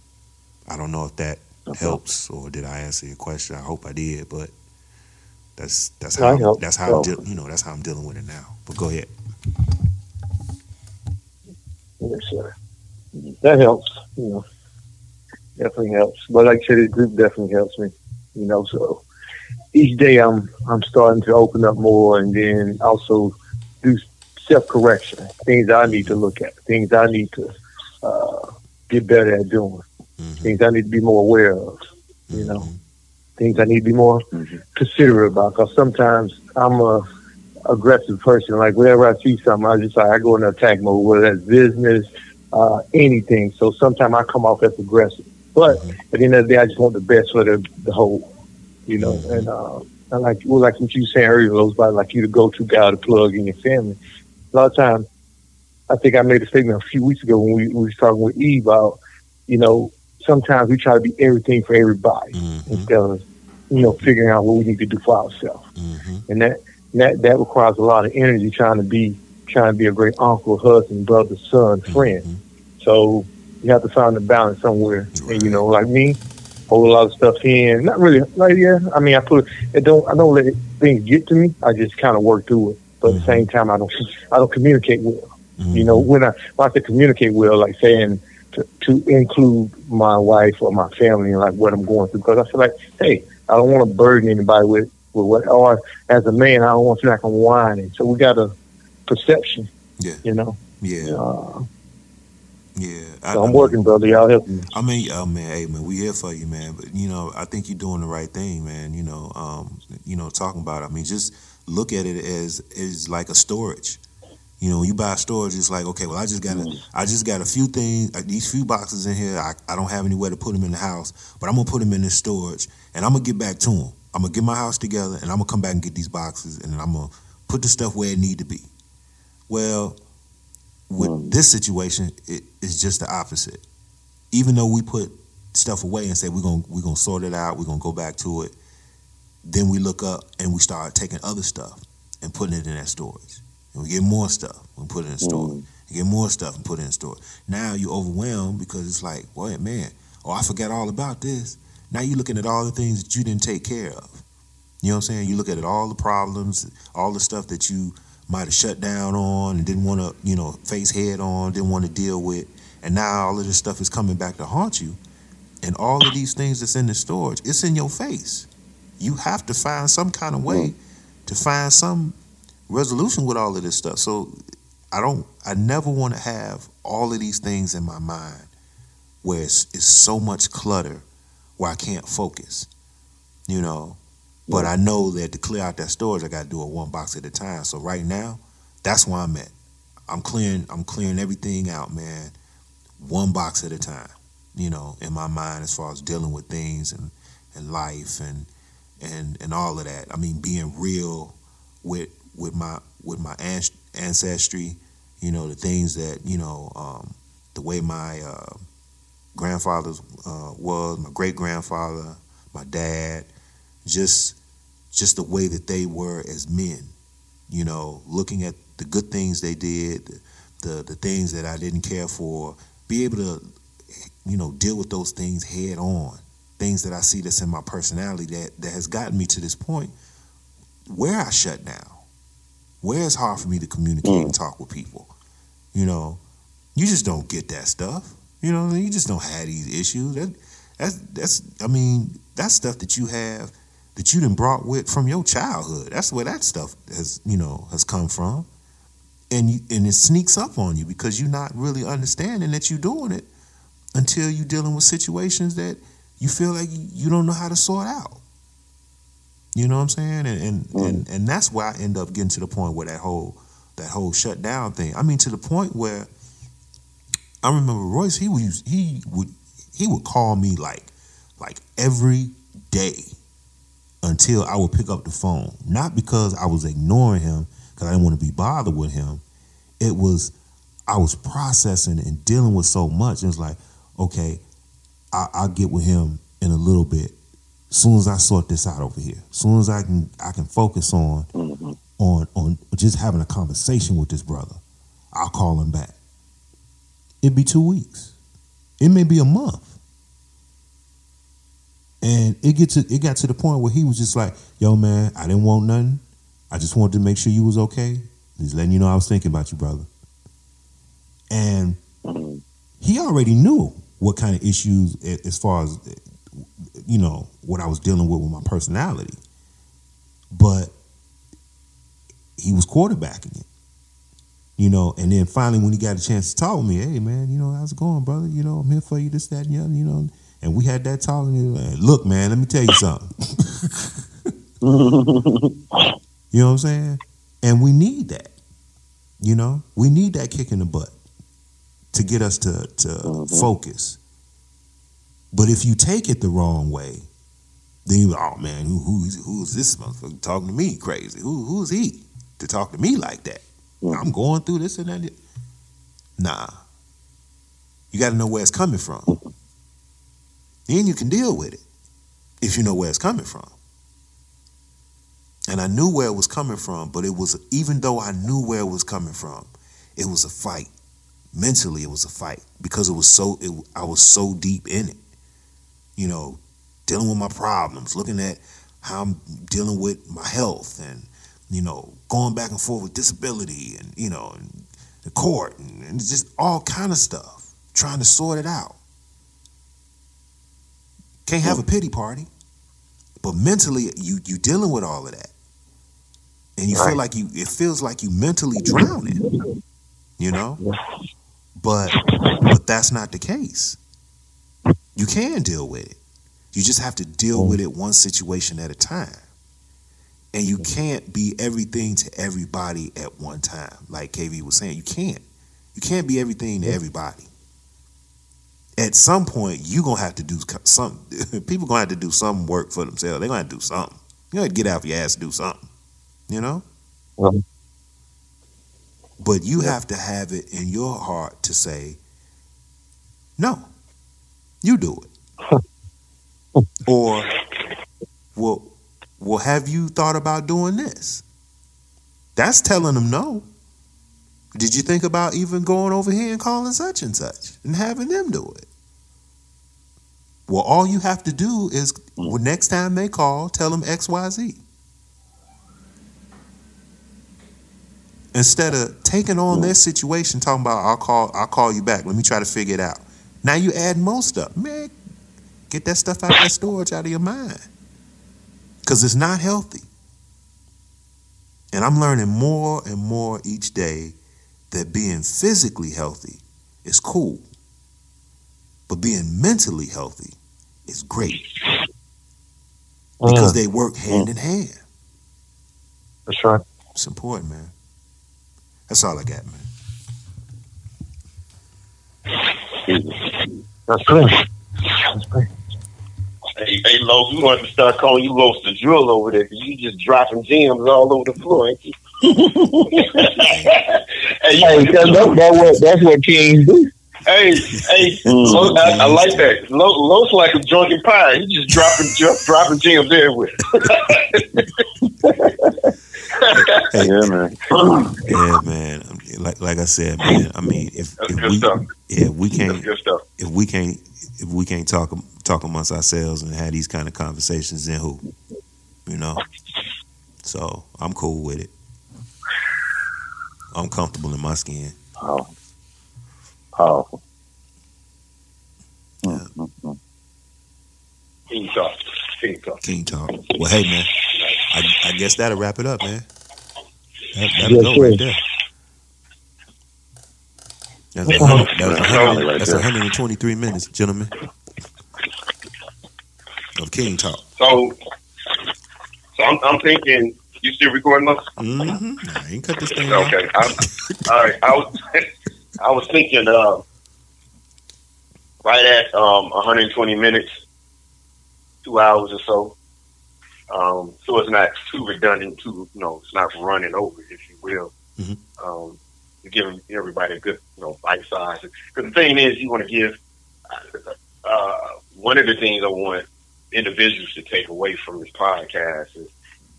I don't know if that helps or did I answer your question. I hope I did, but that's that's how that's how I'm deal you know that's how I'm dealing with it now. But go ahead. Yes, sir. That helps, you know. Definitely helps. But like I said, this group definitely helps me. You know, so each day I'm I'm starting to open up more and then also self correction. Things I need to look at, things I need to uh, get better at doing, things I need to be more aware of, you know. Things I need to be more considerate about. Because sometimes I'm a aggressive person. Like whenever I see something, I just like I go into attack mode, whether that's business, uh, anything. So sometimes I come off as aggressive. But at the end of the day, I just want the best for the, the whole, you know. And uh, I like well, like what you were saying earlier, those about like you to go to guy to plug in your family. A lot of times, I think I made a statement a few weeks ago when we, we was talking with Eve about, you know, sometimes we try to be everything for everybody mm-hmm. instead of, you know, figuring out what we need to do for ourselves. Mm-hmm. And that that that requires a lot of energy trying to be trying to be a great uncle, husband, brother, son, mm-hmm. friend. So you have to find the balance somewhere. And you know, like me, hold a lot of stuff in. Not really like yeah. I mean I put it don't I don't let things get to me. I just kinda work through it. But at the same time I don't I don't communicate well. You know, when I when I say communicate well, like saying to, to include my wife or my family and like what I'm going through because I feel like, hey, I don't want to burden anybody with with what or as a man I don't want to feel like I'm whining. So we got a perception. Yeah. You know. Yeah. Uh, Yeah. so I'm working, brother. Y'all help me. I mean, oh man, hey man, we here for you, man. But you know, I think you're doing the right thing, man. You know, um, you know, talking about. It. I mean, just look at it as is like a storage. You know, when you buy storage, it's like, okay, well, I just got a, I just got a few things, uh, these few boxes in here. I, I don't have anywhere to put them in the house, but I'm gonna put them in this storage, and I'm gonna get back to them. I'm gonna get my house together, and I'm gonna come back and get these boxes, and I'm gonna put the stuff where it need to be. Well, with this situation, it, it's just the opposite. Even though we put stuff away and say we're gonna we're gonna sort it out, we're gonna go back to it, then we look up and we start taking other stuff and putting it in that storage. And we get more stuff and put it in storage. You mm-hmm. get more stuff and put it in storage. Now you're overwhelmed because it's like, wait, man, oh, I forgot all about this. Now you're looking at all the things that you didn't take care of. You know what I'm saying? You look at it, all the problems, all the stuff that you might have shut down on and didn't want to, you know, face head on, didn't want to deal with. And now all of this stuff is coming back to haunt you. And all of these things that's in the storage, it's in your face. You have to find some kind of way to find some resolution with all of this stuff. So I don't I never want to have all of these things in my mind where it's, it's so much clutter where I can't focus. You know. But I know that to clear out that storage I gotta do it one box at a time. So right now, that's where I'm at. I'm clearing I'm clearing everything out, man, one box at a time. You know, in my mind as far as dealing with things and, and life and and and all of that. I mean, being real with with my with my ancestry, you know, the things that you know, um, the way my uh, grandfather uh, was, my great grandfather, my dad, just just the way that they were as men. You know, looking at the good things they did, the the, the things that I didn't care for, be able to, you know, deal with those things head on. Things that I see that's in my personality that that has gotten me to this point where I shut down, where it's hard for me to communicate and mm. talk with people. You know, you just don't get that stuff. You know, you just don't have these issues. That, that's that's I mean, that's stuff that you have that you done brought with from your childhood. That's where that stuff has you know has come from, and you, and it sneaks up on you because you're not really understanding that you're doing it until you're dealing with situations that you feel like you, don't know how to sort out. You know what I'm saying? And and, mm. and and that's why I end up getting to the point where that whole that whole shutdown thing. I mean, to the point where I remember Royce. He would use, he would he would call me like like every day until I would pick up the phone. Not because I was ignoring him because I didn't want to be bothered with him. It was I was processing and dealing with so much. It was like, okay, I, I'll get with him in a little bit. As soon as I sort this out over here, as soon as I can, I can focus on mm-hmm. on on just having a conversation with this brother. I'll call him back. It'd be two weeks. It may be a month. And it get to it got to the point where he was just like, "Yo, man, I didn't want nothing. I just wanted to make sure you was okay. Just letting you know I was thinking about you, brother." And mm-hmm. he already knew what kind of issues, as far as you know, what I was dealing with with my personality. But he was quarterbacking it, you know. And then finally, when he got a chance to talk with me, hey man, you know, how's it going, brother? You know, I'm here for you, this, that, and the other, you know. And we had that talk, and he was like, look, man, let me tell you something. you know what I'm saying? And we need that. You know, we need that kick in the butt to get us to to mm-hmm. focus. But if you take it the wrong way, then you oh man, who who's who's this motherfucker talking to me crazy? Who who's he to talk to me like that? Mm. I'm going through this and that. Nah. You got to know where it's coming from. Then you can deal with it if you know where it's coming from. And I knew where it was coming from, but it was even though I knew where it was coming from, it was a fight. Mentally, it was a fight because it was so. It, I was so deep in it. You know, dealing with my problems, looking at how I'm dealing with my health, and you know, going back and forth with disability, and you know, and the court, and, and just all kind of stuff, trying to sort it out. Can't have a pity party, but mentally, you you dealing with all of that, and you feel like you. It feels like you mentally drowning. You know, but but that's not the case. You can deal with it. You just have to deal with it one situation at a time. And you mm-hmm. can't be everything to everybody at one time. Like KV was saying, you can't. You can't be everything to everybody. At some point, you're gonna have to do some. People gonna have to do some work for themselves. They're gonna do something. You gotta get out of your ass and do something. You know. But you have to have it in your heart to say, no, you do it. or, well, well, have you thought about doing this? That's telling them no. Did you think about even going over here and calling such and such and having them do it? Well, all you have to do is well, next time they call, tell them XYZ. Instead of taking on their situation, talking about I'll call, I'll call you back. Let me try to figure it out. Now you add more stuff. Man, get that stuff out of that storage out of your mind. Cause it's not healthy. And I'm learning more and more each day that being physically healthy is cool. But being mentally healthy is great. Because Mm. they work hand in hand. That's right. It's important, man. That's all I got, man. That's good. That's great. Hey, hey, Los, we want to start calling you Los the Drill over there 'cause you just dropping gems all over the floor, ain't you? hey, Hey, what that's what kings do. Hey, hey, mm. Los, I, I like that. Los, Los like a drunken pie. He just dropping dro- dropping gems everywhere. yeah, man. yeah, man. Like like I said, man. I mean, if, if we stuff. yeah, if we can't That's good stuff. if we can't if we can't talk talk amongst ourselves and have these kind of conversations, then who? You know. So I'm cool with it. I'm comfortable in my skin. Powerful. Powerful. Mm-hmm. King talk. King talk. King talk. Well, hey man, I, I guess that'll wrap it up, man. That, that'll Yes, go sir. right there. That's, a hundred, that was a hundred, Right that's there. 123 minutes, gentlemen, of King talk. So, so I'm, I'm thinking. You still recording us? Mm-hmm. I ain't cut this thing off. Okay. All right. I was I was thinking uh, right at um 120 minutes, two hours or so. Um, so it's not too redundant, too you know, it's not running over, if you will. Mhm. Um, to give everybody a good, you know, bite size. Because the thing is, you want to give. Uh, one of the things I want individuals to take away from this podcast is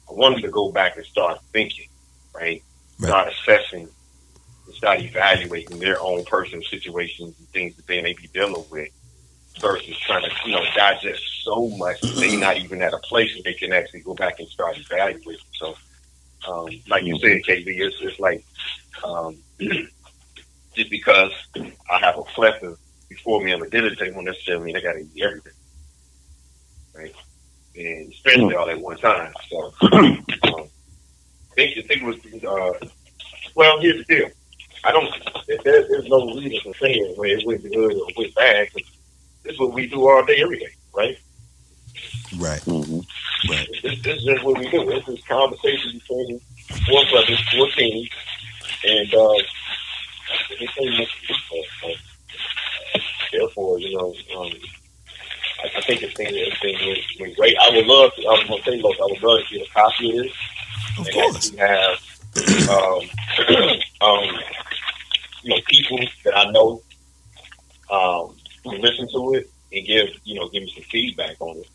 I want them to go back and start thinking, right? Start assessing, and start evaluating their own personal situations and things that they may be dealing with, versus trying to, you know, digest so much that they're not even at a place where they can actually go back and start evaluating. So, um, like you said, KV, it's, it's like um, just because I have a plethora before me on the dinner table necessarily mean I got to eat everything, right? And especially all at one time. So, um, I think the thing was, uh, well, here's the deal. I don't. There, there's no reason for saying where it went good or went bad. 'cause this is what we do all day, every day, right? Right. Right. This, this is just what we do. This is conversation between four brothers, four teams, and uh, anything makes it therefore, you know, um, I, I think it's been, it's been went, went great. I would love to. I was going to say, look, I would love to get a copy of this. Of and course. actually have um, um, you know people that I know um, who listen to it and give you know give me some feedback on it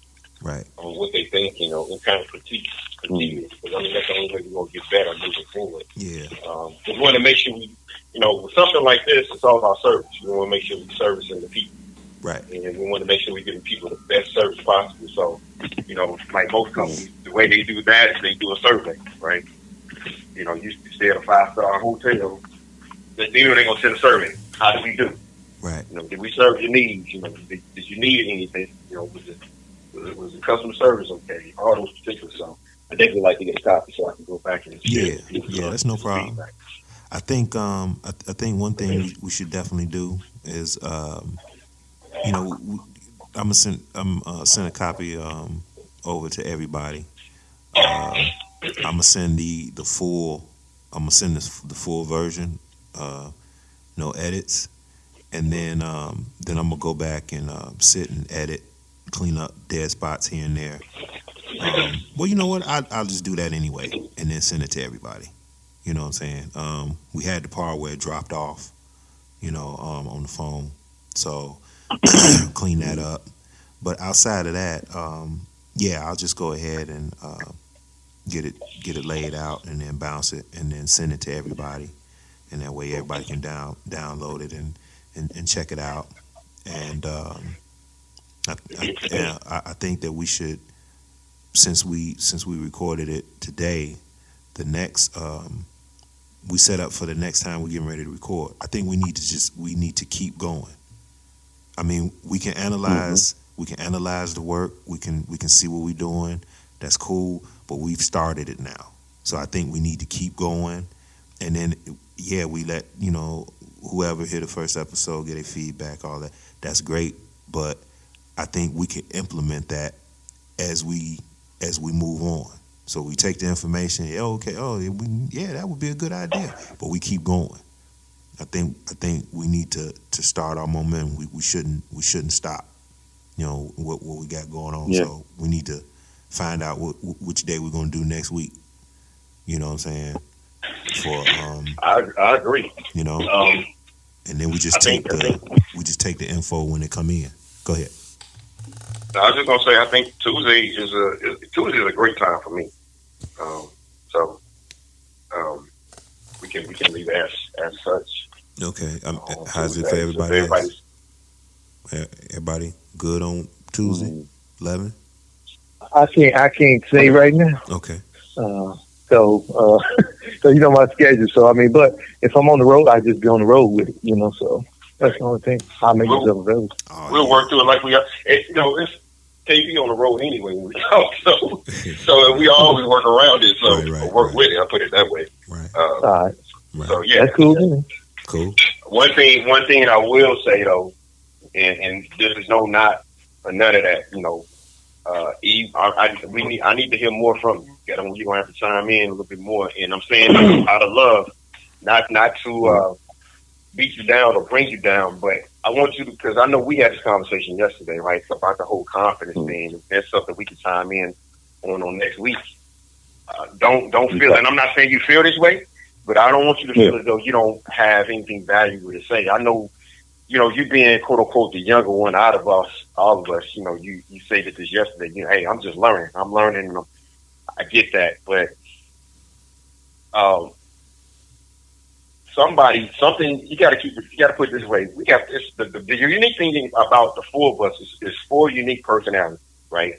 Right. on what they think, you know, and kind of critique critique it. Because I mean that's the only way we're gonna get better moving forward. Yeah. Um, we want to make sure we, you know, with something like this, it's all about service. We want to make sure we're servicing the people. Right. And we want to make sure we're giving people the best service possible. So, you know, like most companies, the way they do that is they do a survey, right? You know, you stay at a five star hotel, then they're going to send a survey. How do we do? Right. You know, did we serve your needs? You know, did, did you need anything? You know, was it, was it was the customer service okay? All those particulars. So, I definitely like to get a copy so I can go back and Yeah. Yeah. That's no problem. I think um I, I think one thing we, we should definitely do is um you know we, I'm gonna send I'm uh, send a copy um over to everybody. Uh, I'm gonna send the the full I'm gonna send this the full version, uh, no edits, and then um then I'm gonna go back and uh, sit and edit, clean up dead spots here and there. Um, well, you know what? I, I'll just do that anyway, and then send it to everybody. You know what I'm saying? Um, we had the part where it dropped off, you know, um, on the phone. So clean that up. But outside of that, um, yeah, I'll just go ahead and uh, get it get it laid out and then bounce it and then send it to everybody. And that way everybody can down download it and, and, and check it out. And um, I, I, I think that we should since we since we recorded it today, the next um, we set up for the next time we're getting ready to record. I think we need to just we need to keep going. I mean, we can analyze we can analyze the work. We can we can see what we're doing. That's cool, but we've started it now. So I think we need to keep going, and then yeah, we let you know whoever hear the first episode get a feedback, all that. That's great, but I think we can implement that as we as we move on. So we take the information. Yeah, okay. Oh, yeah, we, yeah, that would be a good idea. But we keep going. I think I think we need to to start our momentum. We, we shouldn't we shouldn't stop. You know what what we got going on. Yeah. So we need to find out what which day we're gonna do next week. You know what I'm saying? For um, I, I agree. you know, Um, and then we just I take think- I the we just take the info when it come in. Go ahead. I was just gonna say, I think Tuesday is a is, Tuesday is a great time for me. Um, so um, we can we can leave it as as such. Okay. Um, on how's it for everybody? everybody's- else? Everybody good on Tuesday, Mm-hmm. eleven? I can't I can't say right now. Okay. Uh, so uh, so you know my schedule. So I mean, but if I'm on the road, I just be on the road with it. You know, so that's the only thing. I'll make myself available. Oh, we'll work through it like we are. It, you know, it's KV on the road anyway when we talk. So so we always work around it. So or work with it. I put it that way. Right. Uh, All right. So yeah, That's cool. man. Cool. One thing, one thing I will say though, and, and this is no not or none of that. You know, uh, Eve, I, I, we need, I need to hear more from you. You're gonna have to chime in a little bit more, and I'm saying out of love, not not to uh, beat you down or bring you down, but I want you to because I know we had this conversation yesterday, right, about the whole confidence thing. That's something we can chime in on on next week. Uh, don't don't feel, and I'm not saying you feel this way, but I don't want you to feel as though you don't have anything valuable to say. I know, you know, you being quote unquote the younger one out of us, all of us. You know, you you stated this yesterday. You know, hey, I'm just learning. I'm learning. and I get that, but um, somebody, something you got to keep. You got to put it this way. We got this. The, the, the unique thing about the four of us is, is four unique personalities, right?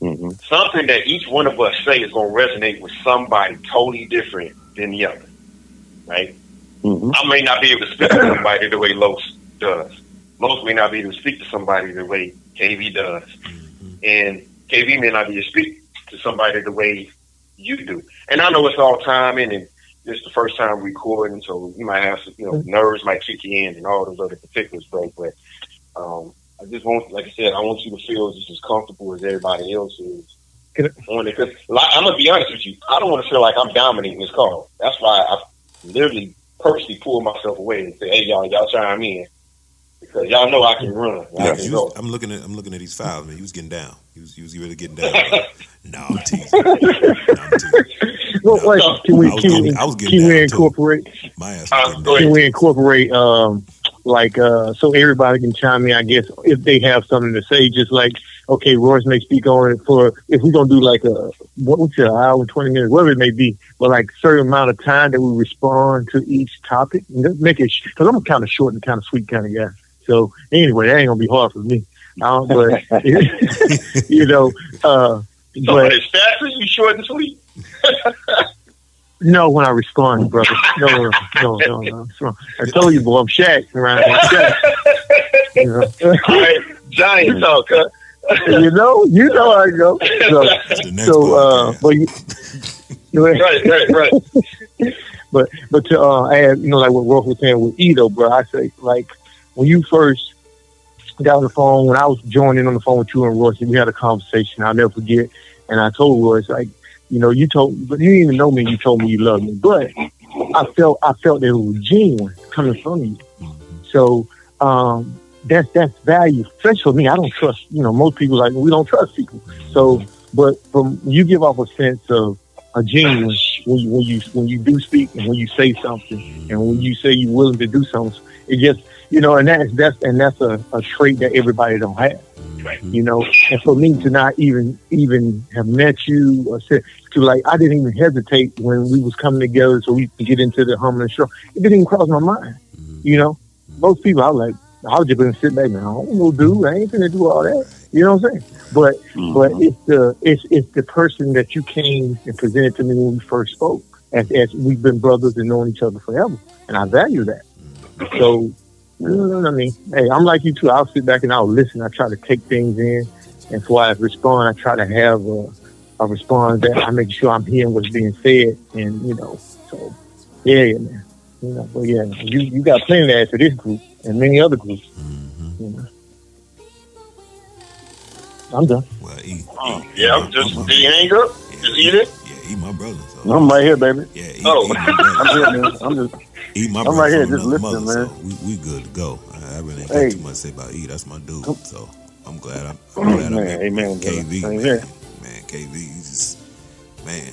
Mm-hmm. Something that each one of us say is going to resonate with somebody totally different than the other, right? Mm-hmm. I may not be able to speak to somebody the way Los does. Los may not be able to speak to somebody the way KV does, and KV may not be able to speak to somebody the way you do. And I know it's all timing and this is the first time recording, so you might have some, you know, nerves might kick you in and all those other particulars, bro. But um, I just want, like I said, I want you to feel just as comfortable as everybody else is. Because I'm gonna be honest with you, I don't want to feel like I'm dominating this call. That's why I literally purposely pulled myself away and say, "Hey, y'all, y'all chime in." Because y'all know I can run. I can was, I'm looking at I'm looking at these files, man. He was getting down. He was you was really getting down. no, I'm teasing. No, I'm teasing. Well, wait, can we I was can, gonna- we, I was getting can we down, too. incorporate? My ass Uh, Can we incorporate um like uh so everybody can chime in? I guess if they have something to say, just like okay, Royce may speak on it for if we're gonna do like a what was it, an hour and twenty minutes, whatever it may be, but like certain amount of time that we respond to each topic, and just make it because I'm kind of short and kind of sweet kind of guy. So anyway, that ain't gonna be hard for me. Um, but you know, uh, So, but his stature, you short and sweet. no, when I respond, brother. No, no, no, no, no. no. I told you, boy, I'm Shaq around here. Shaq. You know? All right, Johnny, talk. Huh? You know, you know how I go. So, so, uh, but you, right, right, right. but but to uh, add, you know, like what Rolf was saying with Edo, bro, I say like when you first got on the phone, when I was joining on the phone with you and Royce, and we had a conversation, I'll never forget. And I told Royce, like, you know, you told, but you didn't even know me. You told me you loved me, but I felt, I felt that it was genuine coming from you. So um, that's that's value, especially for me. I don't trust, you know, most people like we don't trust people. So, but from you give off a sense of a genuine when you when you when you do speak and when you say something and when you say you're willing to do something. It just you know, and that's that's and that's a, a trait that everybody don't have. You know, and for me to not even even have met you or said to like I didn't even hesitate when we was coming together so we could get into the humming show. It didn't even cross my mind. Mm-hmm. You know, most people I was like I was just gonna sit back and I don't know, dude. I ain't gonna do all that. You know what I'm saying? But mm-hmm. but it's the it's it's the person that you came and presented to me when we first spoke. As, as we've been brothers and known each other forever, and I value that. Mm-hmm. So, you know what I mean? Hey, I'm like you too. I'll sit back and I'll listen. I try to take things in, and before I respond, I try to have a, a response that I make sure I'm hearing what's being said, and you know, so yeah, yeah, man. You know, but yeah, you you got plenty to add to this group and many other groups. You know. I'm done. Well, E, uh, Yeah, I'm just, did he hang up? Just eat it? yeah, he my brother. So. I'm right here, baby. Yeah, he, Oh. he my brother. I'm here, man. I'm just He my brother. I'm right here, just another listening, mother, man. So we, we good to go. I, I really ain't Hey. got too much to say about E. That's my dude. So I'm glad I'm, I'm glad I Man, met amen. KV. Same Man, man, KV, you just man.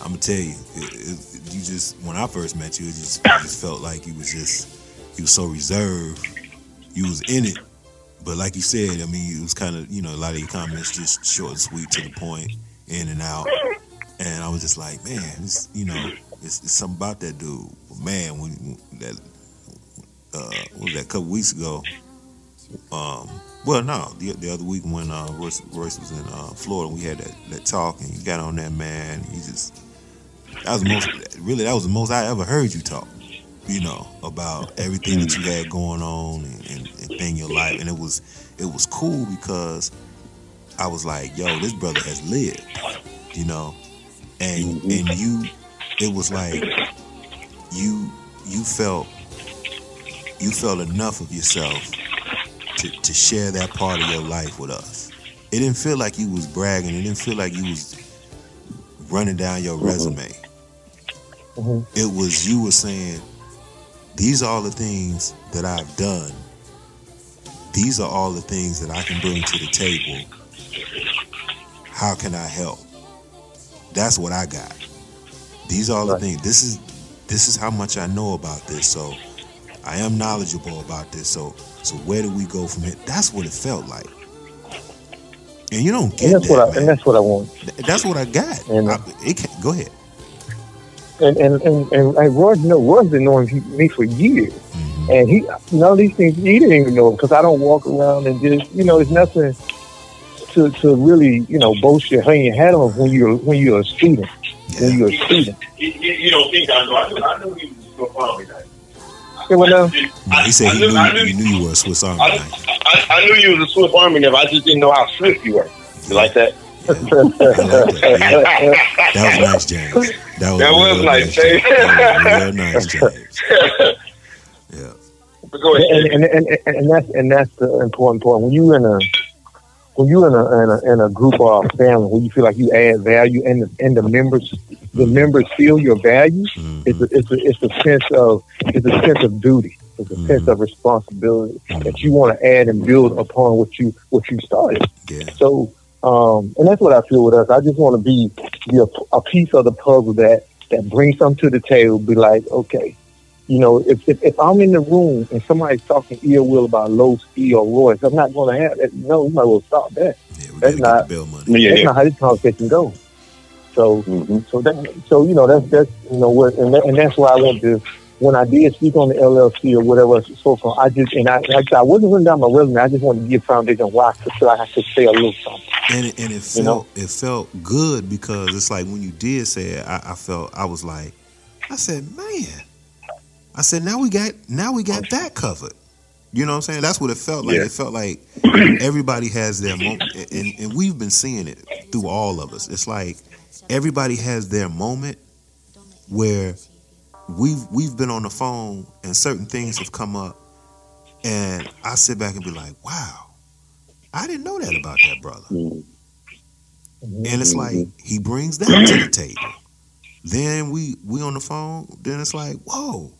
I'm gonna tell you, it, it, you just when I first met you, it just it just felt like you was just you was so reserved. You was in it, but like you said, I mean, it was kind of you know a lot of your comments just short and sweet to the point, in and out. And I was just like, man, you know, it's, it's something about that dude. Man, when, when that uh, what was that a couple weeks ago? Um, well, no, the, the other week when uh, Royce, Royce was in uh, Florida, we had that, that talk, and you got on that man. He just that was the most really that was the most I ever heard you talk. You know about everything that you had going on and, and, and thing in your life, and it was it was cool because I was like, yo, this brother has lived, you know, and mm-hmm. and you, it was like you you felt you felt enough of yourself to, to share that part of your life with us. It didn't feel like you was bragging. It didn't feel like you was running down your mm-hmm. resume. Mm-hmm. It was you were saying, these are all the things that I've done. These are all the things that I can bring to the table. How can I help? That's what I got. These are all the things. This is this is how much I know about this. So I am knowledgeable about this. So so where do we go from here? That's what it felt like. And you don't get And that's that, what I man. and that's what I want. That's what I got. And- I, it can, go ahead. And and and, and, and Royce know Royce been knowing me for years, Mm-hmm. and he none of these things he didn't even know because I don't walk around and just you know it's nothing to to really you know boast your hang your hat on when you're when you're a student when you're a student. You, you, you don't think I know. I knew, I knew he was going to follow me. Like, Yeah, well, now, No, he said I he knew- knew, I knew- he knew you were a Swiss Army I, knife. I, I knew you was a Swiss Army knife. I just didn't know how swift you were. You like that? That was nice, James. That was, That was real nice, James. James. That was real nice, James. Yeah. But go ahead. and, and, and, and, and that's and that's the important part. When you in a when you in a, in a in a group or a family, when you feel like you add value, and the and the members the mm-hmm. members feel your value, mm-hmm. it's a, it's a it's a sense of it's a sense of duty. It's a mm-hmm. sense of responsibility that you want to add and build upon what you what you started. So, um, and that's what I feel with us. I just want to be be a, a piece of the puzzle that that brings something to the table. Be like, okay, you know, if, if, if I'm in the room and somebody's talking ill will about Low E or Royce, I'm not going to have that. No, you might well stop that. that's not Yeah, that's yeah. not how this conversation goes. So, so that, so you know, that's that's you know what, and, that, and that's why I want to. When I did speak on the LLC or whatever, so far, I just and I, I, I wasn't putting down my resume. I just wanted to give foundation why so I I could say a little something. And it, and it felt You know? it felt good because it's like when you did say it, I, I felt I was like, I said, man, I said now we got now we got that covered. You know what I'm saying? That's what it felt like. Yeah. It felt like everybody has their moment, and, and we've been seeing it through all of us. It's like everybody has their moment where we've we've been on the phone and certain things have come up, and I sit back and be like, wow, I didn't know that about that brother. Mm-hmm. And it's like mm-hmm. he brings that to the table. Then we we on the phone. Then it's like, whoa,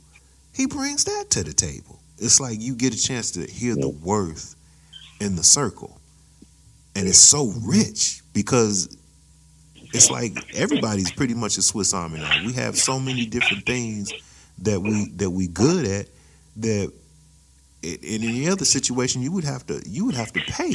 he brings that to the table. It's like you get a chance to hear the worth in the circle, and it's so rich because it's like everybody's pretty much a Swiss Army knife. We have so many different things that we that we good at that in in any other situation you would have to you would have to pay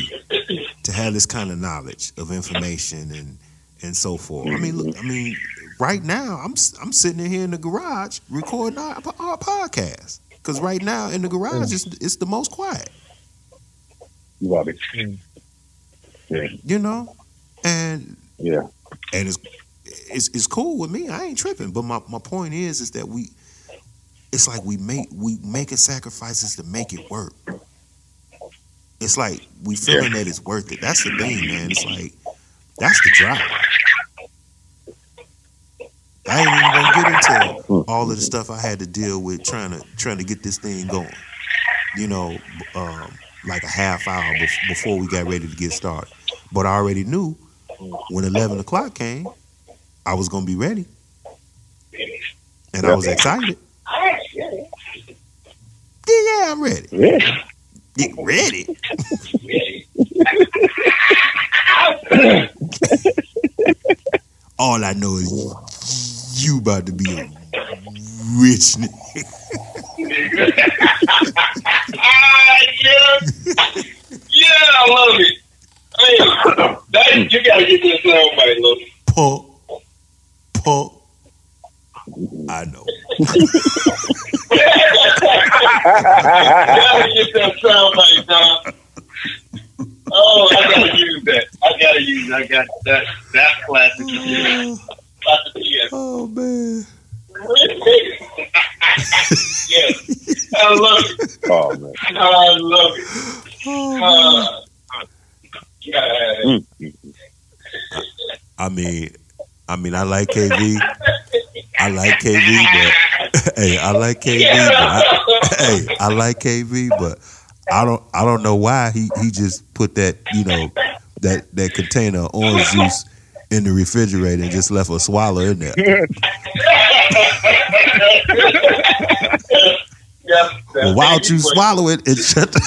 to have this kind of knowledge of information and and so forth. I mean, look, I mean, right now I'm I'm sitting in here in the garage recording our, our podcast because right now in the garage it's it's the most quiet. Love it. Yeah. You know, and Yeah. And it's it's it's cool with me. I ain't tripping. But my, my point is is that we it's like we make we making sacrifices to make it work. It's like we feeling that it's worth it. That's the thing, man. It's like that's the drive. I ain't even gonna get into all of the stuff I had to deal with trying to trying to get this thing going. You know, um, like a half hour bef- before we got ready to get started. But I already knew when eleven o'clock came, I was gonna be ready, and I was excited. Yeah, yeah, I'm ready. Ready. Get ready. All I know is you about to be a rich nigga. ah, yeah. Yeah, I love it. Hey, that, you gotta get this soundbite, look. Pump, pump. I know. you gotta get that soundbite, Tom. Oh, I gotta use that. I gotta use. I got that. That's classic. Yeah. Classic. Yeah. Oh man. yes, I love it. Oh man. I love it. Uh, Mm. it. I mean, I mean, I like KV. I like KV, but hey, I like KV, but I, hey, I like KV, but I don't, I don't know why he he just put that, you know, that that container of orange juice in the refrigerator and just left a swallow in there. Yeah, Well, why don't you swallow it and shut the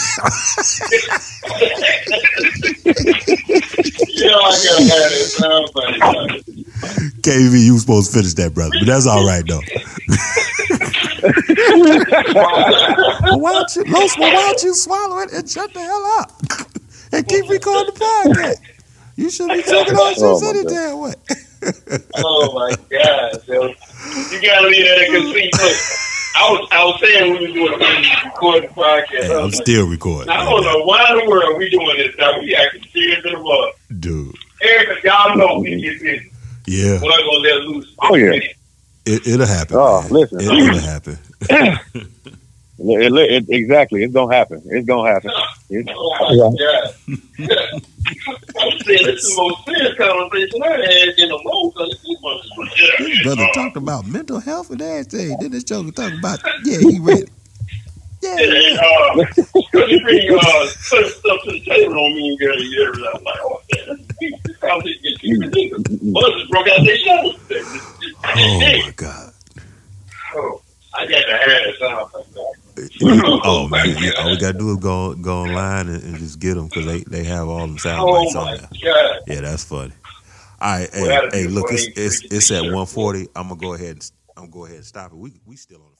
You know I gotta have that soundbite. KV? You was supposed to finish that, brother, but that's all right though. well, why don't you, Los, well, why don't you swallow it and shut the hell up and keep recording the podcast? You should be taking all Oh, shit my any damn way. oh my God, yo. You gotta leave that in see, look, I was I was saying we were doing a recording podcast. Hey, I I'm like, still recording, I don't know why in the world we doing this now. We acting serious in the mud. dude. Eric, y'all know we get this. Yeah, We're not gonna let loose. Oh, yeah. it, it'll happen. Oh, man. listen. It, it'll happen. It- it- it- exactly. It's gonna happen. It's gonna happen. It's, Oh my God. I'm saying this is the most serious conversation I had in a long time. This was This brother talked about mental health and everything. Then this joker talking about, yeah, he ready. Yeah, Yeah, uh, cause you bring uh, stuff to the table on me and girl, you ever I'm like, oh man, this conversation gets too ridiculous. Buzzers broke out their shoulders. Oh my god. Oh, I got the hair sound like that. Oh man, yeah, all we gotta do is go go online and, and just get them because they, they have all them sound Oh bites on there. God. Yeah, that's funny. All right, Well, hey, hey look, it's it's it's at one forty. I'm gonna go ahead and I'm gonna go ahead and stop it. We we still on.